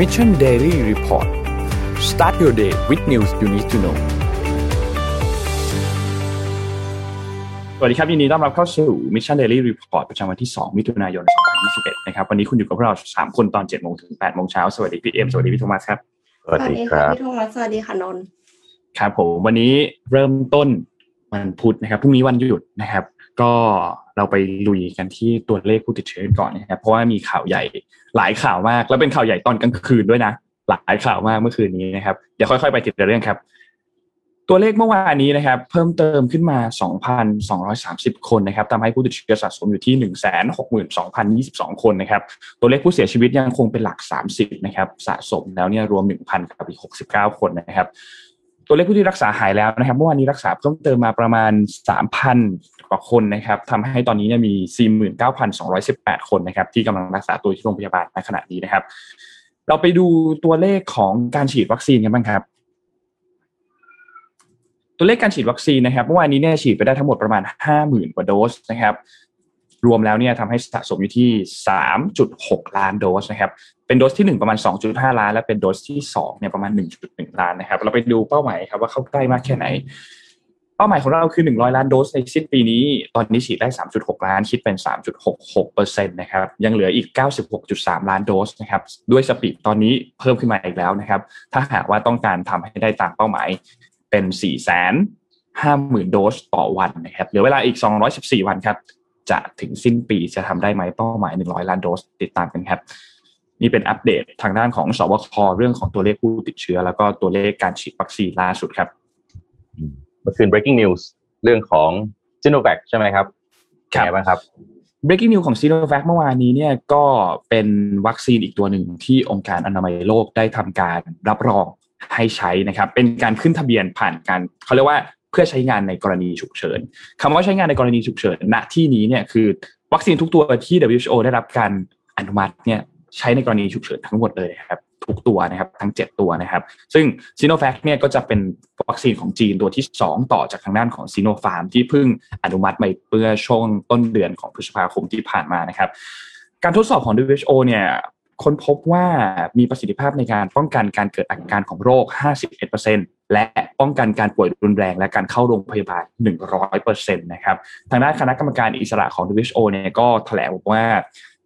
Mission Daily Report start your day with news you need to know สวัสดีครับ ยินดีต้อนรับเข้าสู่ Mission Daily Report ประจำวันที่ 2 มิถุนายน 2021 นะครับ วันนี้คุณอยู่กับพวกเรา 3 คนตอน 7 โมงถึง 8 โมงเช้า สวัสดีพี่เอ็มสวัสดีพี่โทมัสครับ สวัสดีครับพี่โทมัสสวัสดีค่ะนนท์ครับผมวันนี้เริ่มต้นวันพุธนะครับพรุ่งนี้วันหยุดนะครับ ก็ เราไปลุยกันที่ตัวเลขผู้ติดเชื้อก่อนนะครับเพราะว่ามีข่าวใหญ่หลายข่าวมาก แล้วเป็นข่าวใหญ่ตอนกลางคืนด้วยนะหลายข่าวมากเมื่อคืนนี้นะครับเดี๋ยวค่อยๆไปติดเรื่องครับ ตัวเลขเมื่อวานนี้นะครับ เพิ่มเติมขึ้นมา 2,230 คนนะครับทำให้ผู้ติดเชื้อสะสมอยู่ที่ 162,022 คนนะครับ ตัวเลขผู้เสียชีวิตยังคงเป็นหลัก 30 นะครับ สะสมแล้วเนี่ยรวม 1,000กับอีก69 คนนะครับ ตัวเลขผู้ที่รักษาหายแล้วนะครับเมื่อวานนี้รักษาเพิ่มเติมมาประมาณ 3,000 กว่าคนนะครับทำให้ตอนนี้เนี่ยมี 49,218 คนนะครับ ที่กำลังรักษาตัวที่โรงพยาบาลในขณะนี้นะครับ เราไปดูตัวเลขของการฉีดวัคซีนกันบ้างครับ ตัวเลขการฉีดวัคซีนนะครับเมื่อวานนี้เนี่ยฉีดไปได้ทั้งหมดประมาณ 50,000 กว่าโดสนะครับรวมแล้วเนี่ยทำให้สะสมอยู่ที่ 3.6 ล้านโดสนะครับ เป็นโดสที่ 1 ประมาณ 2.5 ล้าน และเป็นโดสที่2เนี่ยประมาณ 1.1 ล้านนะครับ เราไปดูเป้าหมายครับว่าเข้าใกล้มากแค่ไหน เป้าหมายของเราคือ 100 ล้านโดสในสิ้นปีนี้ ตอนนี้ฉีดได้ 3.6 ล้าน คิดเป็น 3.66%นะครับ ยังเหลืออีก 96.3 ล้านโดสนะครับ ด้วยสปีดตอนนี้เพิ่มขึ้นมาอีกแล้วนะครับ ถ้าหากว่าต้องการทำให้ได้ตามเป้าหมายเป็น4 5 0 0 0 0 โดสต่อวันนะครับ เหลือเวลาอีก 214 วันครับ จะถึงสิ้นปีจะทำได้ไหมเป้าหมาย 100 ล้านโดสติดตามกันครับ นี่เป็นอัปเดตทางด้านของสบคเรื่องของตัวเลขผู้ติดเชื้อ แล้วก็ตัวเลขการฉีดวัคซีนล่าสุดครับเมื่อคืน breaking news เรื่องของ s i n o v a c ใช่ไหมครับครับบ้างครับ breaking news ของ s i n o v a c เมื่อวานนี้เนี่ยก็เป็นวัคซีนอีกตัวหนึ่งที่องค์การอนามัยโลกได้ทำการรับรองให้ใช้นะครับ เป็นการขึ้นทะเบียนผ่านการเขาเรียกว่าเพื่อใช้งานในกรณีฉุกเฉินคำว่าใช้งานในกรณีฉุกเฉินณที่นี้เนี่ยคือวัคซีนทุกตัวที่ WHO ได้รับการอนุมัติเนี่ย ใช้ในกรณีฉุกเฉินทั้งหมดเลยครับทุกตัวนะครับทั้ง 7 ตัวนะครับ ซึ่งซีโนแฟคเนี่ยก็จะเป็นวัคซีนของจีนตัวที่ 2 ต่อจากทางด้านของซีโนฟาร์มที่เพิ่งอนุมัติไปเมื่อช่วงต้นเดือนของพฤษภาคมที่ผ่านมานะครับ การทดสอบของ WHO เนี่ยค้นพบว่ามีประสิทธิภาพในการป้องกันการเกิดอาการของโรค 51%และป้องกันการป่วยรุนแรง และการเข้าโรงพยาบาล 100%นะครับ ทางด้านคณะกรรมการอิสระของ WHO เนี่ยก็แถลงว่า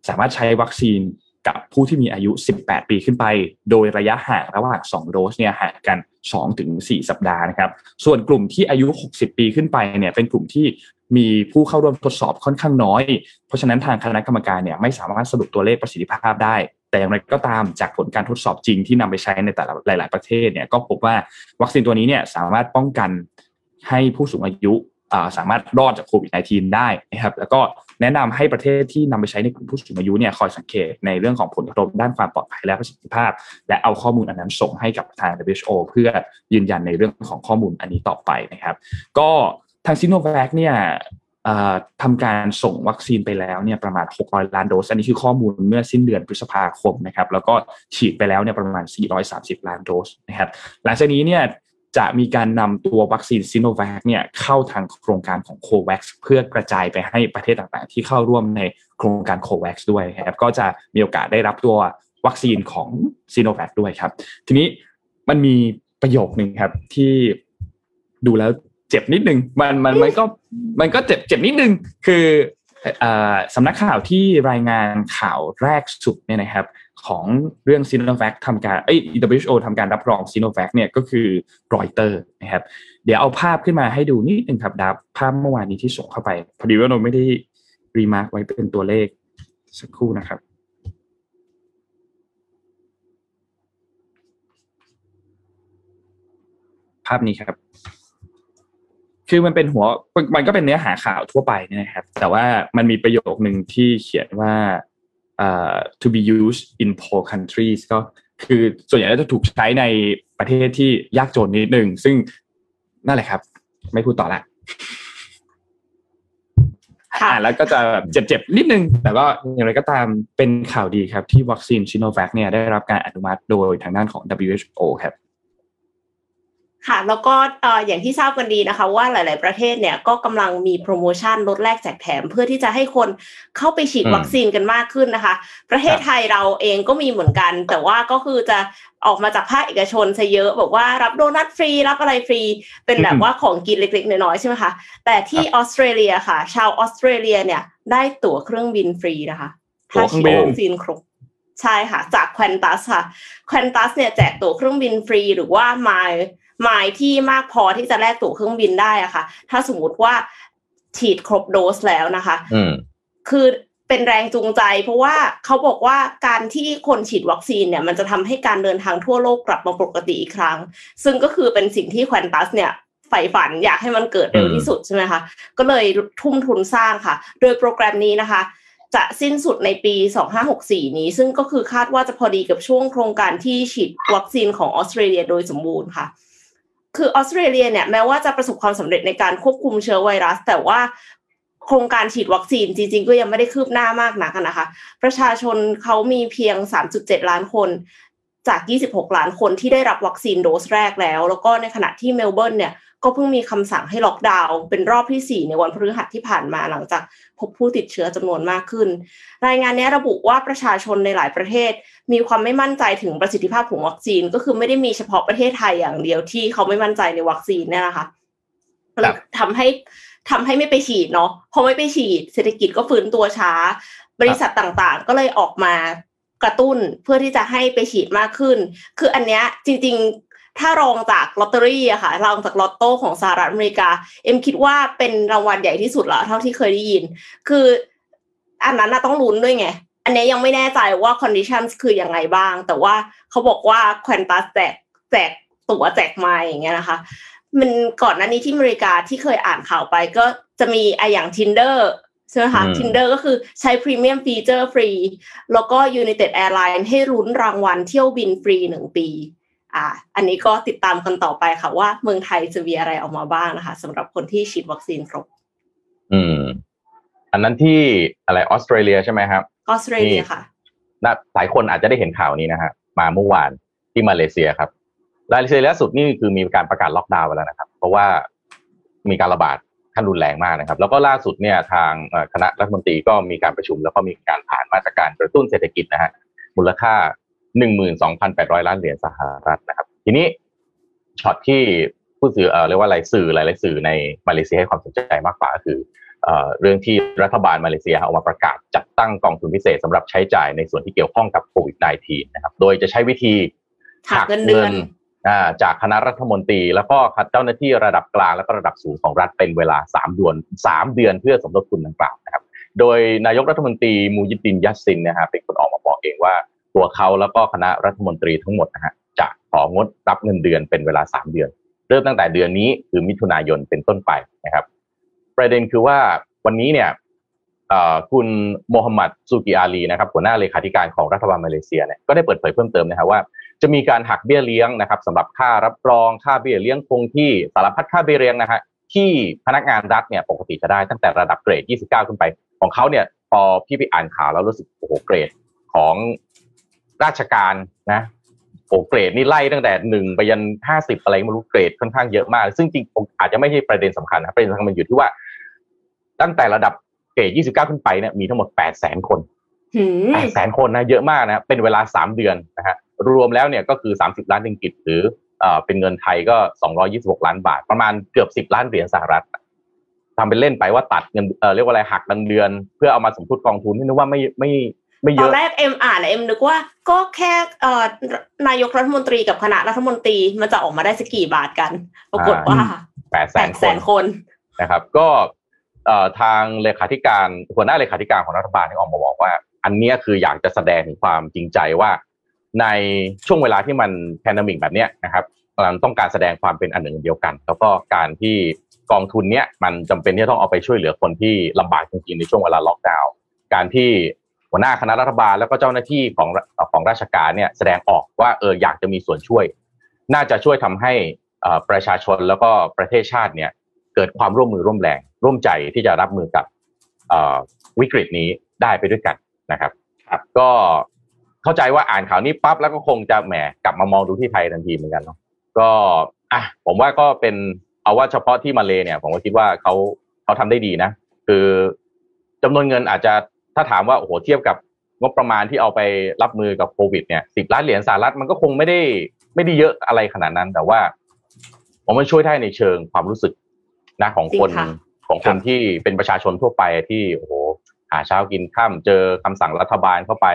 สามารถใช้วัคซีน กับผู้ที่มีอายุ 18 ปีขึ้นไป โดยระยะห่างระหว่าง 2 โดสเนี่ยห่างกัน 2-4 สัปดาห์นะครับ ส่วนกลุ่มที่อายุ 60 ปีขึ้นไปเนี่ยเป็นกลุ่มที่มีผู้เข้าร่วมทดสอบค่อนข้างน้อย เพราะฉะนั้นทางคณะกรรมการเนี่ยไม่สามารถสรุปตัวเลขประสิทธิภาพได้ แต่อย่างไรก็ตามจากผลการทดสอบจริงที่นำไปใช้ในแต่ละหลาย ๆ ประเทศเนี่ยก็พบว่าวัคซีนตัวนี้เนี่ยสามารถป้องกันให้ผู้สูงอายุสามารถรอดจากโควิด -19 ได้นะครับ แล้วก็ แนะนำให้ประเทศที่นำไปใช้ในกลุ่มผู้สูงอายุเนี่ยคอยสังเกตในเรื่องของผลกระทบด้านความปลอดภัยและประสิทธิภาพ และเอาข้อมูลอันนั้นส่งให้กับทาง WHO เพื่อยืนยันในเรื่องของข้อมูลอันนี้ต่อไปนะครับ ก็ทางซิโนแวคเนี่ยทำการส่งวัคซีนไปแล้วเนี่ยประมาณ 600 ล้านโดส อันนี้คือข้อมูลเมื่อสิ้นเดือนพฤษภาคมนะครับ แล้วก็ฉีดไปแล้วเนี่ยประมาณ 430 ล้านโดสนะครับ หลังจากนี้เนี่ย จะมีการนำตัววัคซีนซิโนแวคเนี่ยเข้าทางโครงการของโควัคเพื่อกระจายไปให้ประเทศต่างๆ ที่เข้าร่วมในโครงการ COVAX ด้วยครับก็จะมีโอกาสได้รับตัววัคซีนของซิโนแวคด้วยครับ ทีนี้มันมีประโยคหนึ่งครับที่ดูแล้วเจ็บนิดนึงมันมันมันก็มันก็เจ็บเจ็บนิดนึงคือสำนักข่าวที่รายงานข่าวแรกสุดเนี่ยนะครับ ของเรื่องซีโนแวคทำการเอ้ย WHO ทำการรับรองซีโนแวคเนี่ยก็คือรอยเตอร์นะครับ เดี๋ยวเอาภาพขึ้นมาให้ดูนิดนึงครับดับภาพเมื่อวานนี้ที่ส่งเข้าไป พอดีว่าเราไม่ได้ remark ไว้เป็นตัวเลขสักครู่นะครับภาพนี้ครับ คือมันเป็นหัว มันก็เป็นเนื้อหาข่าวทั่วไปนะครับ แต่ว่ามันมีประโยคหนึ่งที่เขียนว่า to be used in poor countries ก็คือส่วนใหญ่จะถูกใช้ในประเทศที่ยากจนนิดนึง ซึ่งนั่นแหละครับ ไม่พูดต่อละอ่าแล้วก็จะเจ็บๆนิดนึง แต่ก็อย่างไรก็ตามเป็นข่าวดีครับ ที่วัคซีนซิโนแวคเนี่ยได้รับการอนุมัติโดยทางด้านของ WHO ครับ ค่ะ แล้วก็อย่างที่ทราบกันดีนะคะ ว่าหลาย ๆ ประเทศเนี่ยก็กำลังมีโปรโมชั่นลดแลกแจกแถม เพื่อที่จะให้คนเข้าไปฉีดวัคซีนกันมากขึ้นนะคะ ประเทศไทยเราเองก็มีเหมือนกัน แต่ว่าก็คือจะออกมาจากภาคเอกชนซะเยอะ บอกว่ารับโดนัทฟรี รับอะไรฟรี เป็นแบบว่าของกินเล็ก ๆ น้อย ๆ ใช่ไหมคะ แต่ที่ออสเตรเลียค่ะ ชาวออสเตรเลียเนี่ยได้ตั๋วเครื่องบินฟรีนะคะถ้าฉีดวัคซีนครบใช่ค่ะ จากแควนตัสค่ะแควนตัสเนี่ยแจกตั๋วเครื่องบินฟรีหรือว่าไมล์ ไมล์ที่มากพอที่จะแลกตั๋วเครื่องบินได้อะค่ะ ถ้าสมมติว่าฉีดครบโดสแล้วนะคะอืคือเป็นแรงจูงใจ เพราะว่าเขาบอกว่าการที่คนฉีดวัคซีนเนี่ย มันจะทำให้การเดินทางทั่วโลกกลับมาปกติอีกครั้ง ซึ่งก็คือเป็นสิ่งที่แควนตัสเนี่ยใฝ่ฝันอยากให้มันเกิดเร็วที่สุดใช่ไหมคะ ก็เลยทุ่มทุนสร้างค่ะ โดยโปรแกรมนี้นะคะ จะสิ้นสุดในปี 2564 นี้ ซึ่งก็คือคาดว่าจะพอดีกับช่วงโครงการที่ฉีดวัคซีนของออสเตรเลียโดยสมบูรณ์ค่ะ คือออสเตรเลียเนี่ยแม้ว่าจะประสบความสำเร็จในการควบคุมเชื้อไวรัส แต่ว่าโครงการฉีดวัคซีนจริง ๆ ก็ยังไม่ได้คืบหน้ามากนักนะคะ ประชาชนเขามีเพียง 3.7 ล้านคนจาก 26 ล้านคนที่ได้รับวัคซีนโดสแรกแล้ว แล้วก็ในขณะที่เมลเบิร์นเนี่ยก็เพิ่งมีคำสั่งให้ล็อกดาวน์เป็นรอบที่ 4 ในวันพฤหัสที่ผ่านมาหลังจากพบผู้ติดเชื้อจำนวนมากขึ้น รายงานนี้ระบุว่าประชาชนในหลายประเทศ มีความไม่มั่นใจถึงประสิทธิภาพของวัคซีน ก็คือไม่ได้มีเฉพาะประเทศไทยอย่างเดียวที่เขาไม่มั่นใจในวัคซีนเนี่ยนะคะทำให้ทำให้ไม่ไปฉีดเนาะพอไม่ไปฉีด เศรษฐกิจก็ฟื้นตัวช้า บริษัทต่างๆ ก็เลยออกมากระตุ้นเพื่อที่จะให้ไปฉีดมากขึ้น คืออันเนี้ยจริง ๆ ถ้ารองจากลอตเตอรี่อะค่ะ รองจากลอตโต้ของสหรัฐอเมริกา เอ็มคิดว่าเป็นรางวัลใหญ่ที่สุดละเท่าที่เคยได้ยิน คืออันนั้นน่ะต้องลุ้นด้วยไง อันนี้ยังไม่แน่ใจว่า condition คือยังไงบ้าง แต่ว่าเขาบอกว่า Qantas แจกแจกตั๋วแจกไม้อย่างเงี้ยนะคะ มันก่อนหน้านี้ที่อเมริกาที่เคยอ่านข่าวไปก็จะมีไออย่าง Tinder ใช่ไหมคะ Tinder ก็คือใช้ premium feature ฟรี แล้วก็ United Airlines ให้ลุ้นรางวัลเที่ยวบินฟรีหนึ่งปี อ่า อันนี้ก็ติดตามกันต่อไปค่ะว่าเมืองไทยจะมีอะไรออกมาบ้างนะคะสำหรับคนที่ฉีดวัคซีนครบ อืม อันนั้นที่อะไรออสเตรเลียใช่ไหมครับ ออสเตรเลียค่ะนะหลายคนอาจจะได้เห็นข่าวนี้นะฮะมาเมื่อวานที่มาเลเซียครับมาเลเซียล่าสุดนี่คือมีการประกาศล็อกดาวน์ไปแล้วนะครับ เพราะว่ามีการระบาดขั้นรุนแรงมากนะครับ แล้วก็ล่าสุดเนี่ยทางคณะรัฐมนตรีก็มีการประชุม แล้วก็มีการผ่านมาตรการกระตุ้นเศรษฐกิจนะฮะมูลค่าหนึ่งหมื่นสองพันแปดร้อยล้านเหรียญสหรัฐนะครับ ทีนี้ช็อตที่ผู้สื่อเรียกว่าอะไรสื่อหลายๆสื่อในมาเลเซียให้ความสนใจมากกว่าก็คือ เรื่องที่รัฐบาลมาเลเซียออกมาประกาศจัดตั้งกองทุนพิเศษสำหรับใช้จ่ายในส่วนที่เกี่ยวข้องกับโควิด -19 นะครับ โดยจะใช้วิธีหักเงินเดือนจากคณะรัฐมนตรี แล้วก็เจ้าหน้าที่ระดับกลางและก็ระดับสูงของรัฐเป็นเวลา 3 เดือน 3 เดือนเพื่อสมทบทุนดังกล่าวนะครับ โดยนายกรัฐมนตรีมูยิดินยัสซินนะฮะเป็นคนออกมาบอกเองว่าตัวเขาแล้วก็คณะรัฐมนตรีทั้งหมดนะฮะจะของดรับเงินเดือนเป็นเวลาสามเดือน เริ่มตั้งแต่เดือนนี้คือมิถุนายนเป็นต้นไปนะครับ ประเด็นคือว่าวันนี้เนี่ยคุณโมฮัมหมัดซูกิอาลีนะครับหัวหน้าเลขาธิการของรัฐบาลมาเลเซียเนี่ยก็ได้เปิดเผยเพิ่มเติมนะครับว่า จะมีการหักเบี้ยเลี้ยงนะครับสำหรับค่ารับรองค่าเบี้ยเลี้ยงคงที่สารพัดค่าเบี้ยเลี้ยงนะฮะที่พนักงานรัฐเนี่ยปกติจะได้ตั้งแต่ระดับเกรด 29 ขึ้นไป ของเขาเนี่ยพอพี่ไปอ่านข่าวแล้วรู้สึกโอ้โหเกรดของราชการนะ โอ้เกรดนี่ไล่ตั้งแต่หนึ่งไปยันห้าสิบอะไรไม่รู้เกรดค่อนข้างเยอะมาก ซึ่งจริงอาจจะไม่ใช่ประเด็นสำคัญนะประเด็นสำคัญมันอยู่ที่ว่า ตั้งแต่ระดับเกรดยี่สิบเก้าขึ้นไปเนี่ยมีทั้งหมดแปดแสนคนแปดแสนคนนะเยอะมากนะเป็นเวลาสามเดือนนะฮะรวมแล้วเนี่ยก็คือสามสิบล้านริงกิตหรือเอ่อเป็นเงินไทยก็สองรอยี่สิบหกล้านบาท ประมาณเกือบสิบล้านเหรียญสหรัฐทำเป็นเล่นไปว่าตัดเงินเอ่อเรียกว่าอะไรหักเงินเดือน เพื่อเอามาสมทบกองทุนที่นึกว่าไม่ไม่ ไม่เยอะตอนแรกเอ็มอ่านเอ็มนึกว่าก็แค่เอ่อนายกรัฐมนตรีกับคณะรัฐมนตรีมันจะออกมาได้สักกี่บาทกัน ปรากฏว่าแปดแสนคนนะครับ ก็เอ่อทางเลขาธิการหัวหน้าเลขาธิการของรัฐบาลที่ออกมาบอกว่า อันนี้คืออยากจะแสดงถึงความจริงใจว่า ในช่วงเวลาที่มัน pandemic แบบนี้นะครับเราต้องการแสดงความเป็นอันหนึ่งเดียวกัน แล้วก็การที่กองทุนเนี้ยมันจำเป็นที่ต้องเอาไปช่วยเหลือคนที่ลำบากจริงๆในช่วงเวลาล็อกดาวน์การที่ หัวหน้าคณะรัฐบาลแล้วก็เจ้าหน้าที่ของของราชการเนี่ยแสดงออกว่าเอออยากจะมีส่วนช่วย น่าจะช่วยทำให้ประชาชนแล้วก็ประเทศชาติเนี่ยเกิดความร่วมมือร่วมแรง ร่วมใจที่จะรับมือกับวิกฤตนี้ได้ไปด้วยกันนะครับครับก็เข้าใจว่าอ่านข่าวนี้ปั๊บแล้วก็คงจะแหมกลับมามองดูที่ไทยทันทีเหมือนกันเนาะก็อะผมว่าก็เป็นเอาว่าเฉพาะที่มาเลเนี่ย ผมก็คิดว่าเขาเขาทำได้ดีนะ คือจำนวนเงินอาจจะ ถ้าถามว่าโอ้โหเทียบกับงบประมาณที่เอาไปรับมือกับโควิดเนี่ยสิบล้านเหรียญสหรัฐมันก็คงไม่ได้ไม่ได้เยอะอะไรขนาดนั้น แต่ว่าผมมันช่วยได้ในเชิงความรู้สึกนะของคนของคนที่เป็นประชาชนทั่วไปที่โอ้โหหาเช้ากินข้ามเจอคำสั่งรัฐบาลเข้าไป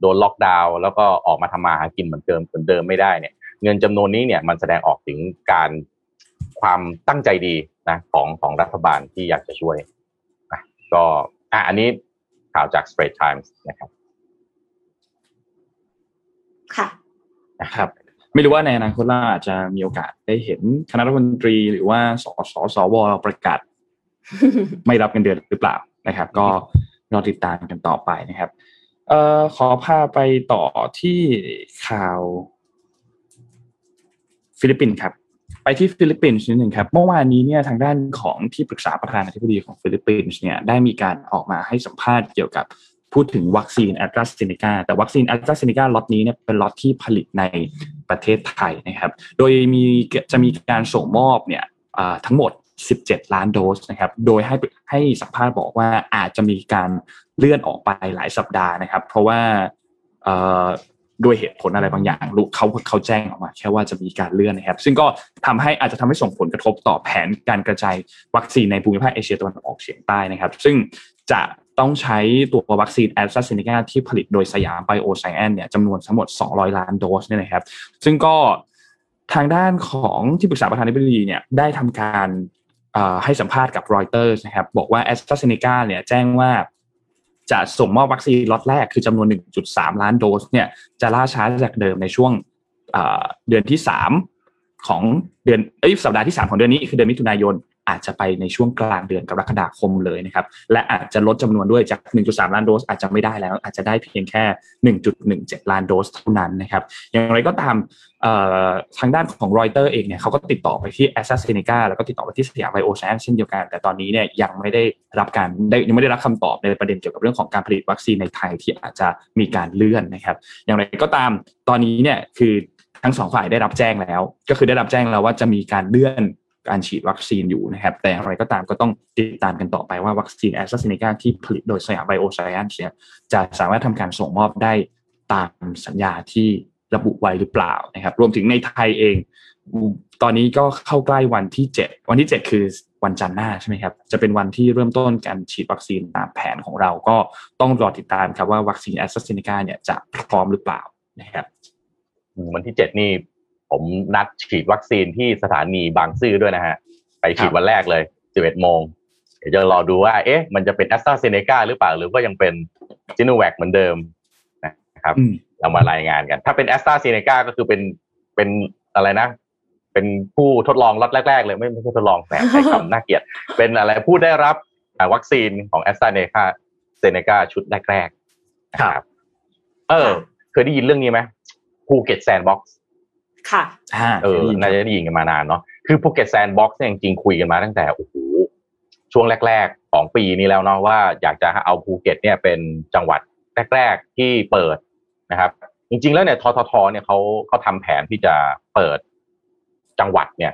โดนล็อกดาวน์แล้วก็ออกมาทำมาหากินเหมือนเดิมเหมือนเดิมไม่ได้เนี่ย เงินจำนวนนี้เนี่ยมันแสดงออกถึงการความตั้งใจดีนะของของรัฐบาลที่อยากจะช่วยนะก็อะอันนี้ ข่าวจาก Straits Times นะครับ ค่ะนะครับไม่รู้ว่าในอนาคตเราอาจจะมีโอกาสได้เห็นคณะรัฐมนตรีหรือว่าสสสวประกาศไม่รับเงินเดือนหรือเปล่านะครับ ก็รอติดตามกันต่อไปนะครับเอ่อขอพาไปต่อที่ข่าว ฟิลิปปินส์ครับไป ที่ฟิลิปปินส์นิดหนึ่งครับเมื่อวานนี้เนี่ยทางด้านของที่ปรึกษาประธานาธิบดีของฟิลิปปินส์เนี่ยได้มีการออกมาให้สัมภาษณ์เกี่ยวกับพูดถึงวัคซีนแอสตราเซเนกาแต่วัคซีนแอสตราเซเนกาล็อตนี้เนี่ยเป็นล็อตที่ผลิตในประเทศไทยนะครับ โดยมีจะมีการส่งมอบเนี่ยทั้งหมด 17 ล้านโดสนะครับ โดยให้ให้สัมภาษณ์บอกว่าอาจจะมีการเลื่อนออกไปหลายสัปดาห์นะครับ เพราะว่า ด้วยเหตุผลอะไรบางอย่างลูกเขาเขาแจ้งออกมา แค่ว่าจะมีการเลื่อนนะครับ ซึ่งก็ทำให้อาจจะทำให้ส่งผลกระทบต่อแผนการกระจายวัคซีนในภูมิภาคเอเชียตะวันออกเฉียงใต้นะครับ ซึ่งจะต้องใช้ตัววัคซีนแอสตราเซเนกาที่ผลิตโดยสยามไบโอไซแอนซ์เนี่ยจำนวนทั้งหมด 200 ล้านโดสเนี่ยนะครับ ซึ่งก็ทางด้านของที่ปรึกษาประธานาธิบดีเนี่ยได้ทำการให้สัมภาษณ์กับรอยเตอร์นะครับบอกว่าแอสตราเซเนกาเนี่ยแจ้งว่า จะส่งมอบวัคซีนล็อตแรกคือจำนวน 1.3 ล้านโดสเนี่ยจะล่าช้าจากเดิมในช่วงเดือนที่ 3 ของเดือนเอ้ยสัปดาห์ที่ 3 ของเดือนนี้คือเดือนมิถุนายน อาจจะไปในช่วงกลางเดือนกรกฎาคมเลยนะครับ และอาจจะลดจำนวนด้วยจาก 1.3 ล้านโดสอาจจะไม่ได้แล้ว อาจจะได้เพียงแค่ 1.17 ล้านโดสเท่านั้นนะครับ อย่างไรก็ตามทางด้านของรอยเตอร์เองเนี่ยเขาก็ติดต่อไปที่แอสตราเซเนกาแล้วก็ติดต่อไปที่สยามไบโอไซแอนซ์เช่นเดียวกัน แต่ตอนนี้เนี่ยยังไม่ได้รับการได้ยังไม่ได้รับคำตอบในประเด็นเกี่ยวกับเรื่องของการผลิตวัคซีนในไทยที่อาจจะมีการเลื่อนนะครับ อย่างไรก็ตามตอนนี้เนี่ยคือทั้งสองฝ่ายได้รับแจ้งแล้ว ก็คือได้รับแจ้งแล้วว่าจะมีการเลื่อน การฉีดวัคซีนอยู่นะครับ แต่อะไรก็ตามก็ต้องติดตามกันต่อไปว่าวัคซีนแอสตราเซเนกาที่ผลิตโดยสยามไบโอไซแอนซ์เนี่ยจะสามารถทำการส่งมอบได้ตามสัญญาที่ระบุไว้หรือเปล่านะครับ รวมถึงในไทยเอง ตอนนี้ก็เข้าใกล้วันที่ 7 วันที่ 7 คือวันจันทร์หน้าใช่ไหมครับ จะเป็นวันที่เริ่มต้นการฉีดวัคซีนตามแผนของเรา ก็ต้องรอติดตามครับว่าวัคซีนแอสตราเซเนกาเนี่ยจะพร้อมหรือเปล่านะครับ วันที่ 7 นี่ ผมนัดฉีดวัคซีนที่สถานีบางซื่อด้วยนะฮะ ไปฉีดวันแรกเลย 11 โมง เดี๋ยวจะรอดูว่า เอ๊ะ มันจะเป็นแอสตราเซเนกาหรือเปล่า หรือว่ายังเป็นซิโนแวคเหมือนเดิมนะครับ เรามารายงานกัน ถ้าเป็นแอสตราเซเนกาก็คือเป็น เป็นอะไรนะ เป็นผู้ทดลองล็อตแรก ๆ เลย ไม่ไม่ใช่ทดลองแหมใช้คำน่าเกลียด เป็นอะไรผู้ได้รับวัคซีนของแอสตราเนกาเซเนกาชุดแรกๆครับ เออ เคยได้ยินเรื่องนี้ไหมภูเก็ตแซนด์บ็อกซ์ ค่ะเออน่าจะได้ยินกันมานานเนาะคือภูเก็ตแซนด์บ็อกซ์เนี่ยจริงๆคุยกันมาตั้งแต่โอ้โหช่วงแรก ๆ ของปีนี้แล้วเนาะว่าอยากจะเอาภูเก็ตเนี่ยเป็นจังหวัดแรก ๆ ที่เปิดนะครับ จริง ๆ แล้วเนี่ยทททเนี่ยเขาเขาทำแผนที่จะเปิดจังหวัดเนี่ย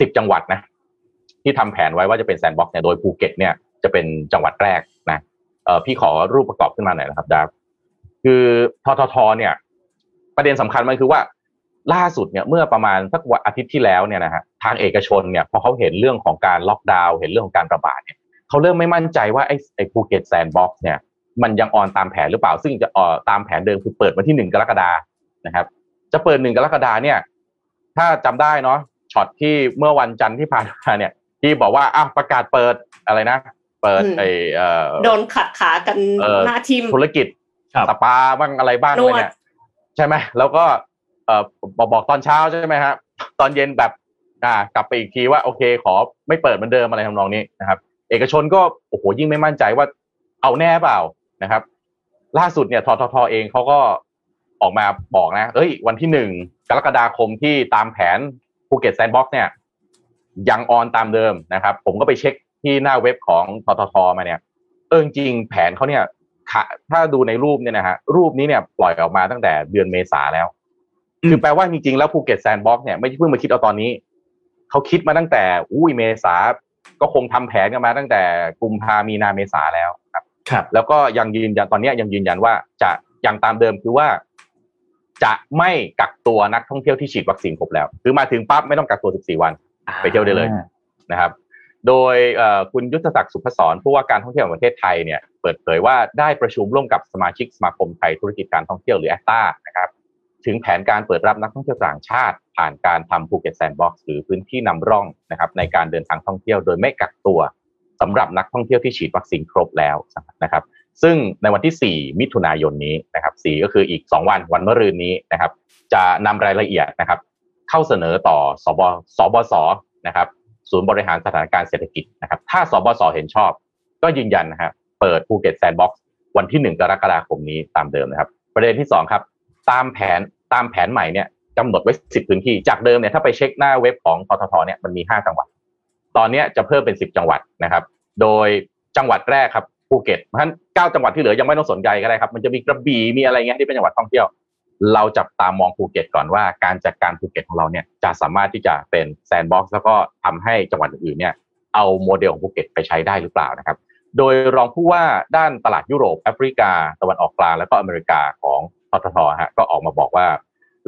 สิบจังหวัดนะ ที่ทำแผนไว้ว่าจะเป็นแซนด์บ็อกซ์เนี่ยโดยภูเก็ตเนี่ยจะเป็นจังหวัดแรกนะเออพี่ขอรูปประกอบขึ้นมาหน่อยนะครับดาบคือทททเนี่ย ประเด็นสำคัญมันคือว่า ล่าสุดเนี่ยเมื่อประมาณสักวันอาทิตย์ที่แล้วเนี่ยนะฮะทางเอกชนเนี่ยพอเขาเห็นเรื่องของการล็อกดาวน์เห็นเรื่องของการระบาดเนี่ยเขาเริ่มไม่มั่นใจว่าไอ้ไอ้ภูเก็ตแซนด์บ็อกซ์เนี่ยมันยัง on ตามแผนหรือเปล่า ซึ่งจะออตามแผนเดิมคือเปิดวันที่หนึ่งกรกฎานะครับ จะเปิดหนึ่งกรกฎาเนี่ย ถ้าจำได้เนาะช็อตที่เมื่อวันจันทร์ที่ผ่านมาเนี่ย ที่บอกว่าอ้าวประกาศเปิดอะไรนะ เปิดไอ้โดนขัดขากันหน้าทีมธุรกิจสปาบ้างอะไรบ้างเลยเนี่ยใช่ไหมแล้วก็ เอ่อบอกบอกตอนเช้าใช่ไหมฮะตอนเย็นแบบอ่ากลับไปอีกทีว่าโอเค ขอไม่เปิดเหมือนเดิมอะไรทำนองนี้นะครับ เอกชนก็โอ้โหยิ่งไม่มั่นใจว่าเอาแน่เปล่านะครับ ล่าสุดเนี่ยทททเองเขาก็ออกมาบอกนะ เอ้ย วันที่หนึ่งกรกฎาคมที่ตามแผนภูเก็ตแซนด์บ็อกซ์เนี่ย ยัง on ตามเดิมนะครับ ผมก็ไปเช็คที่หน้าเว็บของทททมาเนี่ย เออจริงแผนเขาเนี่ยถ้าดูในรูปเนี่ยนะฮะรูปนี้เนี่ยปล่อยออกมาตั้งแต่เดือนเมษาแล้ว คือแปลว่าจริงๆแล้วภูเก็ตแซนด์บ็อกซ์เนี่ยไม่ใช่เพิ่งมาคิดเอาตอนนี้ เขาคิดมาตั้งแต่อุ้ยเมษาก็คงทำแผนกันมาตั้งแต่กุมภามีนาเมษาแล้วครับ ครับ แล้วก็ยังยืนยันตอนนี้ยังยืนยันว่าจะยังตามเดิมคือว่า จะไม่กักตัวนักท่องเที่ยวที่ฉีดวัคซีนครบแล้ว คือมาถึงปั๊บไม่ต้องกักตัว 14 วัน ไปเที่ยวได้เลยนะครับ โดยคุณยุทธศักดิ์สุภสรผู้ว่าการท่องเที่ยวแห่งประเทศไทยเนี่ยเปิดเผยว่าได้ประชุมร่วมกับสมาชิกสมาคมไทยธุรกิจการท่องเที่ยวหรือแอตตานะครับ ถึงแผนการเปิดรับนักท่องเที่ยวต่างชาติ ผ่านการทำภูเก็ตแซนด์บ็อกซ์หรือพื้นที่นำร่องนะครับในการเดินทางท่องเที่ยวโดยไม่กักตัวสำหรับนักท่องเที่ยวที่ฉีดวัคซีนครบแล้วนะครับ ซึ่งในวันที่ 4 มิถุนายนนี้นะครับ4ก็คืออีก 2 วันวันมะรืนนี้นะครับ จะนำรายละเอียดนะครับ เข้าเสนอต่อศบศ ศบศนะครับศูนย์บริหารสถานการณ์เศรษฐกิจนะครับ ถ้าศบศเห็นชอบ ก็ยืนยันนะครับเปิดภูเก็ตแซนด์บ็อกซ์วันที่ 1 กรกฎาคมนี้ตามเดิมนะครับ ประเด็นที่ 2 ครับ ตามแผนตามแผนใหม่เนี่ยกำหนดไว้ 10 พื้นที่ จากเดิมเนี่ยถ้าไปเช็คหน้าเว็บของทททเนี่ยมันมี 5 จังหวัด ตอนนี้จะเพิ่มเป็น 10 จังหวัดนะครับ โดยจังหวัดแรกครับภูเก็ตเพราะฉะนั้นเก้าจังหวัดที่เหลือยังไม่ต้องสนใจก็ได้ครับ มันจะมีกระบี่มีอะไรเงี้ยที่เป็นจังหวัดท่องเที่ยว เราจับตามองภูเก็ตก่อนว่าการจัดการภูเก็ตของเราเนี่ยจะสามารถที่จะเป็นแซนด์บ็อกซ์แล้วก็ทำให้จังหวัดอื่นๆเนี่ยเอาโมเดลของภูเก็ตไปใช้ได้หรือเปล่านะครับ โดยรองผู้ว่าด้านตลาดยุโรปแอฟริกา ตะวันออกกลางแล้วก็อเมริกาของทททฮะก็ออกมาบอกว่า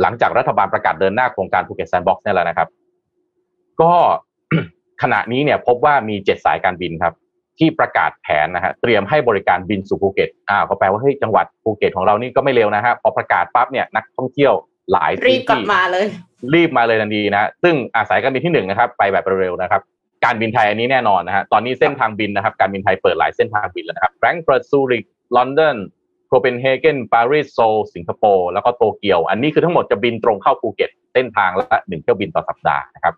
หลังจากรัฐบาลประกาศเดินหน้าโครงการภูเก็ตแซนด์บ็อกซ์นี่แหละนะครับ ก็ขณะนี้เนี่ยพบว่ามีเจ็ดสายการบินครับ ที่ประกาศแผนนะฮะเตรียมให้บริการบินสู่ภูเก็ตอ้าวก็แปลว่าเฮ้ยจังหวัดภูเก็ตของเรานี่ก็ไม่เลวนะฮะพอประกาศปั๊บเนี่ยนักท่องเที่ยวหลายรีบกลับมาเลย รีบมาเลยทันทีนะ ซึ่งอาศัยการบินที่หนึ่งนะครับ ไปแบบเร็วๆนะครับ การบินไทยอันนี้แน่นอนนะฮะตอนนี้เส้นทางบินนะครับ การบินไทยเปิดหลายเส้นทางบินแล้วนะครับแฟรงก์เฟิร์ตซูริกลอนดอนโคเปนเฮเกนปารีสโซลสิงคโปร์แล้วก็โตเกียว อันนี้คือทั้งหมดจะบินตรงเข้าภูเก็ตเส้นทางละหนึ่งเที่ยวบินต่อสัปดาห์นะครับ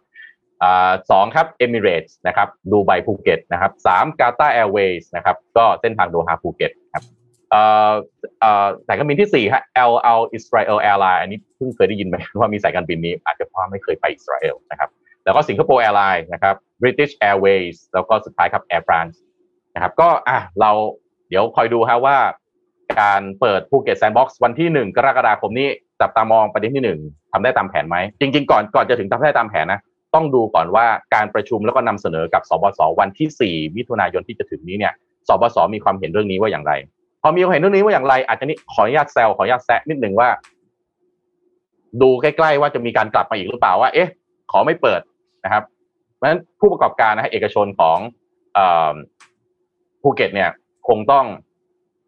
สองครับเอมิเรตส์นะครับดูไบภูเก็ตนะครับสาม Qatar Airways นะครับก็เส้นทางโดฮาภูเก็ตครับสายการบินที่สี่ฮะ El Al Israel Airline อันนี้เพิ่งเคยได้ยินไหมว่ามีสายการบินนี้อาจจะเพราะไม่เคยไปอิสราเอลนะครับ แล้วก็ Singapore Airlines นะครับ British Airways แล้วก็สุดท้ายครับ Air France นะครับก็อะเราเดี๋ยวคอยดูฮะว่า การเปิดภูเก็ตแซนด์บ็อกซ์วันที่หนึ่งกรกฎาคมนี้จับตามองประเด็นที่หนึ่งทำได้ตามแผนไหม จริง ๆ ก่อนก่อนจะถึงทำได้ตามแผนนะ ต้องดูก่อนว่าการประชุมแล้วก็นำเสนอกับศบศวันที่ 4 มิถุนายนที่จะถึงนี้เนี่ยสบสมีความเห็นเรื่องนี้ว่าอย่างไร พอมีความเห็นเรื่องนี้ว่าอย่างไร อาจจะนี่ขออนุญาตแซวขออนุญาตแซะนิดหนึ่งว่า ดูใกล้ ๆ ว่าจะมีการกลับมาอีกหรือเปล่าว่า เอ๊ะ ขอไม่เปิด นะครับเพราะฉะนั้นผู้ประกอบการนะฮะเอกชนของภูเก็ตเนี่ยคงต้อง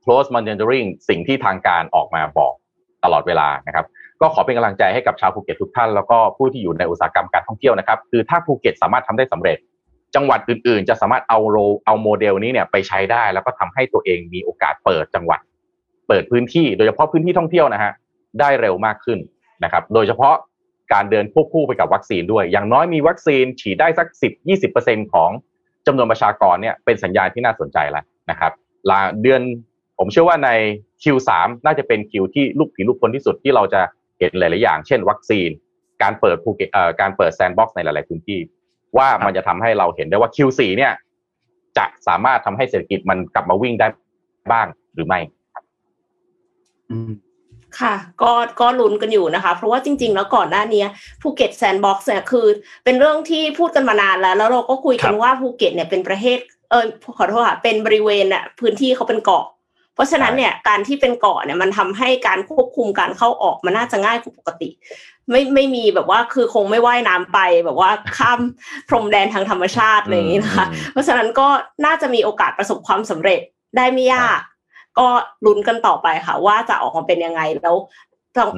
close monitoring สิ่งที่ทางการออกมาบอกตลอดเวลานะครับก็ขอเป็นกำลังใจให้กับชาวภูเก็ตทุกท่านแล้วก็ผู้ที่อยู่ในอุตสาหกรรมการท่องเที่ยวนะครับ คือถ้าภูเก็ตสามารถทำได้สำเร็จ จังหวัดอื่นๆ จะสามารถเอาโรเอาโมเดลนี้เนี่ยไปใช้ได้ แล้วก็ทำให้ตัวเองมีโอกาสเปิดจังหวัด เปิดพื้นที่โดยเฉพาะพื้นที่ท่องเที่ยวนะฮะได้เร็วมากขึ้นนะครับ โดยเฉพาะ การเดินควบคู่ไปกับวัคซีนด้วย อย่างน้อยมีวัคซีนฉีดได้สัก 10-20%ของจำนวนประชากรเนี่ยเป็นสัญญาณที่น่าสนใจแล้วนะครับลาเดือนผมเชื่อว่าใน Q3 น่าจะเป็นคิวที่ลูกผีลูกคนที่สุดที่เราจะเห็นหลาย ๆ อย่าง เช่น วัคซีน การเปิดภูเก็ตเอ่อการเปิดแซนด์บ็อกซ์ในหลาย ๆ พื้นที่ ว่ามันจะทำให้เราเห็นได้ว่า Q4 เนี่ย จะสามารถทำให้เศรษฐกิจมันกลับมาวิ่งได้บ้างหรือไม่ ค่ะ ก็ก็ลุ้นกันอยู่นะคะ เพราะว่าจริง ๆ แล้วก่อนหน้านี้ภูเก็ตแซนด์บ็อกซ์เนี่ยคือ เป็นเรื่องที่พูดกันมานานแล้ว แล้วเราก็คุยกันว่าภูเก็ตเนี่ยเป็นประเทศเออขอโทษค่ะเป็นบริเวณน่ะพื้นที่เขาเป็นเกาะ เพราะฉะนั้นเนี่ยการที่เป็นเกาะเนี่ยมันทำให้การควบคุมการเข้าออกมันน่าจะง่ายกว่าปกติ ไม่ไม่มีแบบว่าคือคงไม่ว่ายน้ำไปแบบว่าข้ามพรมแดนทางธรรมชาติอะไรอย่างนี้นะคะ เพราะฉะนั้นก็น่าจะมีโอกาสประสบความสำเร็จได้ไม่ยาก ก็ลุ้นกันต่อไปค่ะ ว่าจะออกมาเป็นยังไงแล้ว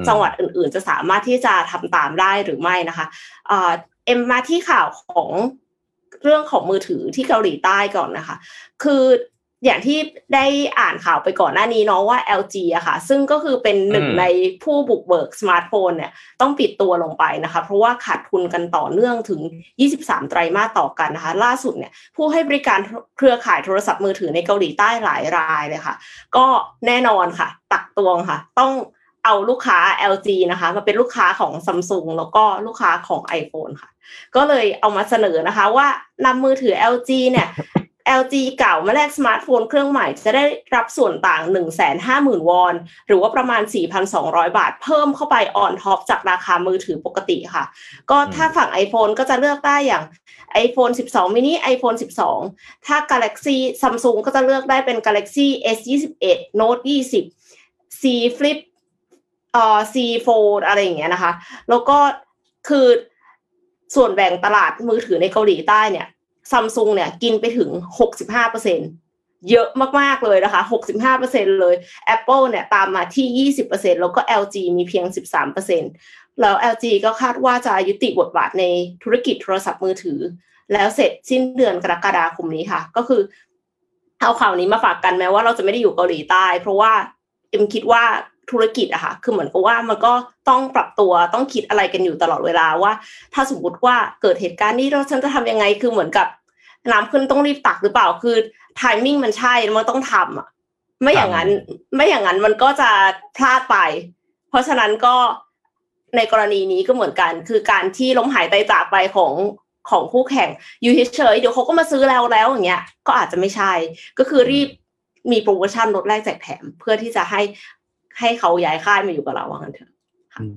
จังหวัดอื่น ๆ จะสามารถที่จะทำตามได้หรือไม่นะคะเอ็มมาที่ข่าวของเรื่องของมือถือที่เกาหลีใต้ก่อนนะคะ คือ อย่างที่ได้อ่านข่าวไปก่อนหน้านี้เนาะว่า LG อะค่ะ ซึ่งก็คือเป็นหนึ่งในผู้บุกเบิกสมาร์ทโฟนเนี่ยต้องปิดตัวลงไปนะคะ เพราะว่าขาดทุนกันต่อเนื่องถึง 23 ไตรมาสต่อกันนะคะ ล่าสุดเนี่ยผู้ให้บริการเครือข่ายโทรศัพท์มือถือในเกาหลีใต้หลายรายเลยค่ะ ก็แน่นอนค่ะ ตักตวงค่ะ ต้องเอาลูกค้า LG นะคะมาเป็นลูกค้าของซัมซุงแล้วก็ลูกค้าของ iPhone ค่ะ ก็เลยเอามาเสนอนะคะว่านำมือถือ LG เนี่ย LG เก่ามาแลกสมาร์ทโฟนเครื่องใหม่จะได้รับส่วนต่าง 1 5 0 0 0 0 วอน หรือว่าประมาณ 4,200 บาท เพิ่มเข้าไป on top จากราคามือถือปกติค่ะ ก็ถ้าฝั่ง iPhone ก็จะเลือกได้อย่าง iPhone 12 mini iPhone 12 ถ้า Galaxy Samsung ก็จะเลือกได้เป็น Galaxy S 21 Note 20 Z Flip เอ่อ Z Fold อะไรอย่างเงี้ยนะคะ แล้วก็คือส่วนแบ่งตลาดมือถือในเกาหลีใต้เนี่ย ซัมซุงเนี่ยกินไปถึง 65เปอร์เซ็นเยอะมาก ๆ เลยนะคะ 65เปอร์เซ็นเลย Apple เนี่ยตามมาที่ 20เปอร์เซ็นแล้วก็ LG มีเพียง 13เปอร์เซ็นแล้ว LG ก็คาดว่าจะยุติบทบาทในธุรกิจโทรศัพท์มือถือ แล้วเสร็จสิ้นเดือนกรกฎาคมนี้ค่ะ ก็คือเอาข่าวนี้มาฝากกันแม้ว่าเราจะไม่ได้อยู่เกาหลีใต้ เพราะว่าเอ็มคิดว่า ธุรกิจอะค่ะ คือเหมือนกับว่ามันก็ต้องปรับตัวต้องคิดอะไรกันอยู่ตลอดเวลาว่า ถ้าสมมติว่าเกิดเหตุการณ์นี้เราฉันจะทำยังไง คือเหมือนกับน้ำขึ้นต้องรีบตักหรือเปล่า คือไทมิ่งมันใช่ มันต้องทำอะไม่อย่างนั้น ไม่อย่างนั้นมันก็จะพลาดไป เพราะฉะนั้นก็ในกรณีนี้ก็เหมือนกัน คือการที่ล้มหายใจจากไปของของคู่แข่งอยู่เฉยๆเดี๋ยวเขาก็มาซื้อแล้วแล้วอย่างเงี้ย ก็อาจจะไม่ใช่ ก็คือรีบมีโปรโมชั่นลดแรกแจกแถมเพื่อที่จะให้ ให้เขาย้ายค่ายมาอยู่กับเราว่างั้นเถอะ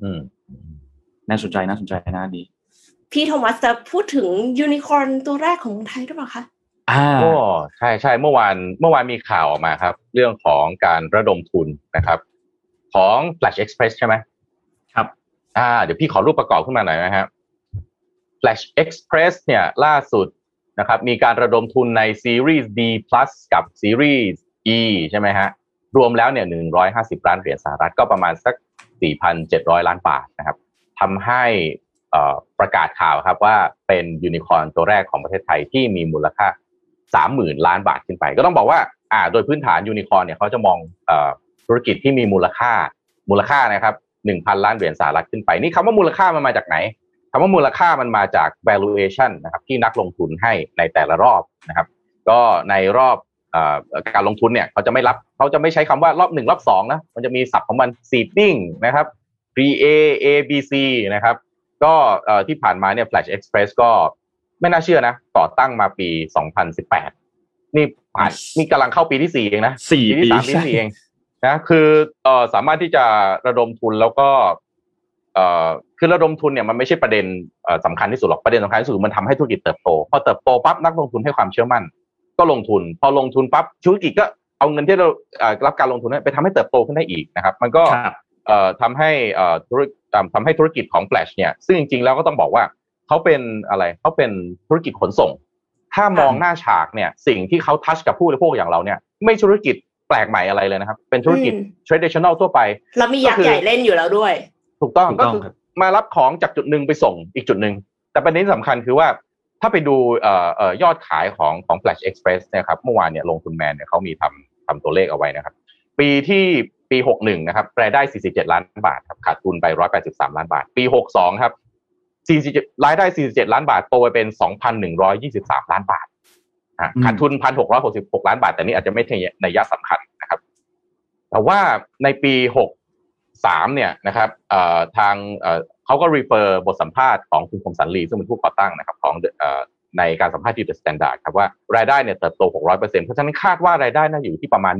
อืมน่าสนใจน่าสนใจน่าดี พี่โทมัสจะพูดถึงยูนิคอร์นตัวแรกของไทยหรือเปล่าคะอ่าโอ้ใช่ใช่เมื่อวานเมื่อวานมีข่าวออกมาครับ เรื่องของการระดมทุนนะครับ ของ Flash Express ใช่ไหมครับ อ่า เดี๋ยวพี่ขอรูปประกอบขึ้นมาหน่อยนะครับ Flash Express เนี่ยล่าสุดนะครับ มีการระดมทุนในซีรีส์ D plus กับซีรีส์ E ใช่ไหมฮะ รวมแล้วเนี่ย150ล้านเหรียญสหรัฐก็ประมาณสัก4,700ล้านบาทนะครับทำให้ประกาศข่าวครับว่าเป็นยูนิคอร์นตัวแรกของประเทศไทยที่มีมูลค่า30,000ล้านบาทขึ้นไป ก็ต้องบอกว่าอ่า โดยพื้นฐานยูนิคอร์นเนี่ยเขาจะมองธุรกิจที่มีมูลค่ามูลค่านะครับ1,000ล้านเหรียญสหรัฐขึ้นไปนี่คำว่ามูลค่ามันมาจากไหนคำว่ามูลค่ามันมาจาก valuation นะครับที่นักลงทุนให้ในแต่ละรอบนะครับ ก็ในรอบ การลงทุนเนี่ยเขาจะไม่รับเขาจะไม่ใช้คำว่ารอบหนึ่งรอบสองนะมันจะมีศัพท์ของมัน seeding นะครับ pre A A B C นะครับ ก็ที่ผ่านมาเนี่ย Flash Express ก็ไม่น่าเชื่อนะต่อตั้งมาปี 2018 นี่ผ่านนี่กำลังเข้าปีที่สี่เองนะสี่ปีที่สามปีที่สี่เองนะคือเอ่อสามารถที่จะระดมทุนแล้วก็เอ่อคือระดมทุนเนี่ยมันไม่ใช่ประเด็นสำคัญที่สุดหรอกประเด็นสำคัญที่สุดมันทำให้ธุรกิจเติบโตพอเติบโตปั๊บนักลงทุนให้ความเชื่อมั่น ก็ลงทุน พอลงทุนปั๊บธุรกิจก็เอาเงินที่เรารับการลงทุนไปทำให้เติบโตขึ้นได้อีกนะครับ มันก็เอ่อทำให้เอ่อธุรทำให้ธุรกิจของ Flash เนี่ย ซึ่งจริงๆแล้วก็ต้องบอกว่าเขาเป็นอะไรเขาเป็นธุรกิจขนส่ง ถ้ามองหน้าฉากเนี่ยสิ่งที่เขาทัชกับผู้บริโภคอย่างเราเนี่ย ไม่ธุรกิจแปลกใหม่อะไรเลยนะครับ เป็นธุรกิจ traditional ทั่วไปแล้วมียักษ์ใหญ่เล่นอยู่แล้วด้วย ถูกต้องก็คือมารับของจากจุดหนึ่งไปส่งอีกจุดหนึ่งแต่ประเด็นสำคัญคือว่า ถ้าไปดูเอ่อเอ่อยอดขายของของ Flash Express นะครับเมื่อวานเนี่ยลงทุนแมนเนี่ยเขามีทำทำตัวเลขเอาไว้นะครับ ปีที่ปี 61 นะครับรายได้ 47 ล้านบาทครับขาดทุนไป 183 ล้านบาท ปี 62 ครับ47รายได้ 47 ล้านบาทโตไปเป็น 2,123 ล้านบาทขาดทุน 1,666 ล้านบาท แต่นี่อาจจะไม่ใช่ในยะสำคัญนะครับ แต่ว่าในปี 63เนี่ยนะครับทางเขาก็รีเฟอร์บทสัมภาษณ์ของคุณคมสันลีซึ่งเป็นผู้ก่อตั้งนะครับของในการสัมภาษณ์ที่ The Standard ครับว่ารายได้เนี่ยเติบโต 600%เพราะฉะนั้นคาดว่ารายได้น่าอยู่ที่ประมาณ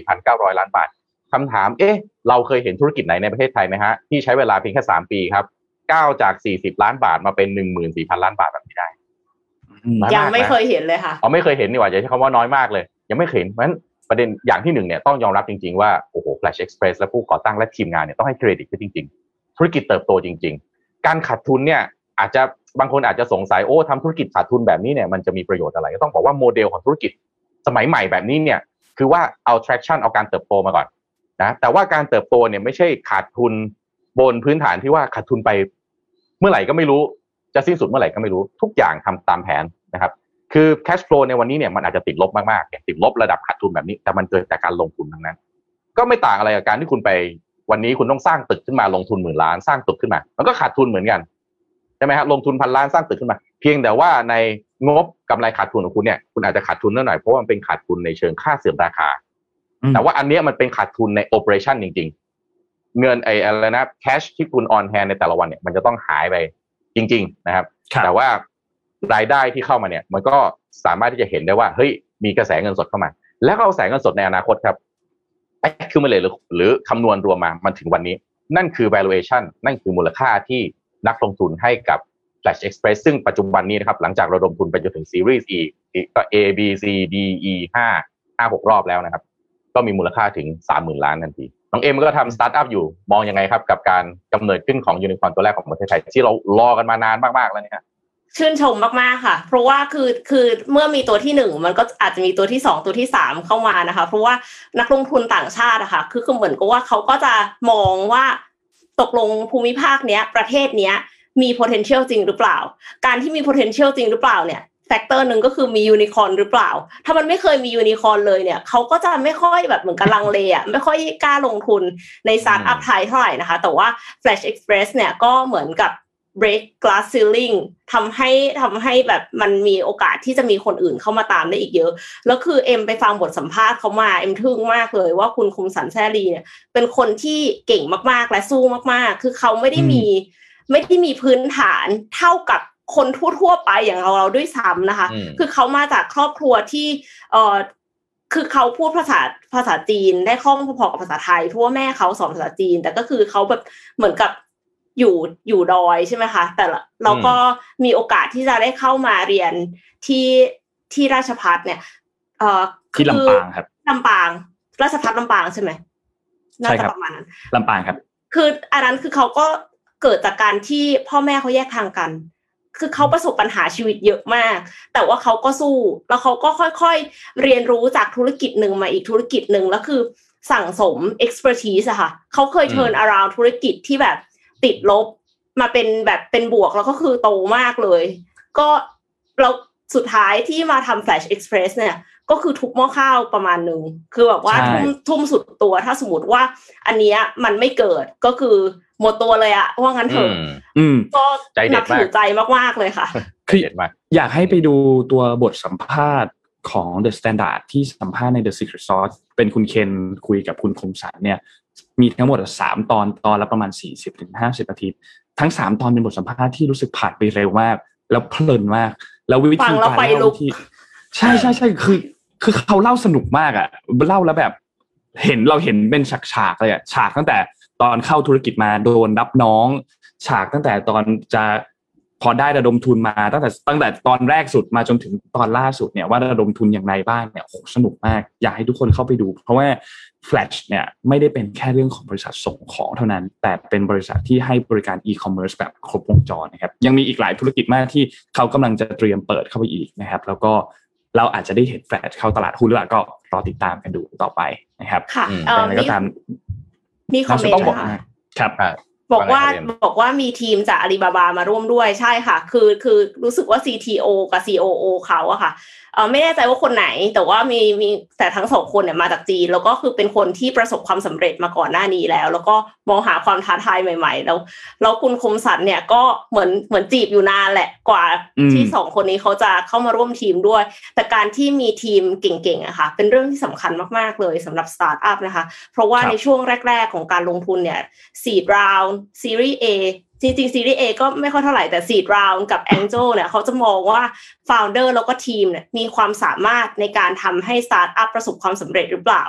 14,900 ล้านบาทคำถาม เอ๊ะ เราเคยเห็นธุรกิจไหนในประเทศไทยไหมฮะ ที่ใช้เวลาเพียงแค่ 3 ปีครับก้าวจาก 40 ล้านบาทมาเป็น 14,000 ล้านบาทแบบนี้ได้ยังไม่เคยเห็นเลยค่ะอ๋อไม่เคยเห็นนี่หว่าจะใช้คำว่าน้อยมากเลย ยังไม่เคยเห็นเพราะฉะนั้น ประเด็นอย่างที่หนึ่งเนี่ยต้องยอมรับจริง ๆ ว่าโอ้โห Flash Express และผู้ก่อตั้งและทีมงานเนี่ยต้องให้เครดิตเขาจริง ๆ ธุรกิจเติบโตจริง ๆ การขาดทุนเนี่ยอาจจะบางคนอาจจะสงสัยโอ้ทำธุรกิจขาดทุนแบบนี้เนี่ยมันจะมีประโยชน์อะไรก็ต้องบอกว่าโมเดลของธุรกิจสมัยใหม่แบบนี้เนี่ยคือว่าเอา traction เอาการเติบโตมาก่อนนะแต่ว่าการเติบโตเนี่ยไม่ใช่ขาดทุนบนพื้นฐานที่ว่าขาดทุนไป เมื่อไหร่ก็ไม่รู้จะสิ้นสุดเมื่อไหร่ก็ไม่รู้ทุกอย่างทำตามแผนนะครับ คือ cash flow ในวันนี้เนี่ยมันอาจจะติดลบมากๆติดลบระดับขาดทุนแบบนี้ แต่มันเกิดจากการลงทุนทั้งนั้น ก็ไม่ต่างอะไรกับการที่คุณไป วันนี้คุณต้องสร้างตึกขึ้นมาลงทุนหมื่นล้านสร้างตึกขึ้นมา มันก็ขาดทุนเหมือนกันใช่ไหมครับลงทุนพันล้านสร้างตึกขึ้นมา เพียงแต่ว่าในงบกำไรขาดทุนของคุณเนี่ยคุณอาจจะขาดทุนนิดหน่อยเพราะว่ามันเป็นขาดทุนในเชิงค่าเสื่อมราคา แต่ว่าอันนี้มันเป็นขาดทุนใน operation จริง ๆ เงินไอ้อะไรนะ cash ที่คุณ on hand ในแต่ละวันเนี่ยมันจะต้องหายไปจริง ๆ นะครับ แต่ว่า รายได้ที่เข้ามาเนี่ย มันก็สามารถที่จะเห็นได้ว่าเฮ้ยมีกระแสเงินสดเข้ามา แล้วก็เอากระแสเงินสดในอนาคตครับไอ้คือมาเลยหรือหรือคำนวณรวมมามันถึงวันนี้ นั่นคือ valuation นั่นคือมูลค่าที่นักลงทุนให้กับ Flash Express ซึ่งปัจจุบันนี้นะครับ หลังจากระดมทุนไปจนถึงซีรีส์ E ก็ A B C D E ห้าห้าหกรอบแล้วนะครับ ก็มีมูลค่าถึงสามหมื่นล้านทันทีน้องเอ็มก็ทำสตาร์ทอัพอยู่มองยังไงครับ กับการกำเนิดขึ้นของยูนิคอร์นตัวแรกของประเทศไทยที่เรารอกันมานานมากๆแล้วเนี่ย ชื่นชมมากๆค่ะ เพราะว่าคือคือเมื่อมีตัวที่หนึ่งมันก็อาจจะมีตัวที่สองตัวที่สามเข้ามานะคะ เพราะว่านักลงทุนต่างชาติอะค่ะคือคือเหมือนกับว่าเขาก็จะมองว่าตกลงภูมิภาคเนี้ย ประเทศเนี้ยมี potential จริงหรือเปล่า การที่มี potential จริงหรือเปล่าเนี่ย factor หนึ่งก็คือมียูนิคอร์นหรือเปล่า ถ้ามันไม่เคยมียูนิคอร์นเลยเนี่ยเขาก็จะไม่ค่อยแบบเหมือนกับลังเลอะไม่ค่อยกล้าลงทุนในสตาร์ทอัพไทยเท่าไหร่นะคะ แต่ว่า Flash Express เนี่ยก็เหมือนกับ break glass ceiling ทำให้ทำให้แบบมันมีโอกาสที่จะมีคนอื่นเข้ามาตามได้อีกเยอะ แล้วคือเอ็มไปฟังบทสัมภาษณ์เขามาเอ็มทึ่งมากเลยว่าคุณคมสันแซ่ลีเนี่ยเป็นคนที่เก่งมากๆ และสู้มากๆ คือเขาไม่ได้มีไม่ได้มีพื้นฐานเท่ากับคนทั่วๆไปอย่างเราเราด้วยซ้ำนะคะอืมคือเขามาจากครอบครัวที่เออคือเขาพูดภาษาภาษาจีนได้คล่องพอๆกับภาษาไทยเพราะว่าแม่เขาสอนภาษาจีน แต่ก็คือเขาแบบเหมือนกับ อยู่อยู่ดอยใช่ไหมคะ แต่ละเราก็มีโอกาสที่จะได้เข้ามาเรียนที่ที่ราชพัฒเนี่ย เอ่อที่ลำปางครับลำปาง ราชพัฒลำปางใช่ไหมน่าใช่จะครับประมาณนั้นลำปางครับ คืออันนั้นคือเขาก็เกิดจากการที่พ่อแม่เขาแยกทางกัน คือเขาประสบปัญหาชีวิตเยอะมาก แต่ว่าเขาก็สู้ แล้วเขาก็ค่อยๆเรียนรู้จากธุรกิจหนึ่งมาอีกธุรกิจหนึ่งแล้วคือสั่งสม expertise อะค่ะ เขาเคยอืม turn around ธุรกิจที่แบบ ติดลบมาเป็นแบบเป็นบวกแล้วก็คือโตมากเลย ก็เราสุดท้ายที่มาทำ Flash Express เนี่ย ก็คือทุบหม้อข้าวประมาณหนึ่ง คือแบบว่าใช่ทุ่มทุ่มสุดตัวถ้าสมมติว่า อันเนี้ยมันไม่เกิดก็คือหมดตัวเลยอะว่างั้นเถอือะมอืมก็ใจเด็นัดบมากถือใจมาก ๆ เลยค่ะคือเด็ดมากอยากให้ไปดูตัวบทสัมภาษณ์ของ The Standard ที่สัมภาษณ์ใน The Secret Sauce เป็นคุณเคนคุยกับคุณคมสันเนี่ย มีทั้งหมดสามตอนตอนละประมาณสี่สิบถึงห้าสิบนาทีทั้งสามตอนเป็นบทสัมภาษณ์ที่รู้สึกผ่านไปเร็วมาก แล้วเพลินมาก แล้ววิฟัธีงแล้วการไฟลุเล่ากที่ใช่ใช่ใช่คือ คือเขาเล่าสนุกมากอะเล่าแล้วแบบ เห็นเราเห็นเป็นฉากๆเลยอะฉากตั้งแต่ตอนเข้าธุรกิจมาโดนรับน้อง ฉากตั้งแต่ตอนจะพ อได้ระดมทุนมาตั้งแต่ตั้งแต่ตอนแรกสุดมาจนถึงตอนล่าสุดเนี่ยว่าระดมทุนอย่างไรบ้างเนี่ยโอ้โหสนุกมาก อยากให้ทุกคนเข้าไปดู เพราะว่า Flash เนี่ยไม่ได้เป็นแค่เรื่องของบริษัทส่งของเท่านั้น แต่เป็นบริษัทที่ให้บริการ e-commerce แบบครบวงจรนะครับยังมีอีกหลายธุรกิจมากที่เขากำลังจะเตรียมเปิดเข้าไปอีกนะครับ แล้วก็เราอาจจะได้เห็น Flash เข้าตลาดหุ้นหรือเปล่าก็รอติดตามกันดูต่อไปนะครับค่ะอืมเอแต่ออะไรมีก็ตามมีคอมเมนต้องต์บอกนะคะครับอ่า บอกว่าว่าไงครับเรียนบอกว่ามีทีมจากอาลีบาบามาร่วมด้วยใช่ค่ะ คือคือรู้สึกว่า CTO กับ COO เขาอะค่ะเออไม่แน่ใจว่าคนไหน แต่ว่ามีมีแต่ทั้งสองคนเนี่ยมาจากจีน แล้วก็คือเป็นคนที่ประสบความสำเร็จมาก่อนหน้านี้แล้ว แล้วก็มองหาความท้าทายใหม่ ๆ แล้วแล้วคุณคมสันเนี่ยก็เหมือนเหมือนจีบอยู่นานแหละกว่าอืมที่สองคนนี้เขาจะเข้ามาร่วมทีมด้วย แต่การที่มีทีมเก่งๆอะค่ะเป็นเรื่องที่สำคัญมากๆเลยสำหรับสตาร์ทอัพนะคะ เพราะว่าครับในช่วงแรก ๆ ของการลงทุนเนี่ย seed round series A จริงๆซีรีส์ A ก็ไม่ค่อยเท่าไหร่แต่ seed round กับ angel เนี่ยเขาจะมองว่า founder แล้วก็ทีมเนี่ยมีความสามารถในการทำให้ startup ประสบความสำเร็จหรือเปล่า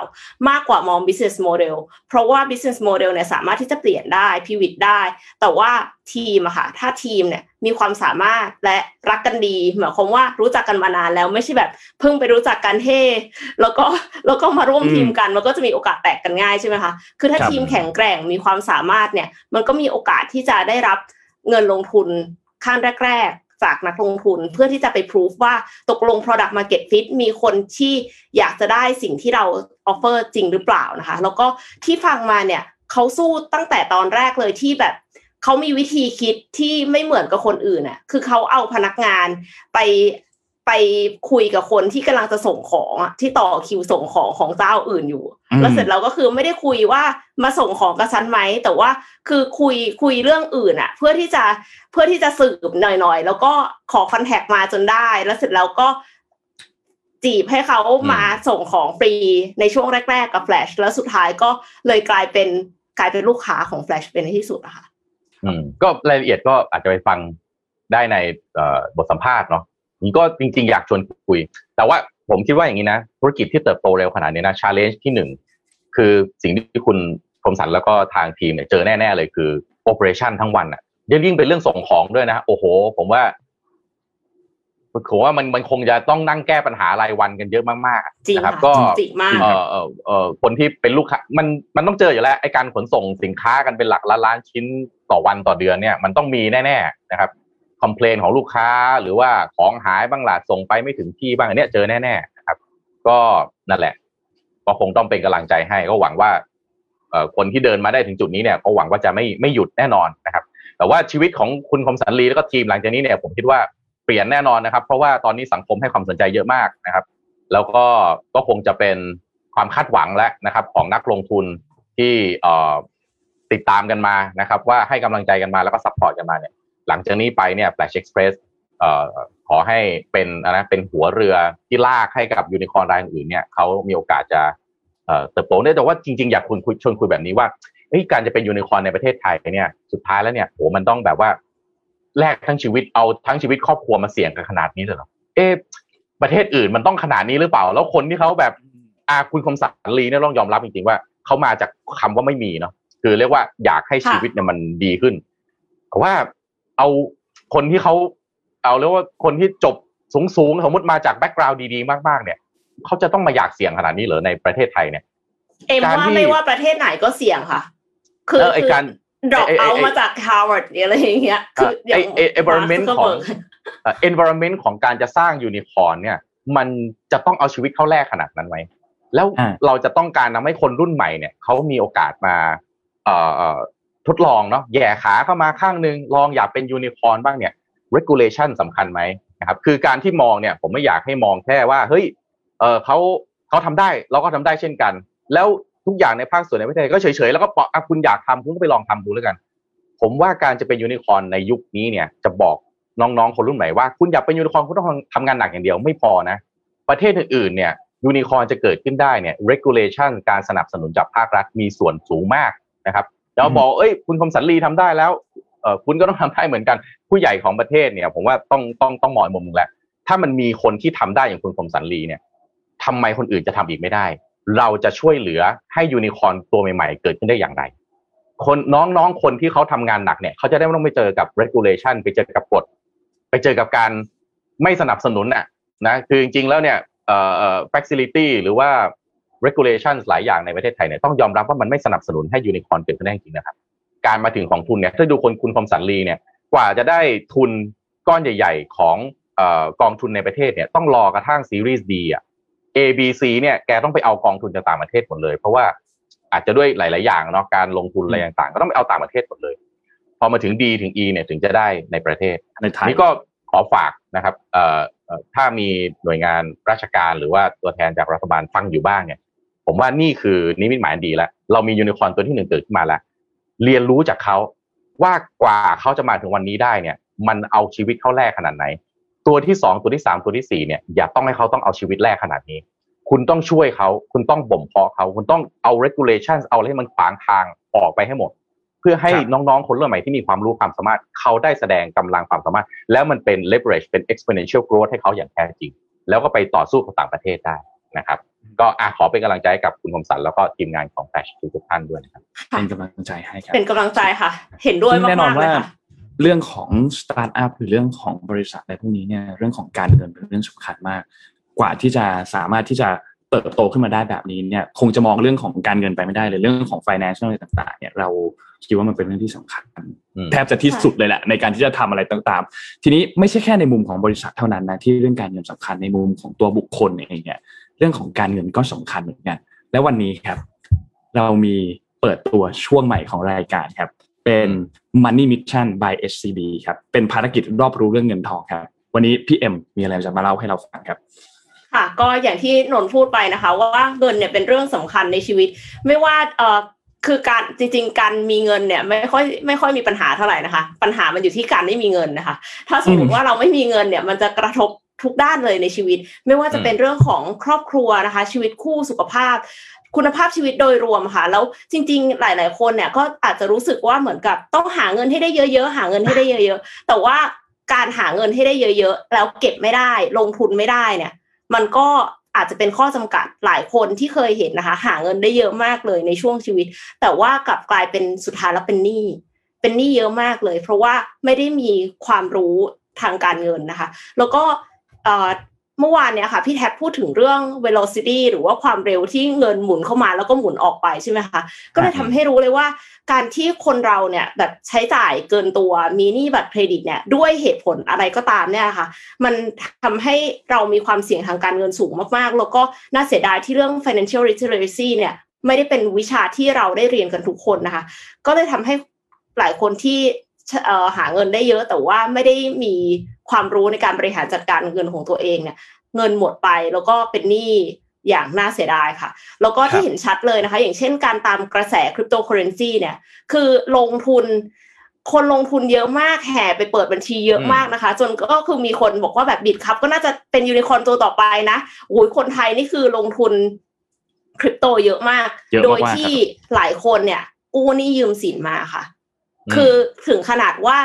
มากกว่ามอง business model เพราะว่า business model เนี่ยสามารถที่จะเปลี่ยนได้ pivot ได้ แต่ว่า ทีมอะค่ะ ถ้าทีมเนี่ยมีความสามารถและรักกันดีหมายความว่ารู้จักกันมานานแล้วไม่ใช่แบบเพิ่งไปรู้จักกันเท่แล้วก็แล้วก็มาร่วมทีมกันมันก็จะมีโอกาสแตกกันง่ายใช่ไหมคะคือถ้าทีมแข็งแกร่งมีความสามารถเนี่ยมันก็มีโอกาสที่จะได้รับเงินลงทุนขั้นแรกๆ จากนักลงทุนเพื่อที่จะไปพิสูจว่าตกลง product market fit มีคนที่อยากจะได้สิ่งที่เรา offer จริงหรือเปล่านะคะ แล้วก็ที่ฟังมาเนี่ยเขาสู้ตั้งแต่ตอนแรกเลยที่แบบ เขามีวิธีคิดที่ไม่เหมือนกับคนอื่นอะ คือเขาเอาพนักงานไปไปคุยกับคนที่กำลังจะส่งของอะที่ต่อคิวส่งของของเจ้าอื่นอยู่อืมแล้วเสร็จแล้วก็คือไม่ได้คุยว่ามาส่งของกับฉันไหม แต่ว่าคือคุยคุยเรื่องอื่นอะเพื่อที่จะเพื่อที่จะสืบหน่อยๆ แล้วก็ขอคอนแทคมาจนได้ แล้วเสร็จแล้วก็จีบให้เขามาส่งของฟรีในช่วงแรก ๆ กับ Flash แล้วสุดท้ายก็เลยกลายเป็นกลายเป็นลูกค้าของ Flash เป็นในที่สุดอะค่ะอืม ก็รายละเอียดก็อาจจะไปฟังได้ในบทสัมภาษณ์เนาะนี่ก็จริง ๆ อยากชวนคุย แต่ว่าผมคิดว่าอย่างนี้นะ ธุรกิจที่เติบโตเร็วขนาดนี้นะชาเลนจ์ที่หนึ่งคือสิ่งที่คุณคมสันแล้วก็ทางทีมเนี่ยเจอแน่ ๆ เลยคือโอเปอเรชันทั้งวันอะยิ่งเป็นเรื่องส่งของด้วยนะ โอ้โห ผมว่า ผมว่ามันมันคงจะต้องนั่งแก้ปัญหารายวันกันเยอะมากๆนะครับ ก็เออเออเออคนที่เป็นลูกค้ามันมันต้องเจออยู่แล้วไอ้การขนส่งสินค้ากันเป็นหลักล้านล้านชิ้นต่อวันต่อเดือนเนี่ยมันต้องมีแน่ๆนะครับคอมเพลนของลูกค้าหรือว่าของหายบ้างหลาส่งไปไม่ถึงที่บ้างอันนี้เจอแน่ๆนะครับ ก็นั่นแหละ ก็คงต้องเป็นกำลังใจให้ก็หวังว่าเอ่อคนที่เดินมาได้ถึงจุดนี้เนี่ยก็หวังว่าจะไม่ไม่หยุดแน่นอนนะครับ แต่ว่าชีวิตของคุณคมสันลีแล้วก็ทีมหลังจากนี้เนี่ยผมคิดว่า เปลี่ยนแน่นอนนะครับ เพราะว่าตอนนี้สังคมให้ความสนใจเยอะมากนะครับ แล้วก็ก็คงจะเป็นความคาดหวังแล้วนะครับ ของนักลงทุนที่ติดตามกันมานะครับ ว่าให้กำลังใจกันมาแล้วก็ support กันมาเนี่ย หลังจากนี้ไปเนี่ย Flash Express เอ่อขอให้เป็นนะเป็นหัวเรือที่ลากให้กับยูนิคอร์นรายอื่นเนี่ยเขามีโอกาสจะเติบโตได้แต่ว่าจริงๆ อยากคุณคุยชวนคุยแบบนี้ว่าการจะเป็นยูนิคอร์นในประเทศไทยเนี่ยสุดท้ายแล้วเนี่ยโหมันต้องแบบว่า แลกทั้งชีวิตเอาทั้งชีวิตครอบครัวมาเสี่ยงกันขนาดนี้เลยเหรอเอ๊ประเทศอื่นมันต้องขนาดนี้หรือเปล่า แล้วคนที่เขาแบบอาคุณคมสันลีเนี่ยต้องยอมรับจริงๆว่าเขามาจากคำว่าไม่มีเนาะคือเรียกว่าอยากให้ชีวิตเนี่ยมันดีขึ้นแต่ว่าเอาคนที่เขาเอาเรียกว่าคนที่จบสูงสูงสมมติมาจากแบ็กกราวด์ดีๆ มากๆ เนี่ยเขาจะต้องมาอยากเสี่ยงขนาดนี้เหรอในประเทศไทยเนี่ยเอ็มว่าไม่ว่าประเทศไหนก็เสี่ยงค่ะ คือไอการ ดรอปเอามาจากฮาร์วาร์ดอะไรอย่างเงี้ยคืออย่าง environment ของ environment ของการจะสร้างยูนิคอร์นเนี่ย มันจะต้องเอาชีวิตเข้าแลกขนาดนั้นไหมแล้วเราจะต้องการทำให้คนรุ่นใหม่เนี่ยเขามีโอกาสมาเอ่อทดลองเนาะแย่ขาเข้ามาข้างนึง ลองอยากเป็นยูนิคอร์นบ้างเนี่ย regulation สำคัญไหมนะครับคือการที่มองเนี่ยผมไม่อยากให้มองแค่ว่า เฮ้ยเออเขาเขาทำได้เราก็ทำได้เช่นกัน แล้ว ทุกอย่างในภาคส่วนในประเทศก็เฉยๆแล้วก็ปอะคุณอยากทำคุณก็ไปลองทำดูแล้วกัน ผมว่าการจะเป็นยูนิคอร์นในยุคนี้เนี่ย จะบอกน้องๆคนรุ่นใหม่ว่าคุณอยากเป็นยูนิคอร์นคุณต้องทำงานหนักอย่างเดียวไม่พอนะ ประเทศอื่นๆเนี่ยยูนิคอร์นจะเกิดขึ้นได้เนี่ย regulation การสนับสนุนจากภาครัฐมีส่วนสูงมากนะครับแล้วบอกเอ้ย คุณคมสันลีทำได้แล้วเออคุณก็ต้องทำได้เหมือนกันผู้ใหญ่ของประเทศเนี่ย ผมว่าต้องต้องต้องมองมุมนึงแหละถ้ามันมีคนที่ทำได้อย่างคุณคมสันลีเนี่ยทำไมคนอื่นจะทำอีกไม่ได้ เราจะช่วยเหลือให้ยูนิคอร์นตัวใหม่ๆ เกิดขึ้นได้อย่างไร คนน้องๆคนที่เขาทำงานหนักเนี่ยเขาจะได้ไม่ต้องไปเจอกับ regulation ไปเจอกับกฎไปเจอกับการไม่สนับสนุนอะนะคือจริงๆแล้วเนี่ยเอ่อ facility หรือว่า regulation หลายอย่างในประเทศไทยเนี่ยต้องยอมรับว่ามันไม่สนับสนุนให้ยูนิคอร์นเกิดขึ้นได้จริงนะครับ การมาถึงของทุนเนี่ยถ้าดูคนคุณคมสันลีเนี่ยกว่าจะได้ทุนก้อนใหญ่ ๆ ของกองทุนในประเทศเนี่ยต้องรอกระทั่งซีรีส์ D อะ A B C เนี่ยแกต้องไปเอากองทุนจากต่างประเทศหมดเลย เพราะว่าอาจจะด้วยหลาย ๆ อย่างเนาะการลงทุนอะไรต่างๆ ก็ต้องไปเอาต่างประเทศหมดเลย พอมาถึง D ถึง E เนี่ยถึงจะได้ในประเทศในไทยนี่ก็ขอฝากนะครับเอ่อถ้ามีหน่วยงานราชการหรือว่าตัวแทนจากรัฐบาลฟังอยู่บ้างเนี่ยผมว่านี่คือนิมิตหมายดีแล้วเรามียูนิคอร์นตัวที่หนึ่งเกิดขึ้นมาแล้ว เรียนรู้จากเขาว่ากว่าเขาจะมาถึงวันนี้ได้เนี่ย มันเอาชีวิตเข้าแลกขนาดไหน ตัวที่สองตัวที่สามตัวที่สี่เนี่ยอย่าต้องให้เขาต้องเอาชีวิตแลกขนาดนี้ คุณต้องช่วยเขาคุณต้องบ่มเพาะเขาคุณต้องเอา regulation เอาอะไรให้มันขวางทางออกไปให้หมด เพื่อให้น้องๆคนรุ่นใหม่ที่มีความรู้ความสามารถเขาได้แสดงกำลังความสามารถ แล้วมันเป็น leverage เป็น exponential growth ให้เขาอย่างแท้จริง แล้วก็ไปต่อสู้กับต่างประเทศได้นะครับก็อะขอเป็นกำลังใจกับคุณคมสันแล้วก็ทีมงานของแฟชทุกท่านด้วยนะครับ เป็นกำลังใจให้ครับเป็นกำลังใจค่ะ เห็นด้วยมากๆแน่นอนว่า เรื่องของสตาร์ทอัพหรือเรื่องของบริษัทอะไรพวกนี้เนี่ยเรื่องของการเงินเป็นเรื่องสำคัญมาก กว่าที่จะสามารถที่จะเติบโตขึ้นมาได้แบบนี้เนี่ยคงจะมองเรื่องของการเงินไปไม่ได้เลยเรื่องของ financial อะไรต่าง ๆ เนี่ยเราคิดว่ามันเป็นเรื่องที่สำคัญ แทบจะที่สุดเลยแหละในการที่จะทำอะไรต่างๆ ทีนี้ไม่ใช่แค่ในมุมของบริษัทเท่านั้นนะที่เรื่องการเงินสำคัญในมุมของตัวบุคคลเองเนี่ยเรื่องของการเงินก็สำคัญเหมือนกัน และวันนี้ครับ เรามีเปิดตัวช่วงใหม่ของรายการครับ เป็น Money Mission by SCB ครับ เป็นภารกิจรอบรู้เรื่องเงินทองครับ วันนี้พี่เอ็มมีอะไรจะมาเล่าให้เราฟังครับค่ะก็อย่างที่นนพูดไปนะคะ ว่าเงินเนี่ยเป็นเรื่องสำคัญในชีวิต ไม่ว่าเอ่อคือการจริงๆ การมีเงินเนี่ยไม่ค่อยไม่ค่อยมีปัญหาเท่าไหร่นะคะ ปัญหามันอยู่ที่การไม่มีเงินนะคะ ถ้าสมมติว่าเราไม่มีเงินเนี่ยมันจะกระทบทุกด้านเลยในชีวิต ไม่ว่าจะเป็นเรื่องของครอบครัวนะคะ ชีวิตคู่สุขภาพ คุณภาพชีวิตโดยรวมค่ะ แล้วจริง ๆ หลาย ๆ คนเนี่ยก็อาจจะรู้สึกว่าเหมือนกับต้องหาเงินให้ได้เยอะ ๆ หาเงินให้ได้เยอะ ๆ แต่ว่าการหาเงินให้ได้เยอะ ๆ แล้วเก็บไม่ได้ ลงทุนไม่ได้เนี่ย มันก็อาจจะเป็นข้อจำกัดหลายคนที่เคยเห็นนะคะ หาเงินได้เยอะมากเลยในช่วงชีวิต แต่ว่ากลับกลายเป็นสุดท้ายแล้วเป็นหนี้เป็นหนี้เยอะมากเลย เพราะว่าไม่ได้มีความรู้ทางการเงินนะคะ แล้วก็ เมื่อวานเนี่ยค่ะพี่แท็บพูดถึงเรื่อง velocity หรือว่าความเร็วที่เงินหมุนเข้ามาแล้วก็หมุนออกไปใช่ไหมคะก็เลยทำให้รู้เลยว่า การที่คนเราเนี่ยแบบใช้จ่ายเกินตัวมีหนี้บัตรเครดิตเนี่ยด้วยเหตุผลอะไรก็ตามเนี่ยค่ะ มันทำให้เรามีความเสี่ยงทางการเงินสูงมากๆ แล้วก็น่าเสียดายที่เรื่อง financial literacy เนี่ยไม่ได้เป็นวิชาที่เราได้เรียนกันทุกคนนะคะ ก็เลยทำให้หลายคนที่ หาเงินได้เยอะแต่ว่าไม่ได้มีความรู้ในการบริหารจัดการเงินของตัวเองเนี่ย เงินหมดไปแล้วก็เป็นหนี้อย่างน่าเสียดายค่ะ แล้วก็ที่เห็นชัดเลยนะคะ อย่างเช่นการตามกระแสคริปโตเคอเรนซีเนี่ย คือลงทุนคนลงทุนเยอะมากแห่ไปเปิดบัญชีเยอะมากนะคะ จนก็คือมีคนบอกว่าแบบบิตครับ ก็น่าจะเป็นยูนิคอนตัวต่อไปนะโอ้ยคนไทยนี่คือลงทุนคริปโตเยอะมาก โดยที่หลายคนเนี่ยกู้นี่ยืมสินมาค่ะ คือถึงขนาดว่า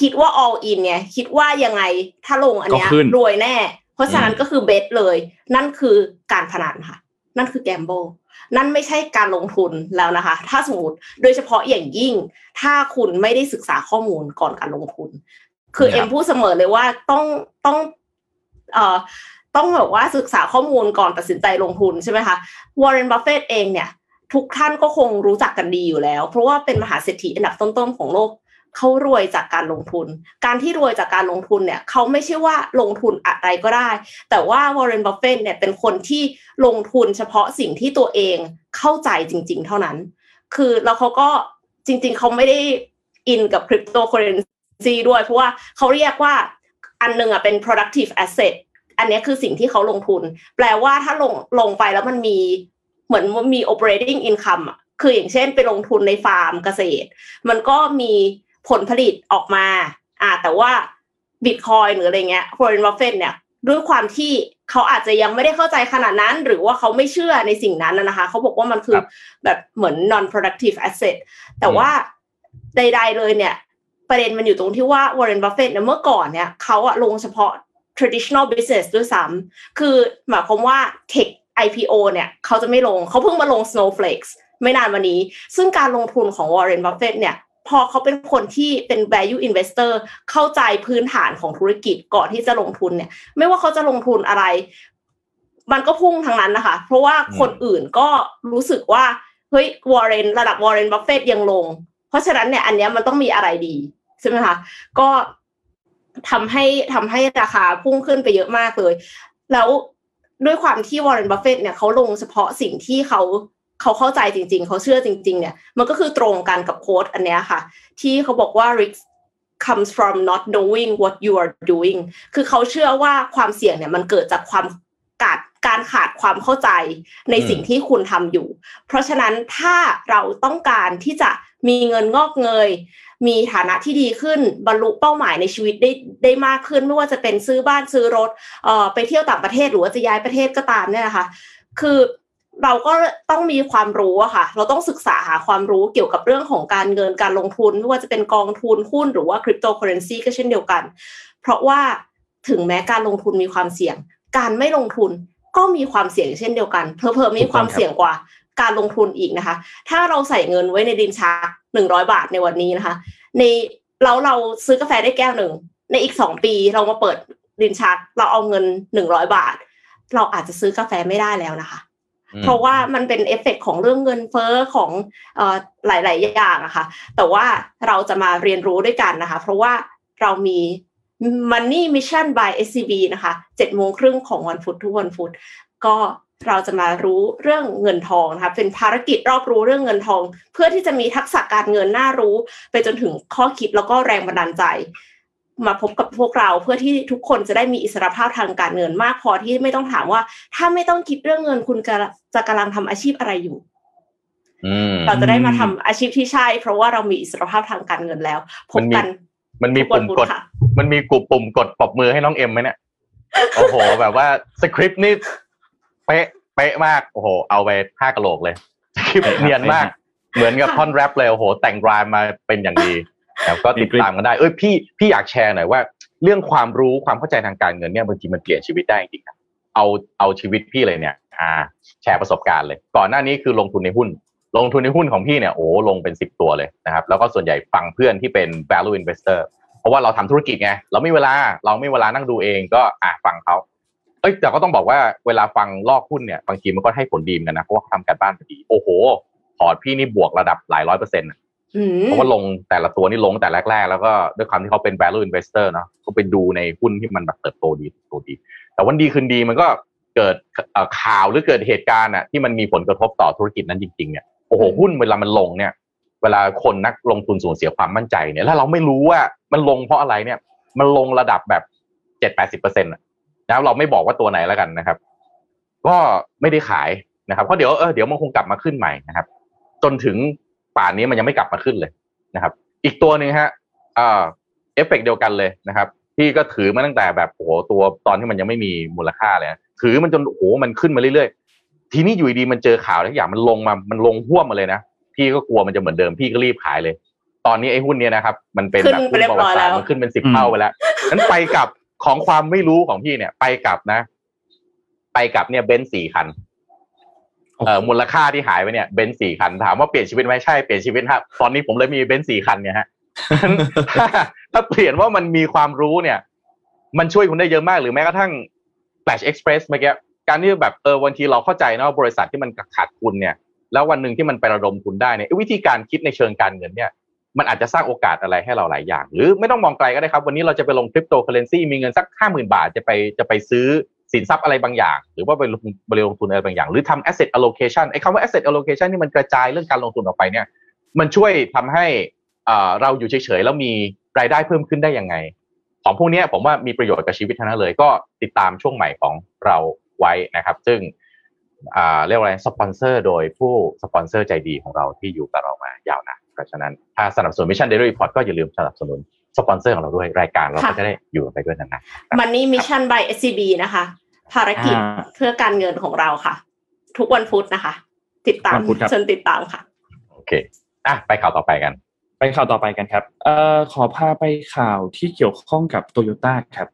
คิดว่า all in ไงคิดว่ายังไงถ้าลงอันเนี้ยรวยแน่ เพราะฉะนั้นก็คือเบสเลย นั่นคือการพนันค่ะ นั่นคือแกมโบนั่นไม่ใช่การลงทุนแล้วนะคะ ถ้าสมมติโดยเฉพาะอย่างยิ่ง ถ้าคุณไม่ได้ศึกษาข้อมูลก่อนการลงทุน คือเอ็มพูดเสมอเลยว่าต้องต้องเอ่อต้องแบบว่าศึกษาข้อมูลก่อนตัดสินใจลงทุนใช่ไหมคะวอร์เรนบัฟเฟตเองเนี่ย ทุกท่านก็คงรู้จักกันดีอยู่แล้ว เพราะว่าเป็นมหาเศรษฐีอันดับต้นๆของโลกเขารวยจากการลงทุน การที่รวยจากการลงทุนเนี่ยเขาไม่ใช่ว่าลงทุนอะไรก็ได้ แต่ว่าวอร์เรนบัฟเฟตเนี่ยเป็นคนที่ลงทุนเฉพาะสิ่งที่ตัวเองเข้าใจจริง ๆ เท่านั้น คือแล้วเขาก็จริง ๆเขาไม่ได้อินกับคริปโตเคอเรนซีด้วย เพราะว่าเขาเรียกว่าอันหนึ่งอะเป็น productive asset อันนี้คือสิ่งที่เขาลงทุน แปลว่าถ้าลงลงไปแล้วมันมี เหมือนมี operating income อะคืออย่างเช่นไปลงทุนในฟาร์มเกษตร มันก็มีผลผลิตออกมา อ่า แต่ว่าบิตคอยน์หรืออะไรเงี้ยวอร์เรนบัฟเฟตเนี่ยด้วยความที่เขาอาจจะยังไม่ได้เข้าใจขนาดนั้น หรือว่าเขาไม่เชื่อในสิ่งนั้นนะคะ เขาบอกว่ามันคือแบบเหมือน non productive asset แต่ว่าใด ๆ เลยเนี่ย ประเด็นมันอยู่ตรงที่ว่าวอร์เรนบัฟเฟตเนี่ยเมื่อก่อนเนี่ยเขาอะลงเฉพาะ traditional business ด้วยซ้ำคือหมายความว่า tech IPO เนี่ยเขาจะไม่ลงเขาเพิ่งมาลง Snowflake ไม่นานมานี้ ซึ่งการลงทุนของวอร์เรนบัฟเฟตเนี่ยพอเขาเป็นคนที่เป็น value investor เข้าใจพื้นฐานของธุรกิจก่อนที่จะลงทุนเนี่ย ไม่ว่าเขาจะลงทุนอะไร มันก็พุ่งทางนั้นนะคะ เพราะว่าคนอื่นก็รู้สึกว่า เฮ้ยวอร์เรนระดับวอร์เรนบัฟเฟตยังลง เพราะฉะนั้นเนี่ย อันนี้มันต้องมีอะไรดี ใช่ไหมคะ ก็ทำให้ทำให้ราคาพุ่งขึ้นไปเยอะมากเลย แล้ว ด้วยความที่วอร์เรนบัฟเฟตเนี่ยเขาลงเฉพาะสิ่งที่เขาเขาเข้าใจจริง ๆ เขาเชื่อจริง ๆ เนี่ย มันก็คือตรงกันกับ quote อันนี้ค่ะ ที่เขาบอกว่า risk comes from not knowing what you are doing คือเขาเชื่อว่าความเสี่ยงเนี่ยมันเกิดจากความกาดการขาดความเข้าใจในสิ่งที่คุณทำอยู่ เพราะฉะนั้นถ้าเราต้องการที่จะมีเงินงอกเงย มีฐานะที่ดีขึ้นบรรลุเป้าหมายในชีวิตได้ได้มากขึ้น ไม่ว่าจะเป็นซื้อบ้านซื้อรถเอ่อไปเที่ยวต่างประเทศหรือว่าจะย้ายประเทศก็ตามเนี่ยนะคะคือเราก็ต้องมีความรู้อะค่ะ เราต้องศึกษาหาความรู้เกี่ยวกับเรื่องของการเงินการลงทุนไม่ว่าจะเป็นกองทุนหุ้นหรือว่าคริปโตเคอเรนซีก็เช่นเดียวกัน เพราะว่าถึงแม้การลงทุนมีความเสี่ยง การไม่ลงทุนก็มีความเสี่ยงเช่นเดียวกัน เพอเพอมีความเสี่ยงกว่า การลงทุนอีกนะคะ ถ้าเราใส่เงินไว้ในดินชักหนึ่งร้อยบาทในวันนี้นะคะ ในเราเราซื้อกาแฟได้แก้วหนึ่ง ในอีกสองปีเรามาเปิดดินชัก เราเอาเงินหนึ่งร้อยบาท เราอาจจะซื้อกาแฟไม่ได้แล้วนะคะ เพราะว่ามันเป็นเอฟเฟกของเรื่องเงินเฟ้อของหลาย ๆ อย่างอะค่ะ แต่ว่าเราจะมาเรียนรู้ด้วยกันนะคะ เพราะว่าเรามี Money Mission by SCB นะคะเจ็ดโมงครึ่งของวันพุธทุกวันพุธก็ เราจะมารู้เรื่องเงินทองนะคะเป็นภารกิจรอบรู้เรื่องเงินทอง เพื่อที่จะมีทักษะการเงินน่ารู้ ไปจนถึงข้อคิดแล้วก็แรงบันดาลใจ มาพบกับพวกเราเพื่อที่ทุกคนจะได้มีอิสรภาพทางการเงินมากพอที่ไม่ต้องถามว่า ถ้าไม่ต้องคิดเรื่องเงินคุณจะกำลังทำอาชีพอะไรอยู่เราจะได้มาทำอาชีพที่ใช่ เพราะว่าเรามีอิสรภาพทางการเงินแล้วพบกัน มันมีปุ่มกด มันมีกุปุ่มกดปรบมือให้น้องเอ็มไหมเนี่ยโอ้โห แบบว่าสคริปต์นี่ เป๊ะเป๊ะมากโอ้โหเอาไปห้ากะโหลกเลยสคริปต์เนียนมาก เหมือนกับท่อนแรปเลยโอ้โห แต่งรายมาเป็นอย่างดีแล้วก็ติดตามกันได้เอ้ยพี่พี่อยากแชร์หน่อยว่า เรื่องความรู้ความเข้าใจทางการเงินเนี่ยบางทีมันเปลี่ยนชีวิตได้จริงครับเอาเอาชีวิตพี่เลยเนี่ย อ่า แชร์ประสบการณ์เลย ก่อนหน้านี้คือลงทุนในหุ้น ลงทุนในหุ้นของพี่เนี่ยโอ้ลงเป็นสิบตัวเลยนะครับ แล้วก็ส่วนใหญ่ฟังเพื่อนที่เป็น value investor เพราะว่าเราทำธุรกิจไงเราไม่เวลาเราไม่เวลานั่งดูเองก็อะฟังเขาเอ้ยแต่ก็ต้องบอกว่าเวลาฟังลอกหุ้นเนี่ยบางทีมันก็ให้ผลดีเหมือนกันนะเพราะว่าเขาทำการบ้านพอดีโอ้โหพอร์ตพี่นี่บวกระดับหลายร้อยเปอร์เซ็นต์อืมเพราะว่าลงแต่ละตัวนี่ลงแต่แรกๆ แล้วก็ด้วยความที่เขาเป็น value investor เนาะเขาไปดูในหุ้นที่มันแบบเติบโตดีเติบโตดี แต่วันดีคืนดีมันก็เกิดเอ่อข่าวหรือเกิดเหตุการณ์อะที่มันมีผลกระทบต่อธุรกิจนั้นจริงๆเนี่ยโอ้โหหุ้นเวลามันลงเนี่ย เวลาคนนักลงทุนสูญเสียความมั่นใจเนี่ยแล้วเราไม่รู้ว่ามันลงเพราะอะไรเนี่ย มันลงระดับแบบเจ็ดแปดสิบเปอร์เซ็นต์นะ ครับเราไม่บอกว่าตัวไหนแล้วกันนะครับ ก็ไม่ได้ขายนะครับเพราะเดี๋ยวเออเดี๋ยวมันคงกลับมาขึ้นใหม่นะครับ จนถึงป่านนี้มันยังไม่กลับมาขึ้นเลยนะครับ อีกตัวหนึ่งฮะอ่าเอฟเฟกเดียวกันเลยนะครับพี่ก็ถือมาตั้งแต่แบบโอ้โหตัวตอนที่มันยังไม่มีมูลค่าเลยนะถือมันจนโอ้โหมันขึ้นมาเรื่อยๆ ทีนี้อยู่ดีๆมันเจอข่าวทุกอย่างมันลงมามันลงห่วมมาเลยนะพี่ก็กลัวมันจะเหมือนเดิมพี่ก็รีบขายเลย ตอนนี้ไอ้หุ้นเนี่ยนะครับ มันเป็นขึ้นแบบไปเรียบร้อยแล้วมันขึ้นเป็นสิบอืมเท่าไปแล้วนั้นไปกับ ของความไม่รู้ของพี่เนี่ย ไปกับนะ ไปกับเนี่ยเบนซ์สี่คันเอ่อมูลค่าที่หายไปเนี่ยเบนซ์สี่คันถามว่าเปลี่ยนชีวิตไหมใช่เปลี่ยนชีวิตครับตอนนี้ผมเลยมีเบนซ์สี่คันเนี่ยฮะถ้าถ้าเปลี่ยนว่ามันมีความรู้เนี่ย มันช่วยคุณได้เยอะมากหรือแม้กระทั่ง Flash Express เมื่อกี้การที่แบบเออวันทีเราเข้าใจนะว่าบริษัทที่มันขาดทุนเนี่ย แล้ววันหนึ่งที่มันไประดมทุนได้เนี่ยวิธีการคิดในเชิงการเงินเนี่ย มันอาจจะสร้างโอกาสอะไรให้เราหลายอย่าง หรือไม่ต้องมองไกลก็ได้ครับ วันนี้เราจะไปลงคริปโตเคอร์เรนซีมีเงินสักห้าหมื่นบาทจะไปจะไปซื้อสินทรัพย์อะไรบางอย่าง หรือว่าไปลงไปลงทุนอะไรบางอย่าง หรือทำ asset allocation ไอ้คำว่า asset allocation นี่มันกระจายเรื่องการลงทุนออกไปเนี่ย มันช่วยทำให้อ่าเราอยู่เฉยๆแล้วมีรายได้เพิ่มขึ้นได้ยังไง ของพวกนี้ผมว่ามีประโยชน์กับชีวิตทั้งนั้นเลย ก็ติดตามช่วงใหม่ของเราไว้นะครับ ซึ่งอ่าเรียกว่าอะไรสปอนเซอร์โดยผู้สปอนเซอร์ใจดีของเราที่อยู่กับเรามายาวนาน เพราะฉะนั้นถ้าสนับสนุน Mission Daily Report ก็อย่าลืมสนับสนุนสปอนเซอร์ของเราด้วยรายการเราก็จะได้อยู่กันไปด้วยนาน Money Mission by SCB นะคะ ภารกิจอ่าเพื่อการเงินของเราค่ะ ทุกวันพุธนะคะ ติดตามวันพุธครับเชิญติดตามค่ะ โอเคอะไปข่าวต่อไปกันไปข่าวต่อไปกันครับเอ่อขอพาไปข่าวที่เกี่ยวข้องกับโตโยต้าครับ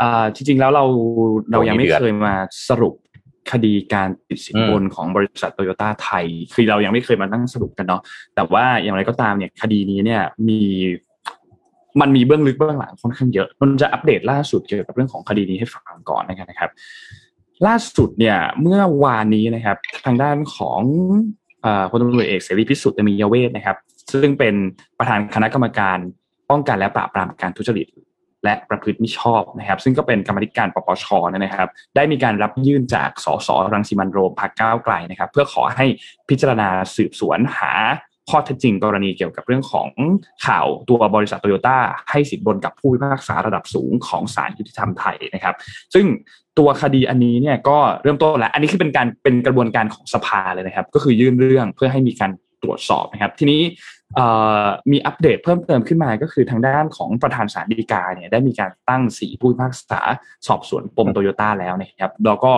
อ่าจริงๆแล้วเราเรายังไม่โอ้ยเดือดเคยมาสรุป คดีการติดสินบนของบริษัทโตโยต้าไทย คือเรายังไม่เคยมานั่งสรุปกันเนาะแต่ว่าอย่างไรก็ตามเนี่ยคดีนี้เนี่ยมีมันมีเบื้องลึกเบื้องหลังค่อนข้างเยอะนนจะอัปเดตล่าสุดเกี่ยวกับเรื่องของคดีนี้ให้ฟังก่อนนะครับ ล่าสุดเนี่ยเมื่อวานนี้นะครับ ทางด้านของเอ่อพลตำรวจเอกเสรีพิสุทธิ์เตมียเวทนะครับ ซึ่งเป็นประธานคณะกรรมการป้องกันและปราบปรามการทุจริต และประพฤติมิชอบนะครับ ซึ่งก็เป็นกรรมธิการปปชนะครับ ได้มีการรับยื่นจากสสรังสิมันโรมพรรคก้าวไกลนะครับ เพื่อขอให้พิจารณาสืบสวนหาข้อเท็จจริงกรณีเกี่ยวกับเรื่องของข่าวตัวบริษัทโตโยต้าให้สินบนกับผู้พิพากษาระดับสูงของศาลยุติธรรมไทยนะครับ ซึ่งตัวคดีอันนี้เนี่ยก็เริ่มต้นแล้ว อันนี้คือเป็นการเป็นกระบวนการของสภาเลยนะครับ ก็คือยื่นเรื่องเพื่อให้มีการ ตรวจสอบนะครับทีนี้มีอัปเดตเพิ่มเติมขึ้นมาก็คือทางด้านของประธานศาลฎีกาเนี่ยได้มีการตั้งสีผู้พิพากษาสอบสวนปมโตโยต้าแล้วนะครับแล้วก็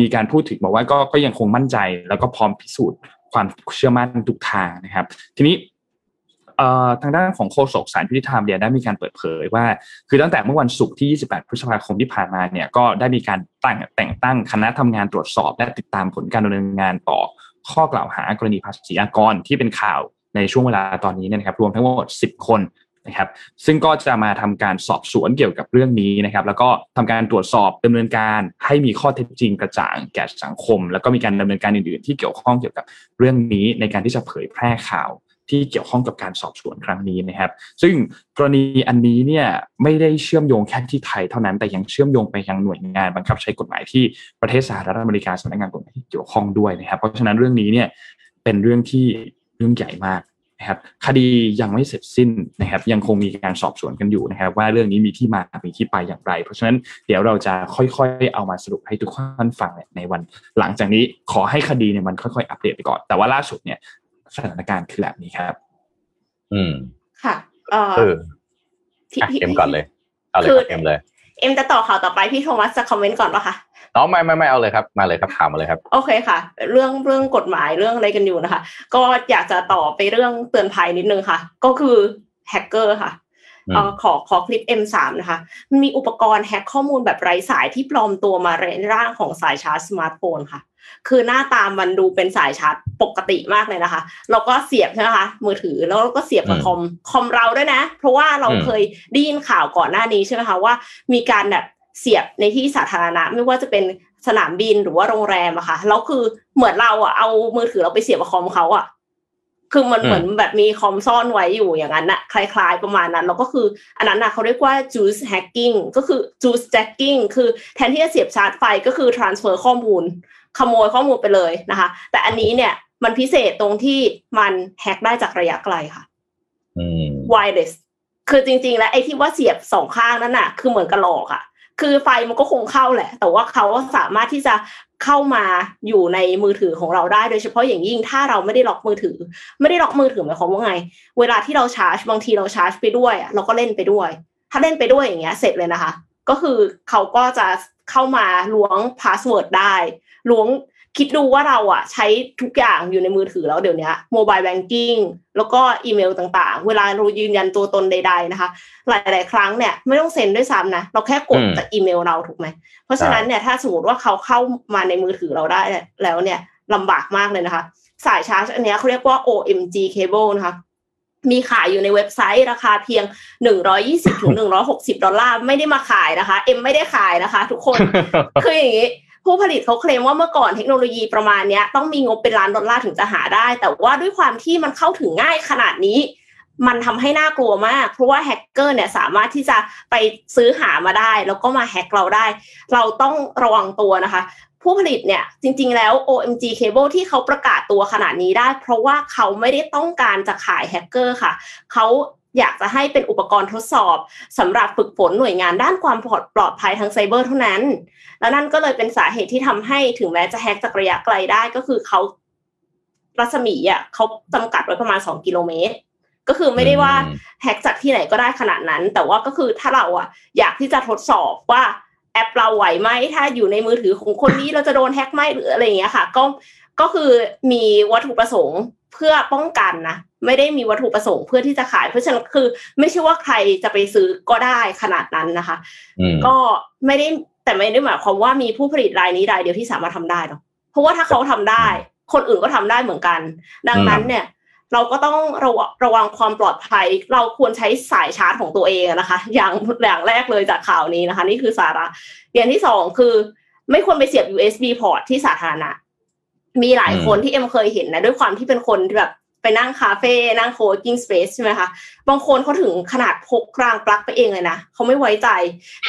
มีการพูดถึงบอกว่าก็ก็ยังคงมั่นใจ แล้วก็พร้อมพิสูจน์ความเชื่อมั่นทุกทางนะครับ ทีนี้ทางด้านของโฆษกสารยุติธรรมเนี่ยได้มีการเปิดเผยว่า คือตั้งแต่เมื่อวันศุกร์ที่ 28 พฤษภาคมที่ผ่านมาเนี่ยก็ได้มีการตั้งแต่งตั้งคณะทำงานตรวจสอบ และติดตามผลการดำเนินงานต่อ ข้อกล่าวหากรณีภาษีอากรที่เป็นข่าวในช่วงเวลาตอนนี้เนี่ยนะครับรวมทั้งหมด 10 คนนะครับซึ่งก็จะมาทำการสอบสวนเกี่ยวกับเรื่องนี้นะครับแล้วก็ทำการตรวจสอบดำเนินการให้มีข้อเท็จจริงกระจ่างแก่สังคม แล้วก็มีการดำเนินการอื่นๆ ที่เกี่ยวข้องเกี่ยวกับเรื่องนี้ในการที่จะเผยแพร่ข่าว ที่เกี่ยวข้องกับการสอบสวนครั้งนี้นะครับ ซึ่งกรณีอันนี้เนี่ยไม่ได้เชื่อมโยงแค่ที่ไทยเท่านั้นแต่ยังเชื่อมโยงไปยังหน่วยงานบังคับใช้กฎหมายที่ประเทศสหรัฐอเมริกาสำนักงานกฎหมายที่เกี่ยวข้องด้วยนะครับ เพราะฉะนั้นเรื่องนี้เนี่ยเป็นเรื่องที่เรื่องใหญ่มากนะครับคดียังไม่เสร็จสิ้นนะครับ ยังคงมีการสอบสวนกันอยู่นะครับ ว่าเรื่องนี้มีที่มามีที่ไปอย่างไร เพราะฉะนั้นเดี๋ยวเราจะค่อยๆ เอามาสรุปให้ทุกท่านฟังในวัน หลังจากนี้ขอให้คดีเนี่ยมันค่อยๆ อัปเดตไปก่อน แต่ว่าล่าสุดเนี่ย สถานการณ์คือแบบนี้ครับ อืม ค่ะเอ่อเออที่อะที่เอ็มก่อนเลยเอาเลยคือครับเอ็มเลย เอ็มจะต่อข่าวต่อไปพี่โทมัสจะคอมเมนต์ก่อนปะคะน้องไม่ไม่ไม่เอาเลยครับมาเลยครับถามมาเลยครับ โอเคค่ะ เรื่องเรื่องกฎหมายเรื่องอะไรกันอยู่นะคะ ก็อยากจะต่อไปเรื่องเตือนภัยนิดนึงค่ะ ก็คือแฮกเกอร์ค่ะเออขอขอคลิป M3 นะคะมันมีอุปกรณ์แฮ็กข้อมูลแบบไร้สายที่ปลอมตัวมาในร่างของสายชาร์จสมาร์ทโฟนค่ะ คือหน้าตามันดูเป็นสายชาร์จปกติมากเลยนะคะแล้วก็เสียบใช่ไหมคะมือถือแล้วก็เสียบกับคอมคอมเราด้วยนะ เพราะว่าเราเคยได้ยินข่าวก่อนหน้านี้ใช่ไหมคะว่า มีการแบบเสียบในที่สาธารณะ ไม่ว่าจะเป็นสนามบินหรือว่าโรงแรมอะค่ะแล้วคือเหมือนเราอะเอามือถือเราไปเสียบกับคอมเขาอะคือมันเหมือนแบบมีคอมซ่อนไว้อยู่อย่างนั้นนะคล้ายๆประมาณนั้น แล้วก็คืออันนั้นนะเขาเรียกว่า juice hacking ก็คือ juice jacking คือแทนที่จะเสียบชาร์จไฟก็คือ transfer ข้อมูล ขโมยข้อมูลไปเลยนะคะ แต่อันนี้เนี่ยมันพิเศษตรงที่มันแฮกได้จากระยะไกลค่ะ wireless คือจริง ๆ แล้วไอ้ที่ว่าเสียบสองข้างนั่นน่ะ คือเหมือนกระหลอกอะคือไฟมันก็คงเข้าแหละ แต่ว่าเขาสามารถที่จะเข้ามาอยู่ในมือถือของเราได้ โดยเฉพาะอย่างยิ่งถ้าเราไม่ได้ล็อกมือถือ ไม่ได้ล็อกมือถือหมายความว่าไง เวลาที่เราชาร์จ บางทีเราชาร์จไปด้วยเราก็เล่นไปด้วย ถ้าเล่นไปด้วยอย่างเงี้ยเสร็จเลยนะคะ ก็คือเขาก็จะเข้ามาล้วง password ได้ ล้วงคิดดูว่าเราอะใช้ทุกอย่างอยู่ในมือถือแล้วเดี๋ยวนี้โมบายแบงกิ้งแล้วก็อีเมลต่างๆ เวลาเรายืนยันตัวตนใด ๆนะคะ หลาย ๆ ครั้งเนี่ยไม่ต้องเซ็นด้วยซ้ำนะเราแค่กดจากอีเมลเราถูกไหมเพราะฉะนั้นเนี่ยถ้าสมมติว่าเขาเข้ามาในมือถือเราได้แล้วเนี่ยลำบากมากเลยนะคะ สายชาร์จอันนี้เขาเรียกว่า OMG cable นะคะมีขายอยู่ในเว็บไซต์ราคาเพียง 120ถึง160 ดอลลาร์ไม่ได้มาขายนะคะ เอ็มไม่ได้ขายนะคะ ทุกคน คืออย่างนี้ ผู้ผลิตเขาเคลมว่าเมื่อก่อนเทคโนโลยีประมาณนี้ต้องมีงบเป็นล้านดอลลาร์ถึงจะหาได้ แต่ว่าด้วยความที่มันเข้าถึงง่ายขนาดนี้ มันทำให้น่ากลัวมาก เพราะว่าแฮกเกอร์เนี่ยสามารถที่จะไปซื้อหามาได้ แล้วก็มาแฮกเราได้ เราต้องระวังตัวนะคะ ผู้ผลิตเนี่ยจริง ๆ แล้ว OMG Cable ที่เขาประกาศตัวขนาดนี้ได้ เพราะว่าเขาไม่ได้ต้องการจะขายแฮกเกอร์ค่ะเขา อยากจะให้เป็นอุปกรณ์ทดสอบสำหรับฝึกฝนหน่วยงานด้านความปลอดภัยทางไซเบอร์เท่านั้น แล้วนั่นก็เลยเป็นสาเหตุที่ทำให้ถึงแม้จะแฮกจากระยะไกลได้ก็คือเขารัศมีอะเขาจำกัดไว้ประมาณสองกิโลเมตรก็คือไม่ได้ว่าแฮกจากที่ไหนก็ได้ขนาดนั้น แต่ว่าก็คือถ้าเราอะ อยากที่จะทดสอบว่าแอปเราไหวไหมถ้าอยู่ในมือถือของคนนี้เราจะโดนแฮกไหมหรืออะไรอย่างเงี้ยค่ะ ก็ก็คือมีวัตถุประสงค์ เพื่อป้องกันนะไม่ได้มีวัตถุประสงค์เพื่อที่จะขาย เพราะฉะนั้นคือ ไม่ใช่ว่าใครจะไปซื้อก็ได้ขนาดนั้นนะคะ ก็ไม่ได้แต่ไม่ได้หมายความว่ามีผู้ผลิตรายนี้รายเดียวที่สามารถทำได้หรอกเพราะว่าถ้าเขาทำได้ คนอื่นก็ทำได้เหมือนกัน ดังนั้นเนี่ยเราก็ต้องระระวังความปลอดภัย เราควรใช้สายชาร์จของตัวเองนะคะ อย่างอย่างแรกเลยจากข่าวนี้นะคะ นี่คือสาระอย่างที่สองคือ ไม่ควรไปเสียบ USB port ที่สาธารณะ มีหลายคนที่เอ็มเคยเห็นนะด้วยความที่เป็นคนที่แบบไปนั่งคาเฟ่นั่งโคกิ้งสเปซใช่ไหมคะ บางคนเขาถึงขนาดพกกลางปลั๊กไปเองเลยนะเขาไม่ไว้ใจ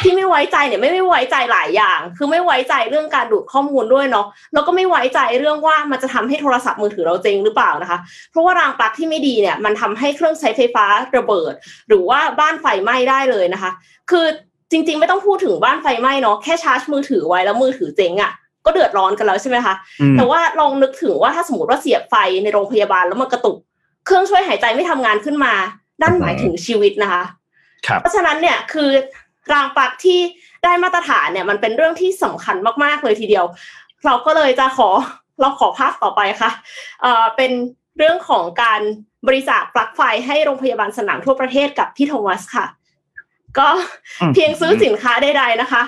ที่ไม่ไว้ใจเนี่ยไม่ไม่ไว้ใจหลายอย่าง คือไม่ไว้ใจเรื่องการดูดข้อมูลด้วยเนาะแล้วก็ไม่ไว้ใจเรื่องว่ามันจะทำให้โทรศัพท์มือถือเราเจงหรือเปล่านะคะ เพราะว่ารางปลั๊กที่ไม่ดีเนี่ยมันทำให้เครื่องใช้ไฟฟ้าระเบิด หรือว่าบ้านไฟไหม้ได้เลยนะคะ คือจริง ๆ ไม่ต้องพูดถึงบ้านไฟไหม้เนาะแค่ชาร์จมือถือไว้แล้วมือถือเจ๊งอะ่ะ ก็เดือดร้อนกันแล้วใช่ไหมคะแต่ว่าลองนึกถึงว่าถ้าสมมติว่าเสียบไฟในโรงพยาบาลแล้วมันกระตุก เครื่องช่วยหายใจไม่ทำงานขึ้นมานั่นหมายถึงชีวิตนะคะเพราะฉะนั้นเนี่ยคือรางปลั๊กที่ได้มาตรฐานเนี่ย มันเป็นเรื่องที่สำคัญมากๆเลยทีเดียว เราก็เลยจะขอเราขอภาพต่อไปค่ะเอ่อเป็นเรื่องของการบริจาคปลั๊กไฟให้โรงพยาบาลสนามทั่วประเทศกับพี่โทมัสค่ะ ก็เพียงซื้อสินค้าใดๆนะคะ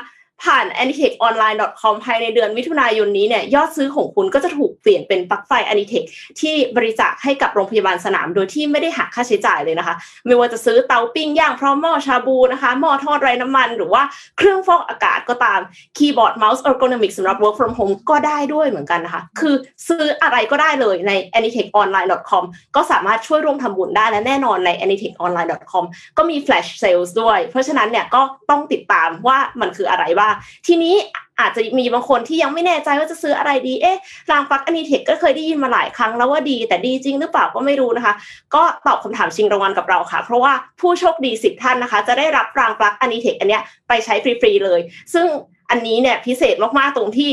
ผ่าน anitechonline.com ภายในเดือนมิถุนายนนี้เนี่ยยอดซื้อของคุณก็จะถูกเปลี่ยนเป็นปลั๊กไฟ Anitech ที่บริจาคให้กับโรงพยาบาลสนามโดยที่ไม่ได้หักค่าใช้จ่ายเลยนะคะ ไม่ว่าจะซื้อเตาปิ้งย่างพร้อมหม้อชาบูนะคะหม้อทอดไร้น้ำมัน หรือว่าเครื่องฟอกอากาศก็ตามคีย์บอร์ดเมาส์ ergonomic สำหรับ work from home ก็ได้ด้วยเหมือนกันนะคะ คือซื้ออะไรก็ได้เลยใน anitechonline.com ก็สามารถช่วยร่วมทำบุญได้และแน่นอนใน anitechonline.com ก็มี flash sales ด้วย เพราะฉะนั้นเนี่ยก็ต้องติดตามว่ามันคืออะไรบ้างทีนี้อาจจะมีบางคนที่ยังไม่แน่ใจว่าจะซื้ออะไรดี เอ๊ะ รางฟักอนิเทคก็เคยได้ยินมาหลายครั้งแล้วว่าดี แต่ดีจริงหรือเปล่าก็ไม่รู้นะคะ ก็ตอบคำถามชิงรางวัลกับเราค่ะ เพราะว่าผู้โชคดีสิบท่านนะคะ จะได้รับรางฟักอนิเทคอันเนี้ยไปใช้ฟรีๆเลย ซึ่งอันนี้เนี่ยพิเศษมากๆตรงที่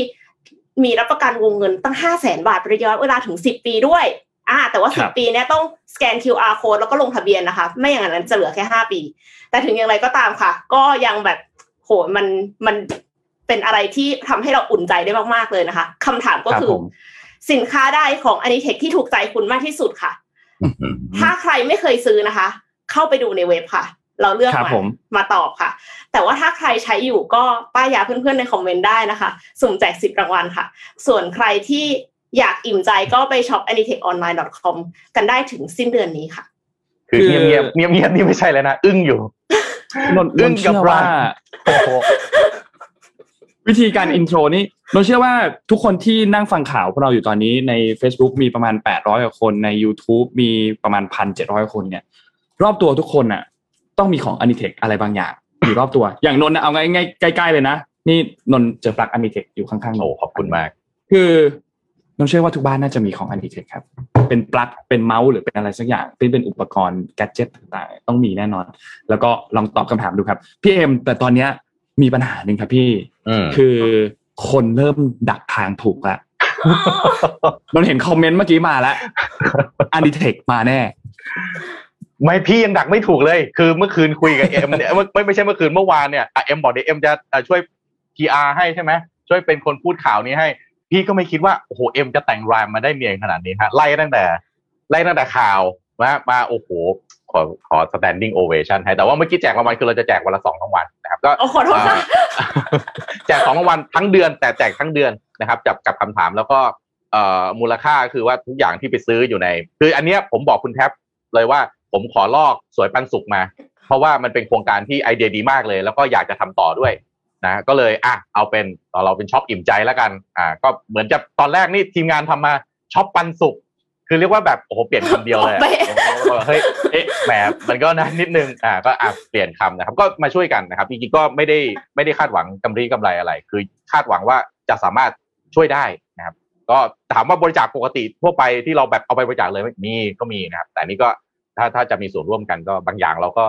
มีรับประกันวงเงินตั้งห้าแสนบาทระยะเวลาถึงสิบปีด้วยอ่าแต่ว่าสิบปีเนี้ยต้องสแกน QR code แล้วก็ลงทะเบียนนะคะ ไม่อย่างนั้นจะเหลือแค่ห้าปี แต่ถึงอย่างไรก็ตามค่ะ ก็ยังแบบ โหมันมันเป็นอะไรที่ทำให้เราอุ่นใจได้มากๆเลยนะคะคำถามก็คือ สินค้าได้ของอนิเทคที่ถูกใจคุณมากที่สุดค่ะ ถ้าใครไม่เคยซื้อนะคะ เข้าไปดูในเว็บค่ะ เราเลือกครับมาผมมาตอบค่ะ แต่ว่าถ้าใครใช้อยู่ก็ป้ายยาเพื่อนๆในคอมเมนต์ได้นะคะ สุ่มแจกสิบรางวัลค่ะ ส่วนใครที่อยากอิ่มใจก็ไปช็อป anitechonline.com กันได้ถึงสิ้นเดือนนี้ค่ะ คือคือเงียบเงียบเงียบๆนี่ไม่ใช่เลยนะ อึ้งอยู่ นนท์อึ้ง นนท์กับเชื่อว่าร้านโอ้โหวิธีการ intro นี่นนท์เชื่อว่าทุกคนที่นั่งฟังข่าวพวกเราอยู่ตอนนี้ใน Facebook มีประมาณ 800กว่าคนใน YouTube มีประมาณ 1,700 คนเนี่ย รอบตัวทุกคนน่ะ ต้องมีของ Anitech อะไรบางอย่าง อยู่รอบตัว อย่างนนท์น่ะเอาง่ายๆใกล้ๆเลยนะ นี่นนท์เจอปลั๊ก Anitech อยู่ข้างๆนโอ้นท์ขอบคุณมาก คือนนท์เชื่อว่าทุกบ้านน่าจะมีของ Anitech ครับ เป็นปลั๊กเป็นเมาส์หรือเป็นอะไรสักอย่างเป็นเป็นอุปกรณ์แกดเจิตต่างๆ ต้องมีแน่นอน แล้วก็ลองตอบคำถามดูครับพี่เอ็มแต่ตอนเนี้ยมีปัญหาหนึ่งครับพี่อืมคือคนเริ่มดักทางถูกแล้วนนท์เห็นคอมเมนต์เมื่อกี้มาแล้ว Anitech มาแน่ ไม่พี่ยังดักไม่ถูกเลย คือเมื่อคืนคุยกับเอ็มเนี่ยไม่ไม่ไม่ใช่เมื่อคืนเมื่อวานเนี่ยอะเอ็มบอกเดี๋ยวเอ็มจะเอ่อช่วย PR ให้ใช่ไหมช่วยเป็นคนพูดข่าวนี้ให้ พี่ก็ไม่คิดว่าโอ้โหเอ็มจะแต่งรายมาได้เนียนขนาดนี้ฮะไล่ตั้งแต่ ไล่ตั้งแต่ข่าวมามาโอ้โหขอขอ standing ovation ให้แต่ว่าเมื่อกี้แจกรางวัลคือเราจะแจกวันละสองรางวัลนะครับ ก็โอ้ขอโทษค่ะอ่าแจกสองรางวัลทั้งเดือน แต่แจกทั้งเดือนนะครับจับกับคำถามแล้วก็เอ่อมูลค่าคือว่าทุกอย่างที่ไปซื้ออยู่ใน คืออันเนี้ยผมบอกคุณแท็บเลยว่าผมขอลอกสวยปันสุขมา เพราะว่ามันเป็นโครงการที่ไอเดียดีมากเลย แล้วก็อยากจะทำต่อด้วย นะก็เลยอะเอาเป็นเราเป็นช็อปอิ่มใจแล้วกันอ่าก็เหมือนจะตอนแรกนี่ทีมงานทำมาช็อปปันสุขคือเรียกว่าแบบโอ้โหเปลี่ยนคำเดียวเลยอะเป๊ะเออเฮ้ยเอ๊ะแหมมันก็นะนิดนึงอ่าก็อะเปลี่ยนคำนะครับ ก็มาช่วยกันนะครับจริงๆก็ไม่ได้ไม่ได้คาดหวังกำไรกำไรอะไร คือคาดหวังว่าจะสามารถช่วยได้นะครับ ก็ถามว่าบริจาคปกติทั่วไปที่เราแบบเอาไปบริจาคเลยไหมมีก็มีนะครับ แต่อันนี้ก็ถ้าถ้าจะมีส่วนร่วมกันก็บางอย่างเราก็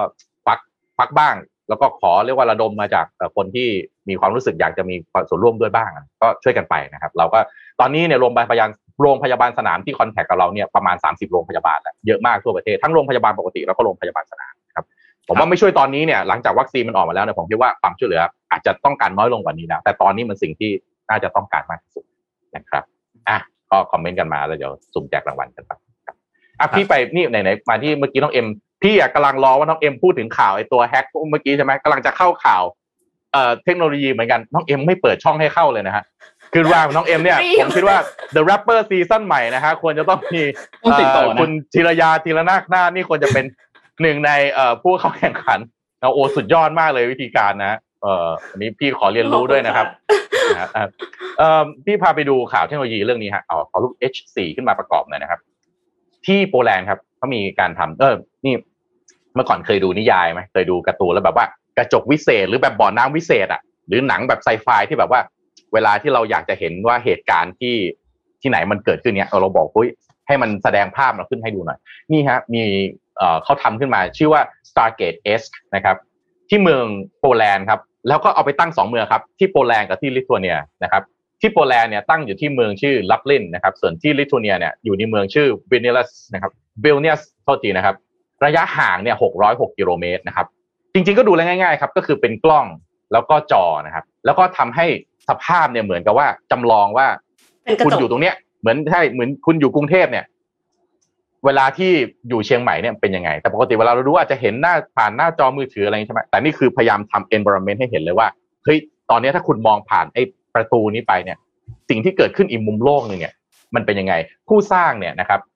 ฟักฟักบ้าง แล้วก็ขอเรียกว่าระดมมาจากเอ่อคนที่มีความรู้สึกอยากจะมีส่วนร่วมด้วยบ้างอะก็ช่วยกันไปนะครับ เราก็ตอนนี้เนี่ยโรงพยาบาลโรงพยาบาลสนามที่คอนแทคกับเราเนี่ยประมาณ 30 โรงพยาบาลแล้วเยอะมากทั่วประเทศทั้งโรงพยาบาลปกติแล้วก็โรงพยาบาลสนามครับผมว่าไม่ช่วยตอนนี้เนี่ยหลังจากวัคซีนมันออกมาแล้วเนี่ยผมคิดว่าความช่วยเหลือ อาจจะต้องการน้อยลงกว่านี้แล้วแต่ตอนนี้มันสิ่งที่น่าจะต้องการมากที่สุดนะครับอะก็คอมเมนต์กันมาแล้วเดี๋ยวสุ่มแจกรางวัลกันไปครับอะพี่ไปนี่ไหนๆมาที่เมื่อกี้น้องเอ็ม พี่อะกำลังรอว่าน้องเอ็มพูดถึงข่าวไอ้ตัวแฮกเมื่อกี้ใช่ไหมกำลังจะเข้าข่าวเอ่อเทคโนโลยีเหมือนกันน้องเอ็มไม่เปิดช่องให้เข้าเลยนะฮะคือว่าน้องเอ็มเนี่ยรีบผมคิดว่า The Rapper ซีซั่นใหม่นะฮะควรจะต้องมีต้องติดต่อนะเคุณธีรยาธีรนาคหน้านี่ควรจะเป็นหนึ่งในเอ่อผู้เข้าแข่งขันเอาโอสุดยอดมากเลยวิธีการนะเอ่ออันนี้พี่ขอเรียนรู้ด้วยนะครับนะฮะอะเอ่อพี่พาไปดูข่าวเทคโนโลยีเรื่องนี้ฮะเอาขอรูป H4 ขึ้นมาประกอบหน่อยนะครับ ที่โปแลนด์ครับเขามีการทำเออ นี่ เมื่อก่อนเคยดูนิยายไหมเคยดูการ์ตูนแล้วแบบว่า กระจกวิเศษ หรือแบบบ่อน้ำวิเศษอะหรือหนังแบบไซไฟที่แบบว่า เวลาที่เราอยากจะเห็นว่าเหตุการณ์ที่ที่ไหนมันเกิดขึ้นเนี้ยเราบอกเฮ้ยให้มันแสดงภาพเราขึ้นให้ดูหน่อย นี่ฮะมีเขาทำขึ้นมาชื่อว่า Stargate S นะครับ ที่เมืองโปแลนด์ครับ แล้วก็เอาไปตั้งสองเมืองครับ ที่โปแลนด์กับที่ลิทัวเนียนะครับ ที่โปแลนด์เนี่ยตั้งอยู่ที่เมืองชื่อลูบลินนะครับ ส่วนที่ลิทัวเนียเนี่ยอยู่ในเมืองชื่อวินิลัสนะครับวิลเนียสโทษทีนะครับ ระยะห่างเนี่ย606กิโลเมตรนะครับ จริง ๆก็ดูแลง่ายๆครับก็คือเป็นกล้องแล้วก็จอนะครับ แล้วก็ทำให้สภาพเนี่ยเหมือนกับว่าจำลองว่าเป็นกระคุณจกอยู่ตรงเนี้ย เหมือนใช่เหมือนคุณอยู่กรุงเทพเนี่ย เวลาที่อยู่เชียงใหม่เนี่ยเป็นยังไง แต่ปกติเวลาเราดูอาจจะเห็นหน้าผ่านหน้าจอมือถืออะไรอย่างนี้ใช่ไหมแต่นี่คือพยายามทำ environment ให้เห็นเลยว่าเฮ้ยตอนเนี้ยถ้าคุณมองผ่านไอ้ประตูนี้ไปเนี่ย สิ่งที่เกิดขึ้นอีกมุมโลกหนึ่งเนี่ย มันเป็นยังไง ผู้สร้างเนี่ยนะครับเอ่อ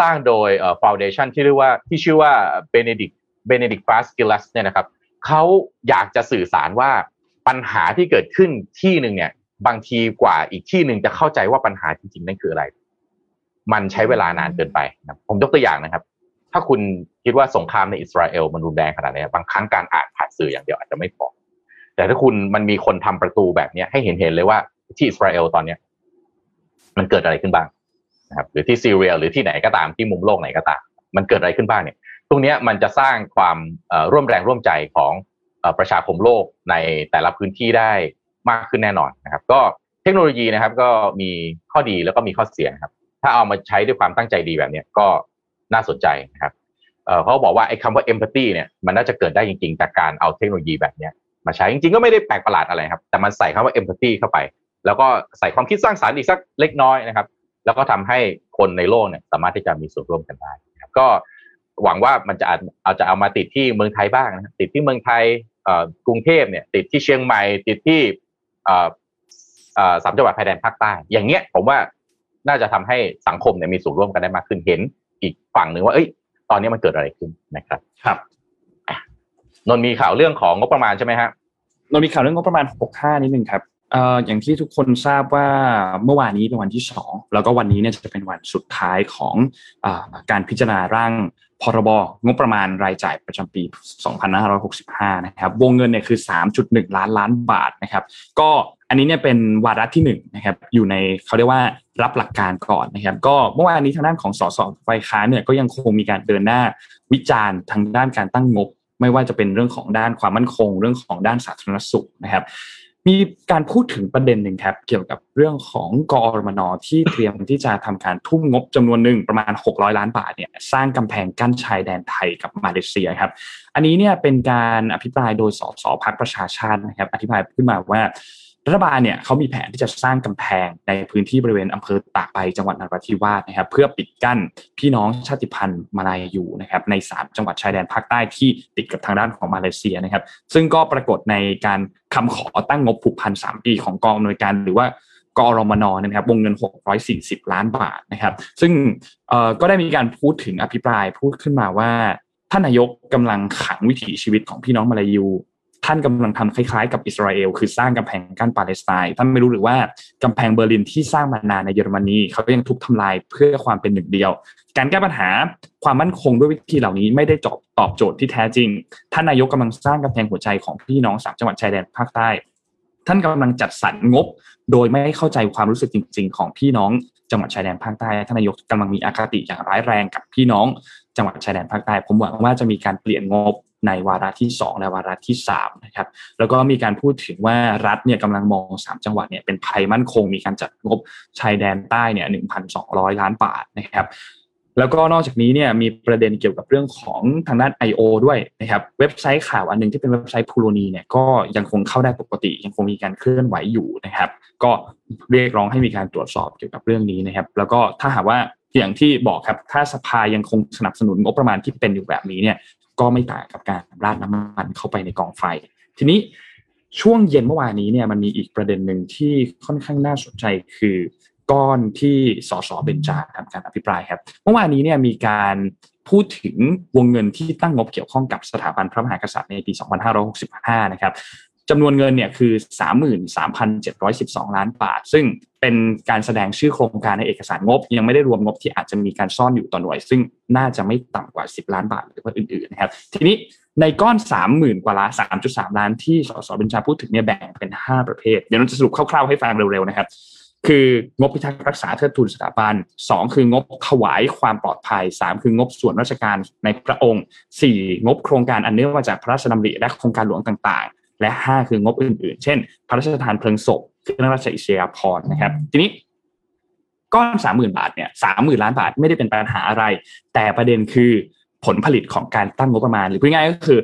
สร้างโดยเอ่อ foundation ที่เรียกว่าที่ชื่อว่า Benedict Benedict f a s k i l a s เนี่ยนะครับเขาอยากจะสื่อสารว่าปัญหาที่เกิดขึ้นที่หนึ่งเนี่ย บางทีกว่าอีกที่หนึ่งจะเข้าใจว่าปัญหาจริงๆนั่นคืออะไร มันใช้เวลานานเกินไปนะผมยกตัวอย่างนะครับ ถ้าคุณคิดว่าสงครามในอิสราเอลมันรุนแรงขนาดนี้บางครั้งการอ่านผ่านสื่ออย่างเดียวอาจจะไม่พอแต่ถ้าคุณมันมีคนทำประตูแบบเนี้ยให้เห็นเห็นเลยว่าที่อิสราเอลตอนเนี้ย มันเกิดอะไรขึ้นบ้าง นะครับหรือที่ซีเรียลหรือที่ไหนก็ตามที่มุมโลกไหนก็ตาม มันเกิดอะไรขึ้นบ้างเนี่ยตรงนี้มันจะสร้างความร่วมแรงร่วมใจของอประชาคมโลกในแต่ละพื้นที่ได้มากขึ้นแน่นอนนะครับ ก็เทคโนโลยีนะครับก็มีข้อดีแล้วก็มีข้อเสียครับ ถ้าเอามาใช้ด้วยความตั้งใจดีแบบนี้ก็น่าสนใจนะครับเขาบอกว่าไอ้คำว่า empathy เนี่ยมันน่าจะเกิดได้จริงๆ จากการเอาเทคโนโลยีแบบนี้มาใช้จริงๆ ก็ไม่ได้แปลกประหลาดอะไรครับ แต่มันใส่คำว่า empathy เข้าไป แล้วก็ใส่ความคิดสร้างสรรค์อีกสักเล็กน้อยนะครับ แล้วก็ทำให้คนในโลกเนี่ยสามารถที่จะมีส่วนร่วมกันได้นะครับก็หวังว่ามันจะอาจจะเอามาติดที่เมืองไทยบ้างนะติดที่เมืองไทยกรุงเทพเนี่ย ติดที่เชียงใหม่ ติดที่สามจังหวัดภายแดนภาคใต้ อย่างเงี้ยผมว่าน่าจะทำให้สังคมเนี่ยมีส่วนร่วมกันได้มากขึ้นเห็น อีกฝั่งหนึ่งว่าเอ้ย ตอนนี้มันเกิดอะไรขึ้นนะครับครับนนมีข่าวเรื่องของงบประมาณใช่ไหมฮะนนมีข่าวเรื่องงบประมาณ 65 นิดนึงครับ เอ่ออย่างที่ทุกคนทราบว่าเมื่อวานนี้เป็นวันที่สองแล้วก็วันนี้เนี่ยจะเป็นวันสุดท้ายของอการพิจารณาร่างพรบงบประมาณรายจ่ายประจำปี 2565 นะครับ วงเงินเนี่ยคือ 3.1 ล้านล้านบาทนะครับ ก็อันนี้เนี่ยเป็นวาระที่1นะครับ อยู่ในเขาเรียกว่ารับหลักการก่อนนะครับ ก็เมื่อวานนี้ทางด้านของสสไฟค้านเนี่ยก็ยังคงมีการเดินหน้าวิจารณ์ทางด้านการตั้งงบ ไม่ว่าจะเป็นเรื่องของด้านความมั่นคง เรื่องของด้านสาธารณสุขนะครับ มีการพูดถึงประเด็นหนึ่งครับ เกี่ยวกับเรื่องของกอรมนที่เตรียมที่จะทำการทุ่มงบจำนวนหนึ่งประมาณ 600 ล้านบาทเนี่ยสร้างกำแพงกั้นชายแดนไทยกับมาเลเซียครับ อันนี้เนี่ยเป็นการอภิปรายโดยสสพักประชาชาตินะครับ อธิบายขึ้นมาว่า รัฐบาลเนี่ยเขามีแผนที่จะสร้างกำแพงในพื้นที่บริเวณอำเภอตากใบจังหวัดนราธิวาสนะครับ เพื่อปิดกั้นพี่น้องชาติพันธุ์มาลายอยู่นะครับใน 3 จังหวัดชายแดนภาคใต้ที่ติดกับทางด้านของมาเลเซียนะครับ ซึ่งก็ปรากฏในการคำขอตั้งงบผูกพันสามปีของกองอำนวยการหรือว่ากอรมนนะครับวงเงิน 640 ล้านบาทนะครับ ซึ่งก็ได้มีการพูดถึงอภิปรายพูดขึ้นมาว่าท่านนายกกำลังขังวิถีชีวิตของพี่น้องมาลายู ท่านกำลังทำคล้ายๆกับอิสราเอลคือสร้างกำแพงกั้นปาเลสไตน์ท่านไม่รู้หรือว่ากำแพงเบอร์ลินที่สร้างมานานในเยอรมนีเขาก็ยังทุบทำลายเพื่อความเป็นหนึ่งเดียว การแก้ปัญหาความมั่นคงด้วยวิธีเหล่านี้ไม่ได้จบตอบโจทย์ที่แท้จริง ท่านนายกกำลังสร้างกำแพงหัวใจของพี่น้องสามจังหวัดชายแดนภาคใต้ ท่านกำลังจัดสรรงบ โดยไม่เข้าใจความรู้สึกจริง ๆ ของพี่น้องจังหวัดชายแดนภาคใต้ท่านนายกกำลังมีอคติอย่างร้ายแรงกับพี่น้องจังหวัดชายแดนภาคใต้ ผมหวังว่าจะมีการเปลี่ยนงบ ในวาระที่ 2 และวาระที่3นะครับแล้วก็มีการพูดถึงว่ารัฐเนี่ยกำลังมอง 3 จังหวัดเนี่ยเป็นภัยมั่นคง มีการจัดงบชายแดนใต้เนี่ย1,200 ล้านบาทนะครับแล้วก็นอกจากนี้เนี่ยมีประเด็นเกี่ยวกับเรื่องของทางด้าน I.O. ด้วยนะครับเว็บไซต์ข่าวอันหนึ่งที่เป็นเว็บไซต์พูโรนีเนี่ยก็ยังคงเข้าได้ปกติ ยังคงมีการเคลื่อนไหวอยู่นะครับ ก็เรียกร้องให้มีการตรวจสอบเกี่ยวกับเรื่องนี้นะครับ แล้วก็ถ้าหากว่าอย่างที่บอกครับถ้าสภายังคงสนับสนุนงบประมาณที่เป็นอยู่แบบนี้เนี่ย ก็ไม่ต่างกับการราดน้ำมันเข้าไปในกองไฟ ทีนี้ช่วงเย็นเมื่อวานนี้เนี่ยมันมีอีกประเด็นหนึ่งที่ค่อนข้างน่าสนใจคือก้อนที่สสเบญจาทำการอภิปรายครับเมื่อวานนี้เนี่ยมีการพูดถึงวงเงินที่ตั้งงบเกี่ยวข้องกับสถาบันพระมหากษัตริย์ในปี 2565 นะครับ จำนวนเงินเนี่ยคือ 33,712 ล้านบาท ซึ่งเป็นการแสดงชื่อโครงการในเอกสารงบ ยังไม่ได้รวมงบที่อาจจะมีการซ่อนอยู่ต่อหน่วย ซึ่งน่าจะไม่ต่ำกว่า 10 ล้านบาทหรือว่าอื่นๆนะครับ ทีนี้ในก้อน 30,000 กว่าล้าน3.3 ล้านที่สสเบญจาพูดถึงเนี่ยแบ่งเป็น 5 ประเภท เดี๋ยวเราจะสรุปคร่าวๆให้ฟังเร็วๆนะครับคืองบพิทักษ์รักษาเทิดทูนสถาบัน2 คืองบถวายความปลอดภัย 3 คืองบส่วนราชการในพระองค์ 4 งบโครงการอันเนื่องมาจากพระราชดำริและโครงการหลวงต่าง และ 5 คืองบอื่นๆ เช่น พระราชทานเพลิงศพเครื่องราชอิสริยาภรณ์นะครับ ทีนี้ก้อนสามหมื่นบาทเนี่ยสามหมื่นล้านบาทไม่ได้เป็นปัญหาอะไร แต่ประเด็นคือผลผลิตของการตั้งงบประมาณ หรือพูดง่ายก็คือ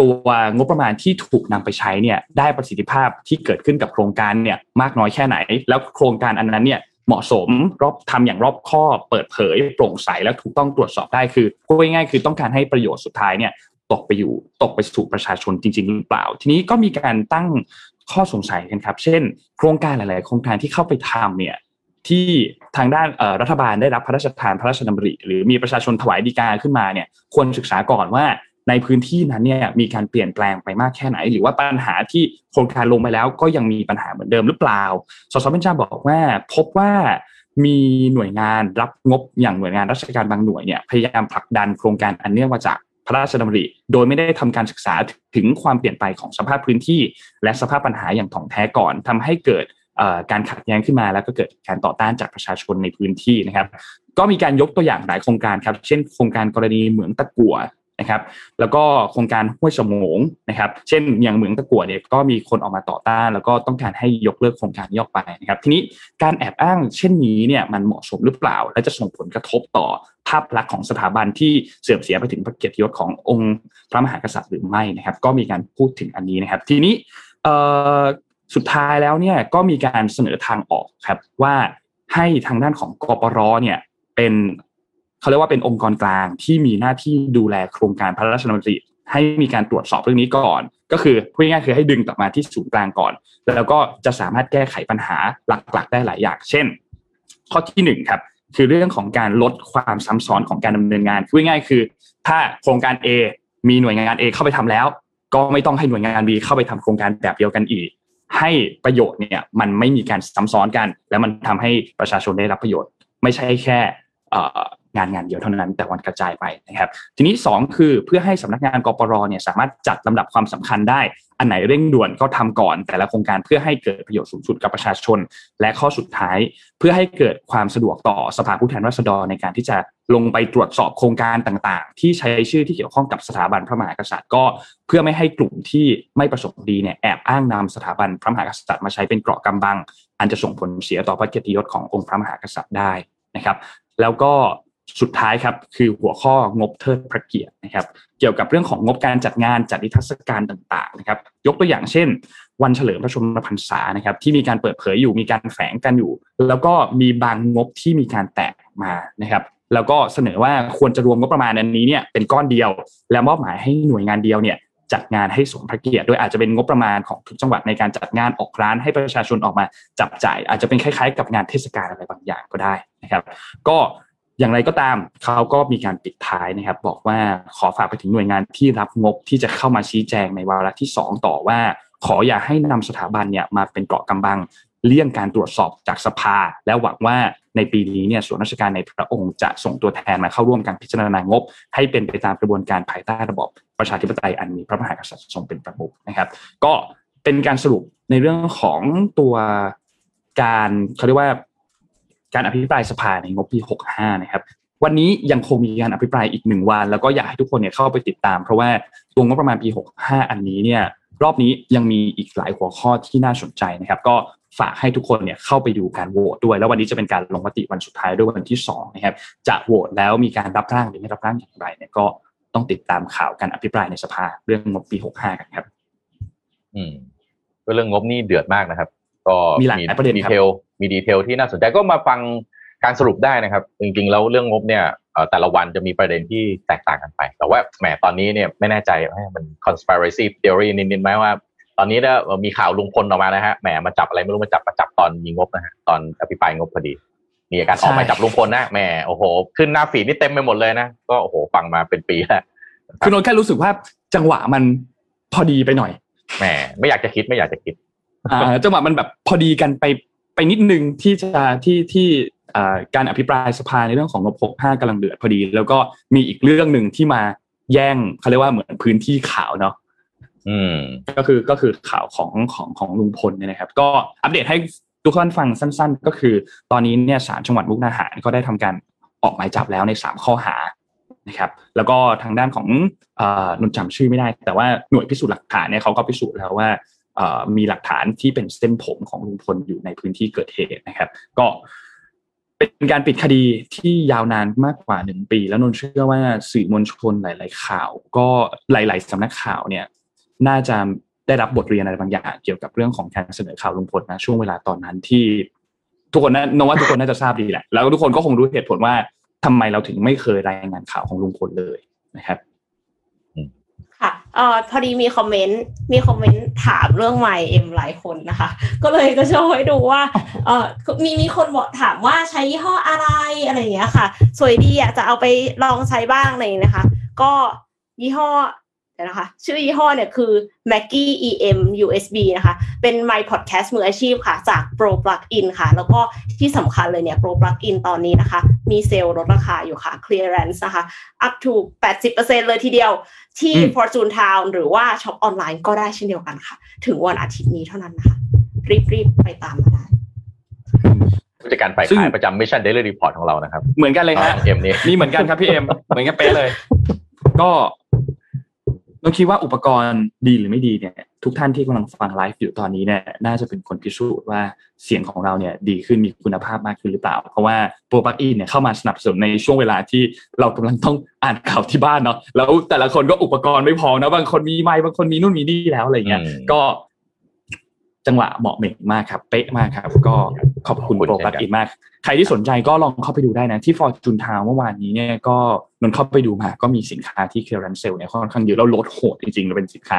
ตัวงบประมาณที่ถูกนำไปใช้เนี่ยได้ประสิทธิภาพที่เกิดขึ้นกับโครงการเนี่ยมากน้อยแค่ไหน แล้วโครงการอันนั้นเนี่ยเหมาะสมรอบทำอย่างรอบคอบเปิดเผย โปร่งใสและถูกต้องตรวจสอบได้คือพูดง่ายๆคือต้องการให้ประโยชน์สุดท้ายเนี่ย ตกไปอยู่ตกไปสู่ประชาชนจริง ๆ หรือเปล่า ทีนี้ก็มีการตั้งข้อสงสัยกันครับ เช่น โครงการหลาย ๆ โครงการที่เข้าไปทำเนี่ยที่ทางด้านรัฐบาลได้รับพระราชทานพระราชดำริ หรือมีประชาชนถวายดีกาขึ้นมาเนี่ยควรศึกษาก่อนว่าในพื้นที่นั้นเนี่ยมีการเปลี่ยนแปลงไปมากแค่ไหน หรือว่าปัญหาที่โครงการลงไปแล้วก็ยังมีปัญหาเหมือนเดิมหรือเปล่า สสเบญจาบอกว่า พบว่ามีหน่วยงานรับงบอย่างหน่วยงานราชการบางหน่วยเนี่ยพยายามผลักดันโครงการอันเนื่องมาจาก พระราชดำริ โดยไม่ได้ทำการศึกษาถึงความเปลี่ยนไปของสภาพพื้นที่ และสภาพปัญหาอย่างถ่องแท้ก่อนทำให้เกิดการขัดแย้งขึ้นมาแล้วก็เกิดการต่อต้านจากประชาชนในพื้นที่นะครับ ก็มีการยกตัวอย่างหลายโครงการครับ เช่นโครงการกรณีเหมืองตะกัว นะครับ แล้วก็โครงการห้วยสมงนะครับ เช่นอย่างเหมืองตะกั่วเนี่ยก็มีคนออกมาต่อต้าน แล้วก็ต้องการให้ยกเลิกโครงการนี้ออกไปนะครับ ทีนี้การแอบอ้างเช่นนี้เนี่ยมันเหมาะสมหรือเปล่า และจะส่งผลกระทบต่อภาพลักษณ์ของสถาบันที่เสื่อมเสียไปถึงพระเกียรติยศขององค์พระมหากษัตริย์หรือไม่นะครับ ก็มีการพูดถึงอันนี้นะครับ ทีนี้สุดท้ายแล้วเนี่ยก็มีการเสนอทางออกครับว่าให้ทางด้านของกปรเนี่ยเป็น เขาเรียกว่าเป็นองค์กรกลางที่มีหน้าที่ดูแลโครงการพระราชดำริให้มีการตรวจสอบเรื่องนี้ก่อน ก็คือพูดง่ายๆคือให้ดึงกลับมาที่ศูนย์กลางก่อน แล้วก็จะสามารถแก้ไขปัญหาหลักๆ ได้หลายอย่าง เช่น ข้อที่หนึ่งครับคือเรื่องของการลดความซ้ำซ้อนของการดำเนินงานพูดง่ายๆคือ ถ้าโครงการ A มีหน่วยงาน A เข้าไปทำแล้ว ก็ไม่ต้องให้หน่วยงาน B เข้าไปทำโครงการแบบเดียวกันอีก ให้ประโยชน์เนี่ยมันไม่มีการซ้ำซ้อนกัน แล้วมันทำให้ประชาชนได้รับประโยชน์ ไม่ใช่แค่ งานงานเดียวเท่านั้นแต่วันกระจายไปนะครับ ทีนี้ 2 คือเพื่อให้สำนักงานกปรเนี่ยสามารถจัดลำดับความสำคัญได้ อันไหนเร่งด่วนก็ทำก่อน แต่ละโครงการเพื่อให้เกิดประโยชน์สูงสุดกับประชาชน และข้อสุดท้าย เพื่อให้เกิดความสะดวกต่อสภาผู้แทนราษฎรในการที่จะลงไปตรวจสอบโครงการต่างๆ ที่ใช้ชื่อที่เกี่ยวข้องกับสถาบันพระมหากษัตริย์ก็เพื่อไม่ให้กลุ่มที่ไม่ประสงค์ดีเนี่ยแอบอ้างนำสถาบันพระมหากษัตริย์มาใช้เป็นเกราะกำบัง อันจะส่งผลเสียต่อพระเกียรติยศขององค์พระมหากษัตริย์ได้นะครับ แล้วก็ สุดท้ายครับคือหัวข้องบเทิดพระเกียรตินะครับ เกี่ยวกับเรื่องของงบการจัดงานจัดนิทรรศการต่างๆนะครับ ยกตัวอย่างเช่น วันเฉลิมพระชนมพรรษานะครับ ที่มีการเปิดเผยอยู่มีการแฝงกันอยู่ แล้วก็มีบางงบที่มีการแตกมานะครับ แล้วก็เสนอว่าควรจะรวมงบประมาณอันนี้เนี่ยเป็นก้อนเดียว แล้วมอบหมายให้หน่วยงานเดียวเนี่ยจัดงานให้สมพระเกียรติโดยอาจจะเป็นงบประมาณของทุกจังหวัดในการจัดงานออกร้านให้ประชาชนออกมาจับจ่าย อาจจะเป็นคล้ายๆ กับงานเทศกาลอะไรบางอย่างก็ได้นะครับ ก็ อย่างไรก็ตามเขาก็มีการปิดท้ายนะครับ บอกว่าขอฝากไปถึงหน่วยงานที่รับงบที่จะเข้ามาชี้แจงในวาระที่ 2 ต่อว่า ขออย่าให้นำสถาบันเนี่ยมาเป็นเกราะกำบังเลี่ยงการตรวจสอบจากสภา และหวังว่าในปีนี้เนี่ยส่วนราชการในพระองค์จะส่งตัวแทนมาเข้าร่วมการพิจารณางบ ให้เป็นไปตามกระบวนการภายใต้ระบบประชาธิปไตยอันมีพระมหากษัตริย์ทรงเป็นประมุขนะครับ ก็เป็นการสรุปในเรื่องของตัวการเขาเรียกว่า การอภิปรายสภาในงบปี 65 นะครับ วันนี้ยังคงมีการอภิปรายอีกหนึ่งวัน แล้วก็อยากให้ทุกคนเนี่ยเข้าไปติดตาม เพราะว่าตัวงบประมาณปี 65 อันนี้เนี่ยรอบนี้ยังมีอีกหลายหัวข้อที่น่าสนใจนะครับ ก็ฝากให้ทุกคนเนี่ยเข้าไปดูการโหวตด้วย แล้ววันนี้จะเป็นการลงมติวันสุดท้ายด้วยวันที่2นะครับจะโหวตแล้วมีการรับร่างหรือไม่รับร่างอย่างไรเนี่ยก็ต้องติดตามข่าวการอภิปรายในสภาเรื่องงบปี 65 กันครับ อืมเรื่องงบนี่เดือดมากนะครับ ก็มีหลายประเด็นดีเทลมีดีเทลที่น่าสนใจก็มาฟังการสรุปได้นะครับ จริงๆ แล้วเรื่องงบเนี่ยแต่ละวันจะมีประเด็นที่แตกต่างกันไป แต่ว่าแหมตอนนี้เนี่ยไม่แน่ใจว่ามัน conspiracy theory นิดๆไหมว่า ตอนนี้เนี่ยมีข่าวลุงพลออกมานะฮะแหมมาจับอะไรไม่รู้มาจับมาจับตอนมีงบนะฮะตอนอภิปรายงบพอดี มีการออกมาจับลุงพลนะแหมโอ้โห ขึ้นหน้าฝีนี่เต็มไปหมดเลยนะ ก็โอ้โหฟังมาเป็นปีแล้วคือนนแค่รู้สึกว่าจังหวะมันพอดีไปหน่อยแหมไม่อยากจะคิดไม่อยากจะคิดอ่า จังหวะมันแบบพอดีกันไปไปนิดนึงที่จะที่ที่การอภิปรายสภาในเรื่องของงบ65กำลังเดือดพอดี แล้วก็มีอีกเรื่องหนึ่งที่มาแย่งเขาเรียกว่าเหมือนพื้นที่ข่าวเนาะอืมก็คือก็คือข่าวของของของลุงพลเนี่ยนะครับ ก็อัปเดตให้ทุกท่านฟังสั้น ๆ ก็คือ ตอนนี้เนี่ยศาลจังหวัดมุกดาหารก็ได้ทำการออกหมายจับแล้วในสามข้อหานะครับ แล้วก็ทางด้านของนนจำชื่อไม่ได้ แต่ว่าหน่วยพิสูจน์หลักฐานเนี่ยเขาก็พิสูจน์แล้วว่า มีหลักฐานที่เป็นเส้นผมของลุงพลอยู่ในพื้นที่เกิดเหตุนะครับ ก็เป็นการปิดคดีที่ยาวนานมากกว่าหนึ่งปี แล้วนนเชื่อว่าสื่อมวลชนหลาย ๆ ข่าว ก็หลาย ๆสำนักข่าวเนี่ย น่าจะได้รับบทเรียนอะไรบางอย่างเกี่ยวกับเรื่องของการเสนอข่าวลุงพลนะช่วงเวลาตอนนั้นที่ ทุกคนนะนว่าทุกคนน่าจะทราบดีแหละ แล้วทุกคนก็คงรู้เหตุผลว่าทำไมเราถึงไม่เคยรายงานข่าวของลุงพลเลยนะครับ ค่ะเอ่อพอดีมีคอมเมนต์มีคอมเมนต์ถามเรื่องไมเอ็มหลายคนนะคะ ก็เลยก็โชว์ให้ดูว่าเอ่อมีมีคนบอกถามว่าใช้ยี่ห้ออะไรอะไรอย่างเงี้ยค่ะ สวยดีอะจะเอาไปลองใช้บ้างเลยนะคะ ก็ยี่ห้อ นะคะ ชื่อยี่ห้อเนี่ยคือ Mackie EM USB นะคะ เป็น My Podcast มืออาชีพค่ะ จาก Pro Plugin ค่ะ แล้วก็ที่สำคัญเลยเนี่ย Pro Plugin ตอนนี้นะคะ มีเซลล์ลดราคาอยู่ค่ะ Clearance นะคะ up to 80%เลยทีเดียว ที่ Fortune Town หรือว่าช็อปออนไลน์ก็ได้เช่นเดียวกันค่ะ ถึงวันอาทิตย์นี้เท่านั้นนะคะ รีบๆไปตามมาได้ผู้จัดการฝ่ายขายประจำ Mission Daily Report ของเรานะครับ เหมือนกันเลยฮะเอ็มนี่นี่เหมือนกันครับพี่เอ็มเหมือนกันเป๊ะเลย ก็ เราคิดว่าอุปกรณ์ดีหรือไม่ดีเนี่ยทุกท่านที่กำลังฟังไลฟ์อยู่ตอนนี้เนี่ยน่าจะเป็นคนพิสูจน์ว่าเสียงของเราเนี่ยดีขึ้นมีคุณภาพมากขึ้นหรือเปล่า เพราะว่า ProPlugin เนี่ยเข้ามาสนับสนุนในช่วงเวลาที่เรากำลังต้องอ่านข่าวที่บ้านเนาะแล้วแต่ละคนก็อุปกรณ์ไม่พอนะบางคนมีไมค์บางคนมีนู่นมีนี่แล้วอะไรเงี้ยก็ จังหวะเหมาะเหม่งมากครับ เป๊ะมากครับ ก็ขอบคุณ ProPlugin มาก ใครที่สนใจก็ลองเข้าไปดูได้นะ ที่ฟอร์จูนทาวน์เมื่อวานนี้เนี่ยก็นนเข้าไปดูมาก็มีสินค้าที่เครันเซลเนี่ยค่อนข้างเยอะแล้วลดโหดจริงๆเป็นสินค้า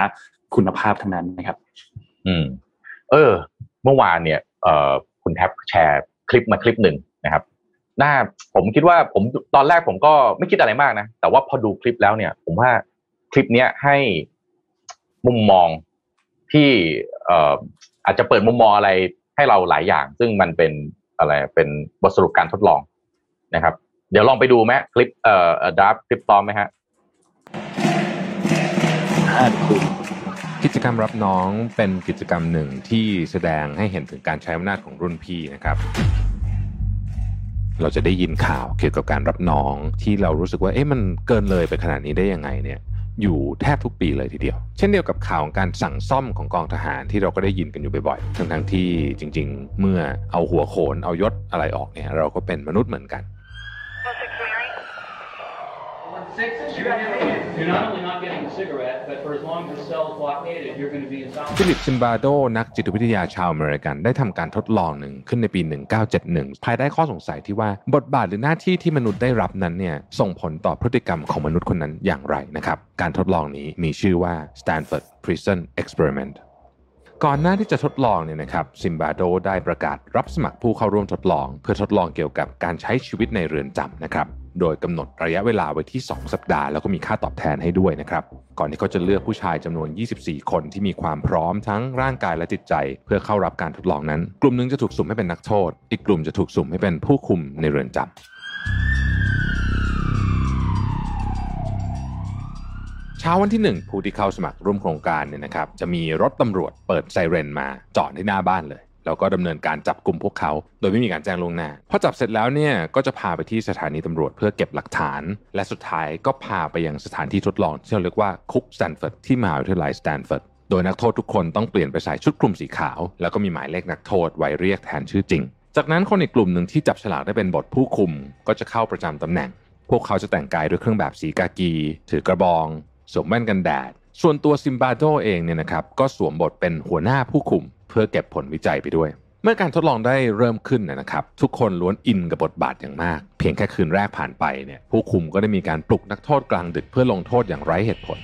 คุณภาพทั้งนั้นนะครับ อืม เออ เมื่อวานเนี่ยเอ่อคุณแท็บแชร์คลิปมาคลิปหนึ่งนะครับน่าผมคิดว่าผมตอนแรกผมก็ไม่คิดอะไรมากนะ แต่ว่าพอดูคลิปแล้วเนี่ย ผมว่าคลิปเนี้ยให้มุมมองที่เอ่อ อาจจะเปิดมุมมองอะไรให้เราหลายอย่าง ซึ่งมันเป็นอะไรเป็นบทสรุปการทดลองนะครับ เดี๋ยวลองไปดูไหมคลิปเอ่อดับคลิปตอมไหมฮะกิจกรรมรับน้องเป็นกิจกรรมหนึ่งที่แสดงให้เห็นถึงการใช้อำนาจของรุ่นพี่นะครับเราจะได้ยินข่าวเกี่ยวกับการรับน้องที่เรารู้สึกว่าเอ๊ะมันเกินเลยไปขนาดนี้ได้ยังไงเนี่ย อยู่แทบทุกปีเลยทีเดียว เช่นเดียวกับข่าวของการสั่งซ่อมของกองทหารที่เราก็ได้ยินกันอยู่บ่อยๆ ทั้งๆที่จริง ๆ เมื่อเอาหัวโขนเอายศอะไรออกเนี่ยเราก็เป็นมนุษย์เหมือนกัน You're not only not getting a cigarette, but for as long as the cell's blockaded, you're going to be insomnia. ฟิลิปซิมบาโดนักจิตวิทยาชาวอเมริกันได้ทำการทดลองหนึ่งขึ้นในปี 1971 ภายใต้ข้อสงสัยที่ว่าบทบาทหรือหน้าที่ที่มนุษย์ได้รับนั้นเนี่ยส่งผลต่อพฤติกรรมของมนุษย์คนนั้นอย่างไรนะครับ การทดลองนี้มีชื่อว่า Stanford Prison Experiment ก่อนหน้าที่จะทดลองเนี่ยนะครับซิมบาโดได้ประกาศรับสมัครผู้เข้าร่วมทดลอง เพื่อทดลองเกี่ยวกับการใช้ชีวิตในเรือนจำนะครับ โดยกำหนดระยะเวลาไว้ที่ 2 สัปดาห์ แล้วก็มีค่าตอบแทนให้ด้วยนะครับ ก่อนที่เขาจะเลือกผู้ชายจำนวน 24 คนที่มีความพร้อมทั้งร่างกายและจิตใจ เพื่อเข้ารับการทดลองนั้น กลุ่มหนึ่งจะถูกสุ่มให้เป็นนักโทษ อีกกลุ่มจะถูกสุ่มให้เป็นผู้คุมในเรือนจำเช้าวันที่ 1 ผู้ที่เข้าสมัครร่วมโครงการเนี่ยนะครับจะมีรถตำรวจเปิดไซเรนมาจอดที่หน้าบ้านเลย แล้วก็ดำเนินการจับกลุ่มพวกเขา โดยไม่มีการแจ้งล่วงหน้าพอจับเสร็จแล้วเนี่ยก็จะพาไปที่สถานีตำรวจเพื่อเก็บหลักฐาน และสุดท้ายก็พาไปยังสถานที่ทดลองที่เราเรียกว่าคุกสแตนฟอร์ดที่มหาวิทยาลัยสแตนฟอร์ดโดยนักโทษทุกคนต้องเปลี่ยนไปใส่ชุดคลุมสีขาว แล้วก็มีหมายเลขนักโทษไว้เรียกแทนชื่อจริง จากนั้นคนอีกกลุ่มหนึ่งที่จับฉลากได้เป็นบทผู้คุม ก็จะเข้าประจำตำแหน่ง พวกเขาจะแต่งกายด้วยเครื่องแบบสีกากี ถือกระบอง สวมแว่นกันแดด ส่วนตัวซิมบาโดเองเนี่ยนะครับก็สวมบทเป็นหัวหน้าผู้คุม เพื่อเก็บผลวิจัยไปด้วย เมื่อการทดลองได้เริ่มขึ้นนะครับ ทุกคนล้วนอินกับบทบาทอย่างมาก เพียงแค่คืนแรกผ่านไปเนี่ยผู้คุมก็ได้มีการปลุกนักโทษกลางดึกเพื่อลงโทษอย่างไร้เหตุผล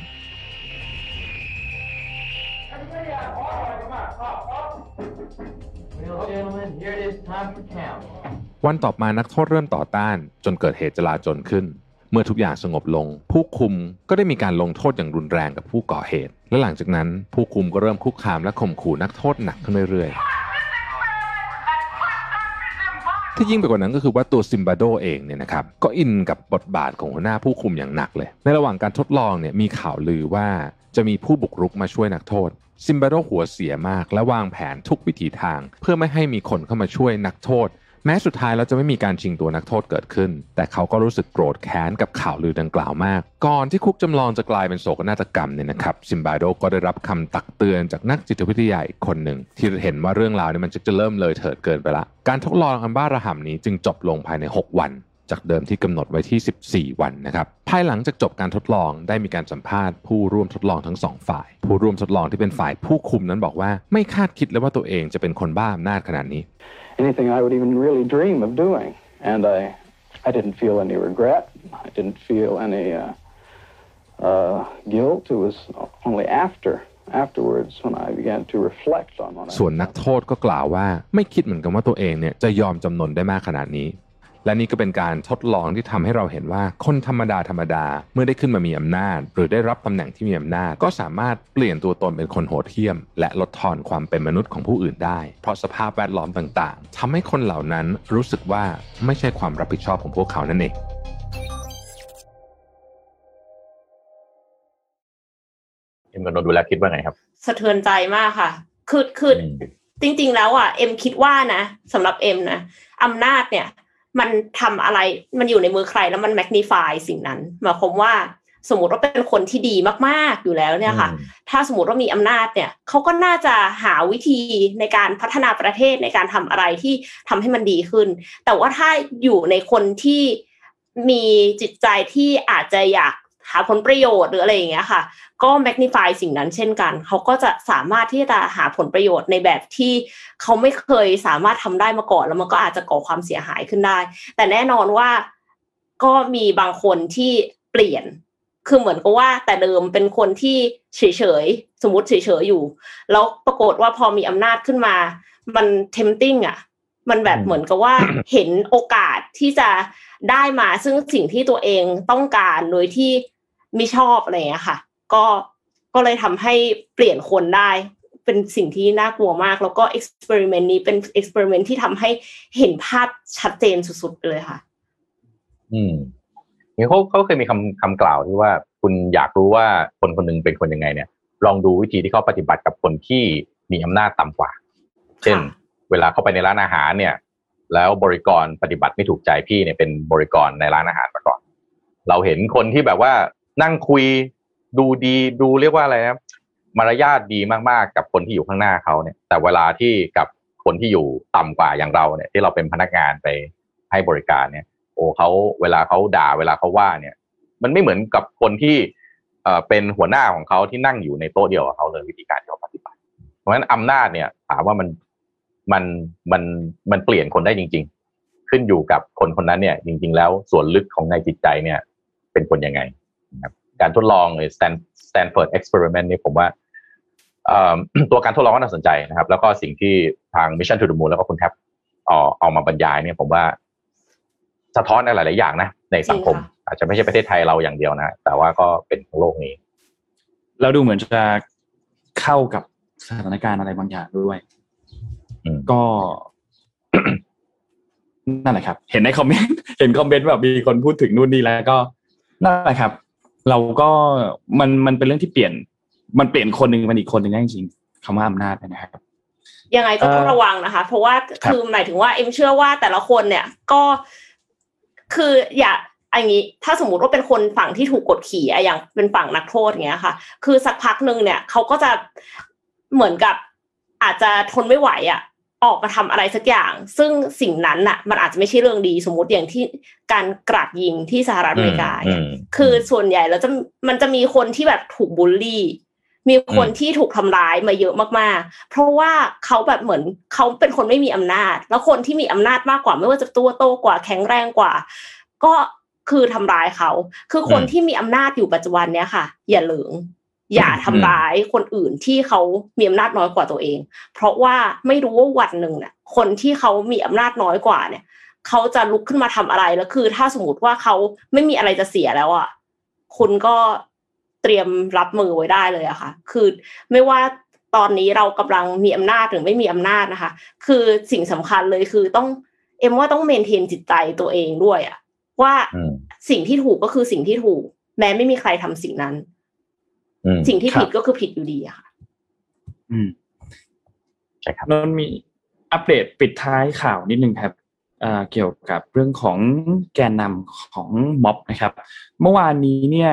วันต่อมานักโทษเริ่มต่อต้าน จนเกิดเหตุจลาจลขึ้น เมื่อทุกอย่างสงบลง ผู้คุมก็ได้มีการลงโทษอย่างรุนแรงกับผู้ก่อเหตุ และหลังจากนั้นผู้คุมก็เริ่มคุกคามและข่มขู่นักโทษหนักขึ้นเรื่อยๆ ที่ยิ่งไปกว่านั้นก็คือว่าตัวซิมบาโดเองเนี่ยนะครับก็อินกับบทบาทของหัวหน้าผู้คุมอย่างหนักเลย ในระหว่างการทดลองเนี่ยมีข่าวลือว่าจะมีผู้บุกรุกมาช่วยนักโทษ ซิมบาโดหัวเสียมาก และวางแผนทุกวิถีทาง เพื่อไม่ให้มีคนเข้ามาช่วยนักโทษ แม้สุดท้ายแล้วจะไม่มีการชิงตัวนักโทษเกิดขึ้น แต่เขาก็รู้สึกโกรธแค้นกับข่าวลือดังกล่าวมาก ก่อนที่คุกจำลองจะกลายเป็นโศกนาฏกรรมเนี่ยนะครับซิมบาโดก็ได้รับคำตักเตือนจากนักจิตวิทยาอีกคนหนึ่ง ที่เห็นว่าเรื่องราวเนี่ยมันจะเริ่มเลยเถิดเกินไปละ การทดลองอันบ้าระห่ำนี้จึงจบลงภายใน 6 วัน จากเดิมที่กำหนดไว้ที่ 14 วันนะครับภายหลังจากจบการทดลองได้มีการสัมภาษณ์ผู้ร่วมทดลองทั้งสองฝ่าย ผู้ร่วมทดลองที่เป็นฝ่ายผู้คุมนั้นบอกว่า ไม่คาดคิดเลยว่าตัวเองจะเป็นคนบ้าอำนาจขนาดนี้ anything I would even really dream of doing. And I, I didn't feel any regret. I didn't feel any uh, uh, guilt. It was only after, afterwards, when I began to reflect on what I ส่วนนักโทษก็กล่าวว่าไม่คิดเหมือนกันว่าตัวเองเนี่ยจะยอมจำนนได้มากขนาดนี้ และนี่ก็เป็นการทดลองที่ทำให้เราเห็นว่าคนธรรมดาธรรมดาเมื่อได้ขึ้นมามีอำนาจ หรือได้รับตำแหน่งที่มีอำนาจ ก็สามารถเปลี่ยนตัวตนเป็นคนโหดเหี้ยม และลดทอนความเป็นมนุษย์ของผู้อื่นได้ เพราะสภาพแวดล้อมต่างๆทำให้คนเหล่านั้นรู้สึกว่าไม่ใช่ความรับผิดชอบของพวกเขานั่นเองเอ็มกับนนท์ดูแลคิดว่าไงครับ สะเทือนใจมากค่ะ คือคืออมจริง ๆ แล้วอะเอ็มคิดว่านะสำหรับเอ็มนะอำนาจเนี่ย มันทำอะไรมันอยู่ในมือใครแล้วมันแมกนิฟายสิ่งนั้นหมายความว่าสมมติว่าเป็นคนที่ดีมากๆอยู่แล้วเนี่ยค่ะอืมถ้าสมมติว่ามีอำนาจเนี่ยเขาก็น่าจะหาวิธีในการพัฒนาประเทศในการทำอะไรที่ทำให้มันดีขึ้น แต่ว่าถ้าอยู่ในคนที่มีจิตใจที่อาจจะอยาก หาผลประโยชน์หรืออะไรอย่างเงี้ยค่ะ ก็ magnify สิ่งนั้นเช่นกัน เขาก็จะสามารถที่จะหาผลประโยชน์ในแบบที่เขาไม่เคยสามารถทำได้มาก่อน แล้วมันก็อาจจะก่อความเสียหายขึ้นได้ แต่แน่นอนว่าก็มีบางคนที่เปลี่ยน คือเหมือนกับว่า แต่เดิมเป็นคนที่เฉยๆ สมมติเฉยๆอยู่ แล้วปรากฏว่าพอมีอำนาจขึ้นมา มัน tempting อะ มันแบบเหมือนกับว่าเห็นโอกาสที่จะได้มาซึ่งสิ่งที่ตัวเองต้องการโดยที่ ไม่ชอบอะไรอย่างเงี้ยค่ะ ก็ก็เลยทำให้เปลี่ยนคนได้ เป็นสิ่งที่น่ากลัวมาก แล้วก็เอ็กซ์เพร์เมนต์นี้เป็นเอ็กซ์เพร์เมนต์ที่ทำให้เห็นภาพชัดเจนสุดๆไปเลยค่ะ อืมนี่เขาเขาเคยมีคำคำกล่าวที่ว่าคุณอยากรู้ว่าคนคนหนึ่งเป็นคนยังไงเนี่ย ลองดูวิธีที่เขาปฏิบัติกับคนที่มีอำนาจต่ำกว่า เช่น เวลาเข้าไปในร้านอาหารเนี่ย แล้วบริกรปฏิบัติไม่ถูกใจพี่เนี่ยเป็นบริกรในร้านอาหารมาก่อน เราเห็นคนที่แบบว่า นั่งคุยดูดีดูเรียกว่าอะไรนะมารยาทดีมากๆ กับคนที่อยู่ข้างหน้าเขาเนี่ย แต่เวลาที่กับคนที่อยู่ต่ำกว่าอย่างเราเนี่ย ที่เราเป็นพนักงานไปให้บริการเนี่ย โอ้เขาเวลาเขาด่าเวลาเขาว่าเนี่ย มันไม่เหมือนกับคนที่เอ่อเป็นหัวหน้าของเขาที่นั่งอยู่ในโต๊ะเดียวกับเขาเลยวิธีการที่เขาปฏิบัติ เพราะฉะนั้นอำนาจเนี่ยถามว่ามันมันมันมันเปลี่ยนคนได้จริง ๆ ขึ้นอยู่กับคนคนนั้นเนี่ย จริง ๆ แล้วส่วนลึกของในจิตใจเนี่ย เป็นคนยังไง การทดลอง Stanford experiment นี่ผมว่าตัวการทดลองก็น่าสนใจนะครับ แล้วก็สิ่งที่ทาง Mission to the Moon แล้วก็คุณแทบเอาเอามาบรรยายเนี่ยผมว่าสะท้อนอะไรหลายอย่างนะ ในสังคม อาจจะไม่ใช่ประเทศไทยเราอย่างเดียวนะ แต่ว่าก็เป็นทั้งโลกนี้ เราดูเหมือนจะเข้ากับสถานการณ์อะไรบางอย่างด้วย ก็นั่นแหละครับ เห็นในคอมเมนต์ เห็นคอมเมนต์แบบมีคนพูดถึงนู่นนี่แล้วก็นั่นแหละครับ เราก็มันมันเป็นเรื่องที่เปลี่ยน มันเปลี่ยนคนหนึ่งเป็นอีกคนหนึ่งได้จริงๆคำว่าอำนาจนะครับยังไงก็ต้องระวังนะคะ เพราะว่าคือหมายถึงว่าเอ็มเชื่อว่าแต่ละคนเนี่ยก็คืออย่าอันนี้ถ้าสมมติว่าเป็นคนฝั่งที่ถูกกดขี่อะอย่างเป็นฝั่งนักโทษอย่างเงี้ยค่ะ คือสักพักหนึ่งเนี่ยเขาก็จะเหมือนกับอาจจะทนไม่ไหวอะ ออกมาทำอะไรสักอย่าง ซึ่งสิ่งนั้นน่ะ มันอาจจะไม่ใช่เรื่องดีสมมติอย่างที่การกราดยิงที่สหรัฐอเมริกาคือส่วนใหญ่แล้วจะมันจะมีคนที่แบบถูกบูลลี่ มีคนที่ถูกทำร้ายมาเยอะมากๆ เพราะว่าเขาแบบเหมือนเขาเป็นคนไม่มีอำนาจ แล้วคนที่มีอำนาจมากกว่า ไม่ว่าจะตัวโตกว่าแข็งแรงกว่า ก็คือทำร้ายเขา คือคนที่มีอำนาจอยู่ปัจจุบันเนี้ยค่ะ อย่าเหลือง อย่าทำร้ายคนอื่นที่เขามีอำนาจน้อยกว่าตัวเอง เพราะว่าไม่รู้ว่าวันหนึ่งเนี่ยคนที่เขามีอำนาจน้อยกว่าเนี่ยเขาจะลุกขึ้นมาทำอะไรแล้วคือ ถ้าสมมติว่าเขาไม่มีอะไรจะเสียแล้วอะคุณก็เตรียมรับมือไว้ได้เลยอะค่ะ คือไม่ว่าตอนนี้เรากำลังมีอำนาจหรือไม่มีอำนาจนะคะ คือสิ่งสำคัญเลยคือต้องเอ็มว่าต้องเมนเทนจิตใจตัวเองด้วยอะว่าสิ่งที่ถูกก็คือสิ่งที่ถูก แม้ไม่มีใครทำสิ่งนั้น สิ่งที่ผิดก็คือผิดอยู่ดีอะค่ะ อืมใช่ครับนนมีอัปเดตปิดท้ายข่าวนิดนึงครับเกี่ยวกับเรื่องของแกนนำของม็อบนะครับ เมื่อวานนี้เนี่ย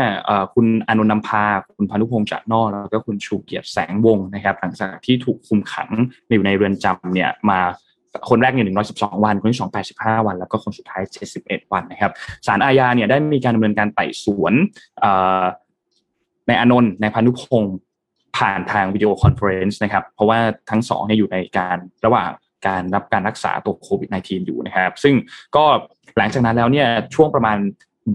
คุณอนุนนำพา คุณพานุพงษ์จัดนอแล้วก็คุณชูเกียรติแสงวงนะครับ หลังจากที่ถูกคุมขังอยู่ในเรือนจำเนี่ยมาคนแรกเนี่ยหนึ่งร้อยสิบสองวัน คนที่สองแปดสิบห้าวัน แล้วก็คนสุดท้ายเจ็ดสิบเอ็ดวันนะครับศาลอาญาเนี่ยได้มีการดำเนินการไต่สวน นายอานนท์นายภาณุพงศ์ผ่านทาง video conference นะครับ เพราะว่าทั้งสองเนี่ยอยู่ในการระหว่างการรับการรักษาตัวโควิด -19 อยู่นะครับ ซึ่งก็หลังจากนั้นแล้วเนี่ยช่วงประมาณ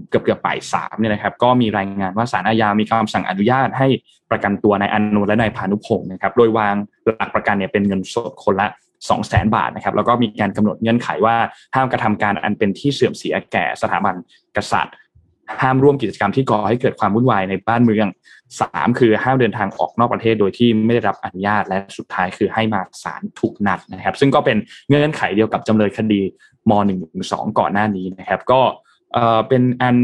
เกือบเกือบป่ายสามเนี่ยนะครับ ก็มีรายงานว่าศาลอาญามีคำสั่งอนุญาตให้ประกันตัวนายอานนท์และนายภาณุพงศ์นะครับ โดยวางหลักประกันเนี่ยเป็นเงินสดคนละ2 0 0 0 0 0บาทนะครับ แล้วก็มีการกำหนดเงื่อนไขว่าห้ามกระทำการอันเป็นที่เสื่อมเสียแก่สถาบันกษัตริย์ ห้ามร่วมกิจกรรมที่ก่อให้เกิดความวุ่นวายในบ้านเมืองสามคือห้ามเดินทางออกนอกประเทศโดยที่ไม่ได้รับอนุญาตและสุดท้ายคือให้มาศาลทุกนัดนะครับ ซึ่งก็เป็นเงื่อนไขเดียวกับจำเลยคดีม .112 ก่อนหน้านี้นะครับ ก็เป็นอัน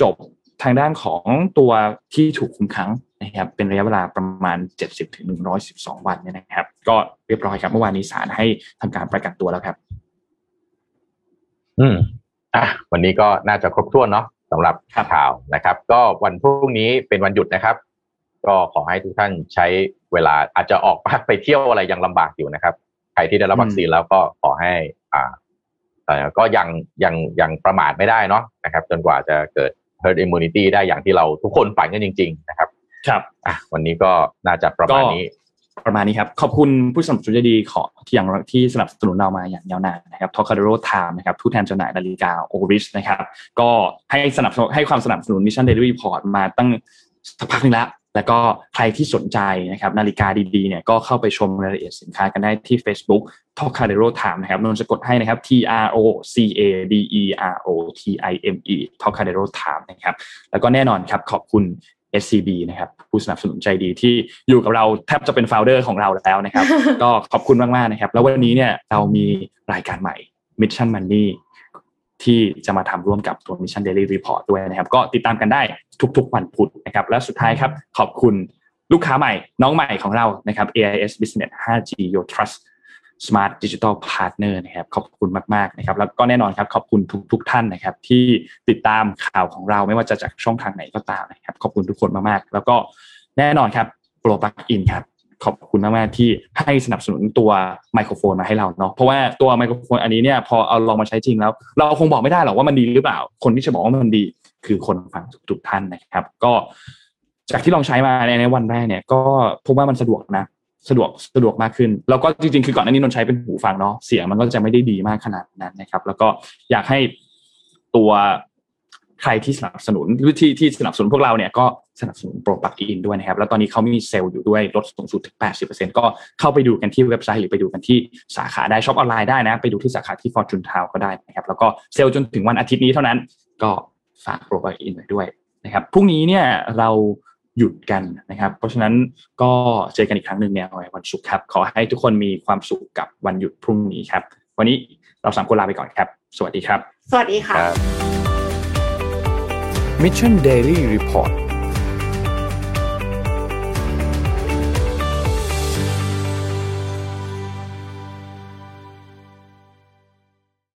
จบทางด้านของตัวที่ถูกคุมขังนะครับเป็นระยะเวลาประมาณ 70ถึง112 วันเนี่ยนะครับ ก็เรียบร้อยครับเมื่อวานนี้ศาลให้ทำการประกันตัวแล้วครับ อืม อะวันนี้ก็น่าจะครบถ้วนเนาะสำหรับข่าวนะครับ ก็วันพรุ่งนี้เป็นวันหยุดนะครับ ก็ขอให้ทุกท่านใช้เวลาอาจจะออกไปเที่ยวอะไรยังลำบากอยู่นะครับใครที่ได้รับวัคซีนแล้วก็ขอให้ อ่าเอ่อก็ยังยังยังประมาทไม่ได้เนาะนะครับ จนกว่าจะเกิด herd immunity ได้อย่างที่เราทุกคนฝันกันจริง ๆ นะครับ ครับอะวันนี้ก็น่าจะประมาณนี้ ประมาณนี้ครับ ขอบคุณผู้สนับสนุนใจดีของที่อย่างที่สนับสนุนเรามาอย่างยาวนานนะครับ Trocadero Time นะครับผู้แทนจำหน่ายนาฬิกา Oris นะครับ ก็ให้สนับสนุนให้ความสนับสนุน Mission Daily Report มาตั้งสักพักนึงแล้วแล้วก็ใครที่สนใจนะครับนาฬิกาดีๆเนี่ยก็เข้าไปชมรายละเอียดสินค้ากันได้ที่ Facebook Trocadero Time นะครับนนจะกดให้นะครับ T R O C A D E R O T I M E Trocadero Time นะครับแล้วก็แน่นอนครับขอบคุณ SCB นะครับผู้สนับสนุนใจดีที่อยู่กับเราแทบจะเป็นโฟลเดอร์ของเราแล้วนะครับ ก็ขอบคุณมากๆนะครับ แล้ววันนี้เนี่ยเรามีรายการใหม่ Mission Money ที่จะมาทำร่วมกับตัว Mission Daily Report ด้วยนะครับ ก็ติดตามกันได้ทุกๆวันพุธนะครับ และสุดท้ายครับขอบคุณลูกค้าใหม่น้องใหม่ของเรานะครับ AIS Business 5G Your Trust Smart Digital Partner นะครับขอบคุณมากๆนะครับแล้วก็แน่นอนครับขอบคุณทุกๆท่านนะครับที่ติดตามข่าวของเราไม่ว่าจะจากช่องทางไหนก็ตามนะครับขอบคุณทุกคนมากๆ แล้วก็แน่นอนครับโปรปักอินครับขอบคุณมากๆที่ให้สนับสนุนตัวไมโครโฟนมาให้เราเนาะเพราะว่าตัวไมโครโฟนอันนี้เนี่ยพอเอาลองมาใช้จริงแล้ว เราคงบอกไม่ได้หรอกว่ามันดีหรือเปล่า คนที่จะบอกว่ามันดีคือคนฟังทุกท่านนะครับ ก็จากที่ลองใช้มาในในวันแรกเนี่ย ก็พบว่ามันสะดวกนะ สะดวกสะดวกมากขึ้น แล้วก็จริงๆ คือก่อนหน้านี้นนใช้เป็นหูฟังเนาะเสียงมันก็จะไม่ได้ดีมากขนาดนั้นนะครับ แล้วก็อยากให้ตัวใครที่สนับสนุนหรือที่ที่สนับสนุนพวกเราเนี่ยก็สนับสนุน Pro Plugin ด้วยนะครับ แล้วตอนนี้เขามีเซลล์อยู่ด้วยลดสูงสุดถึง 80%ก็เข้าไปดูกันที่เว็บไซต์หรือไปดูกันที่สาขาได้ shop ออนไลน์ได้นะ ไปดูที่สาขาที่ Fortune Town ก็ได้นะครับ แล้วก็เซลล์จนถึงวันอาทิตย์นี้เท่านั้น ก็ฝาก Pro Plugin ไว้ด้วยนะครับพรุ่งนี้เนี่ยเรา หยุดกันนะครับ เพราะฉะนั้นก็เจอกันอีกครั้งหนึ่งเนี่ยวันศุกร์ครับ ขอให้ทุกคนมีความสุขกับวันหยุดพรุ่งนี้ครับ วันนี้เราสามคนลาไปก่อนครับ สวัสดีครับ สวัสดีค่ะครับ Mission Daily Report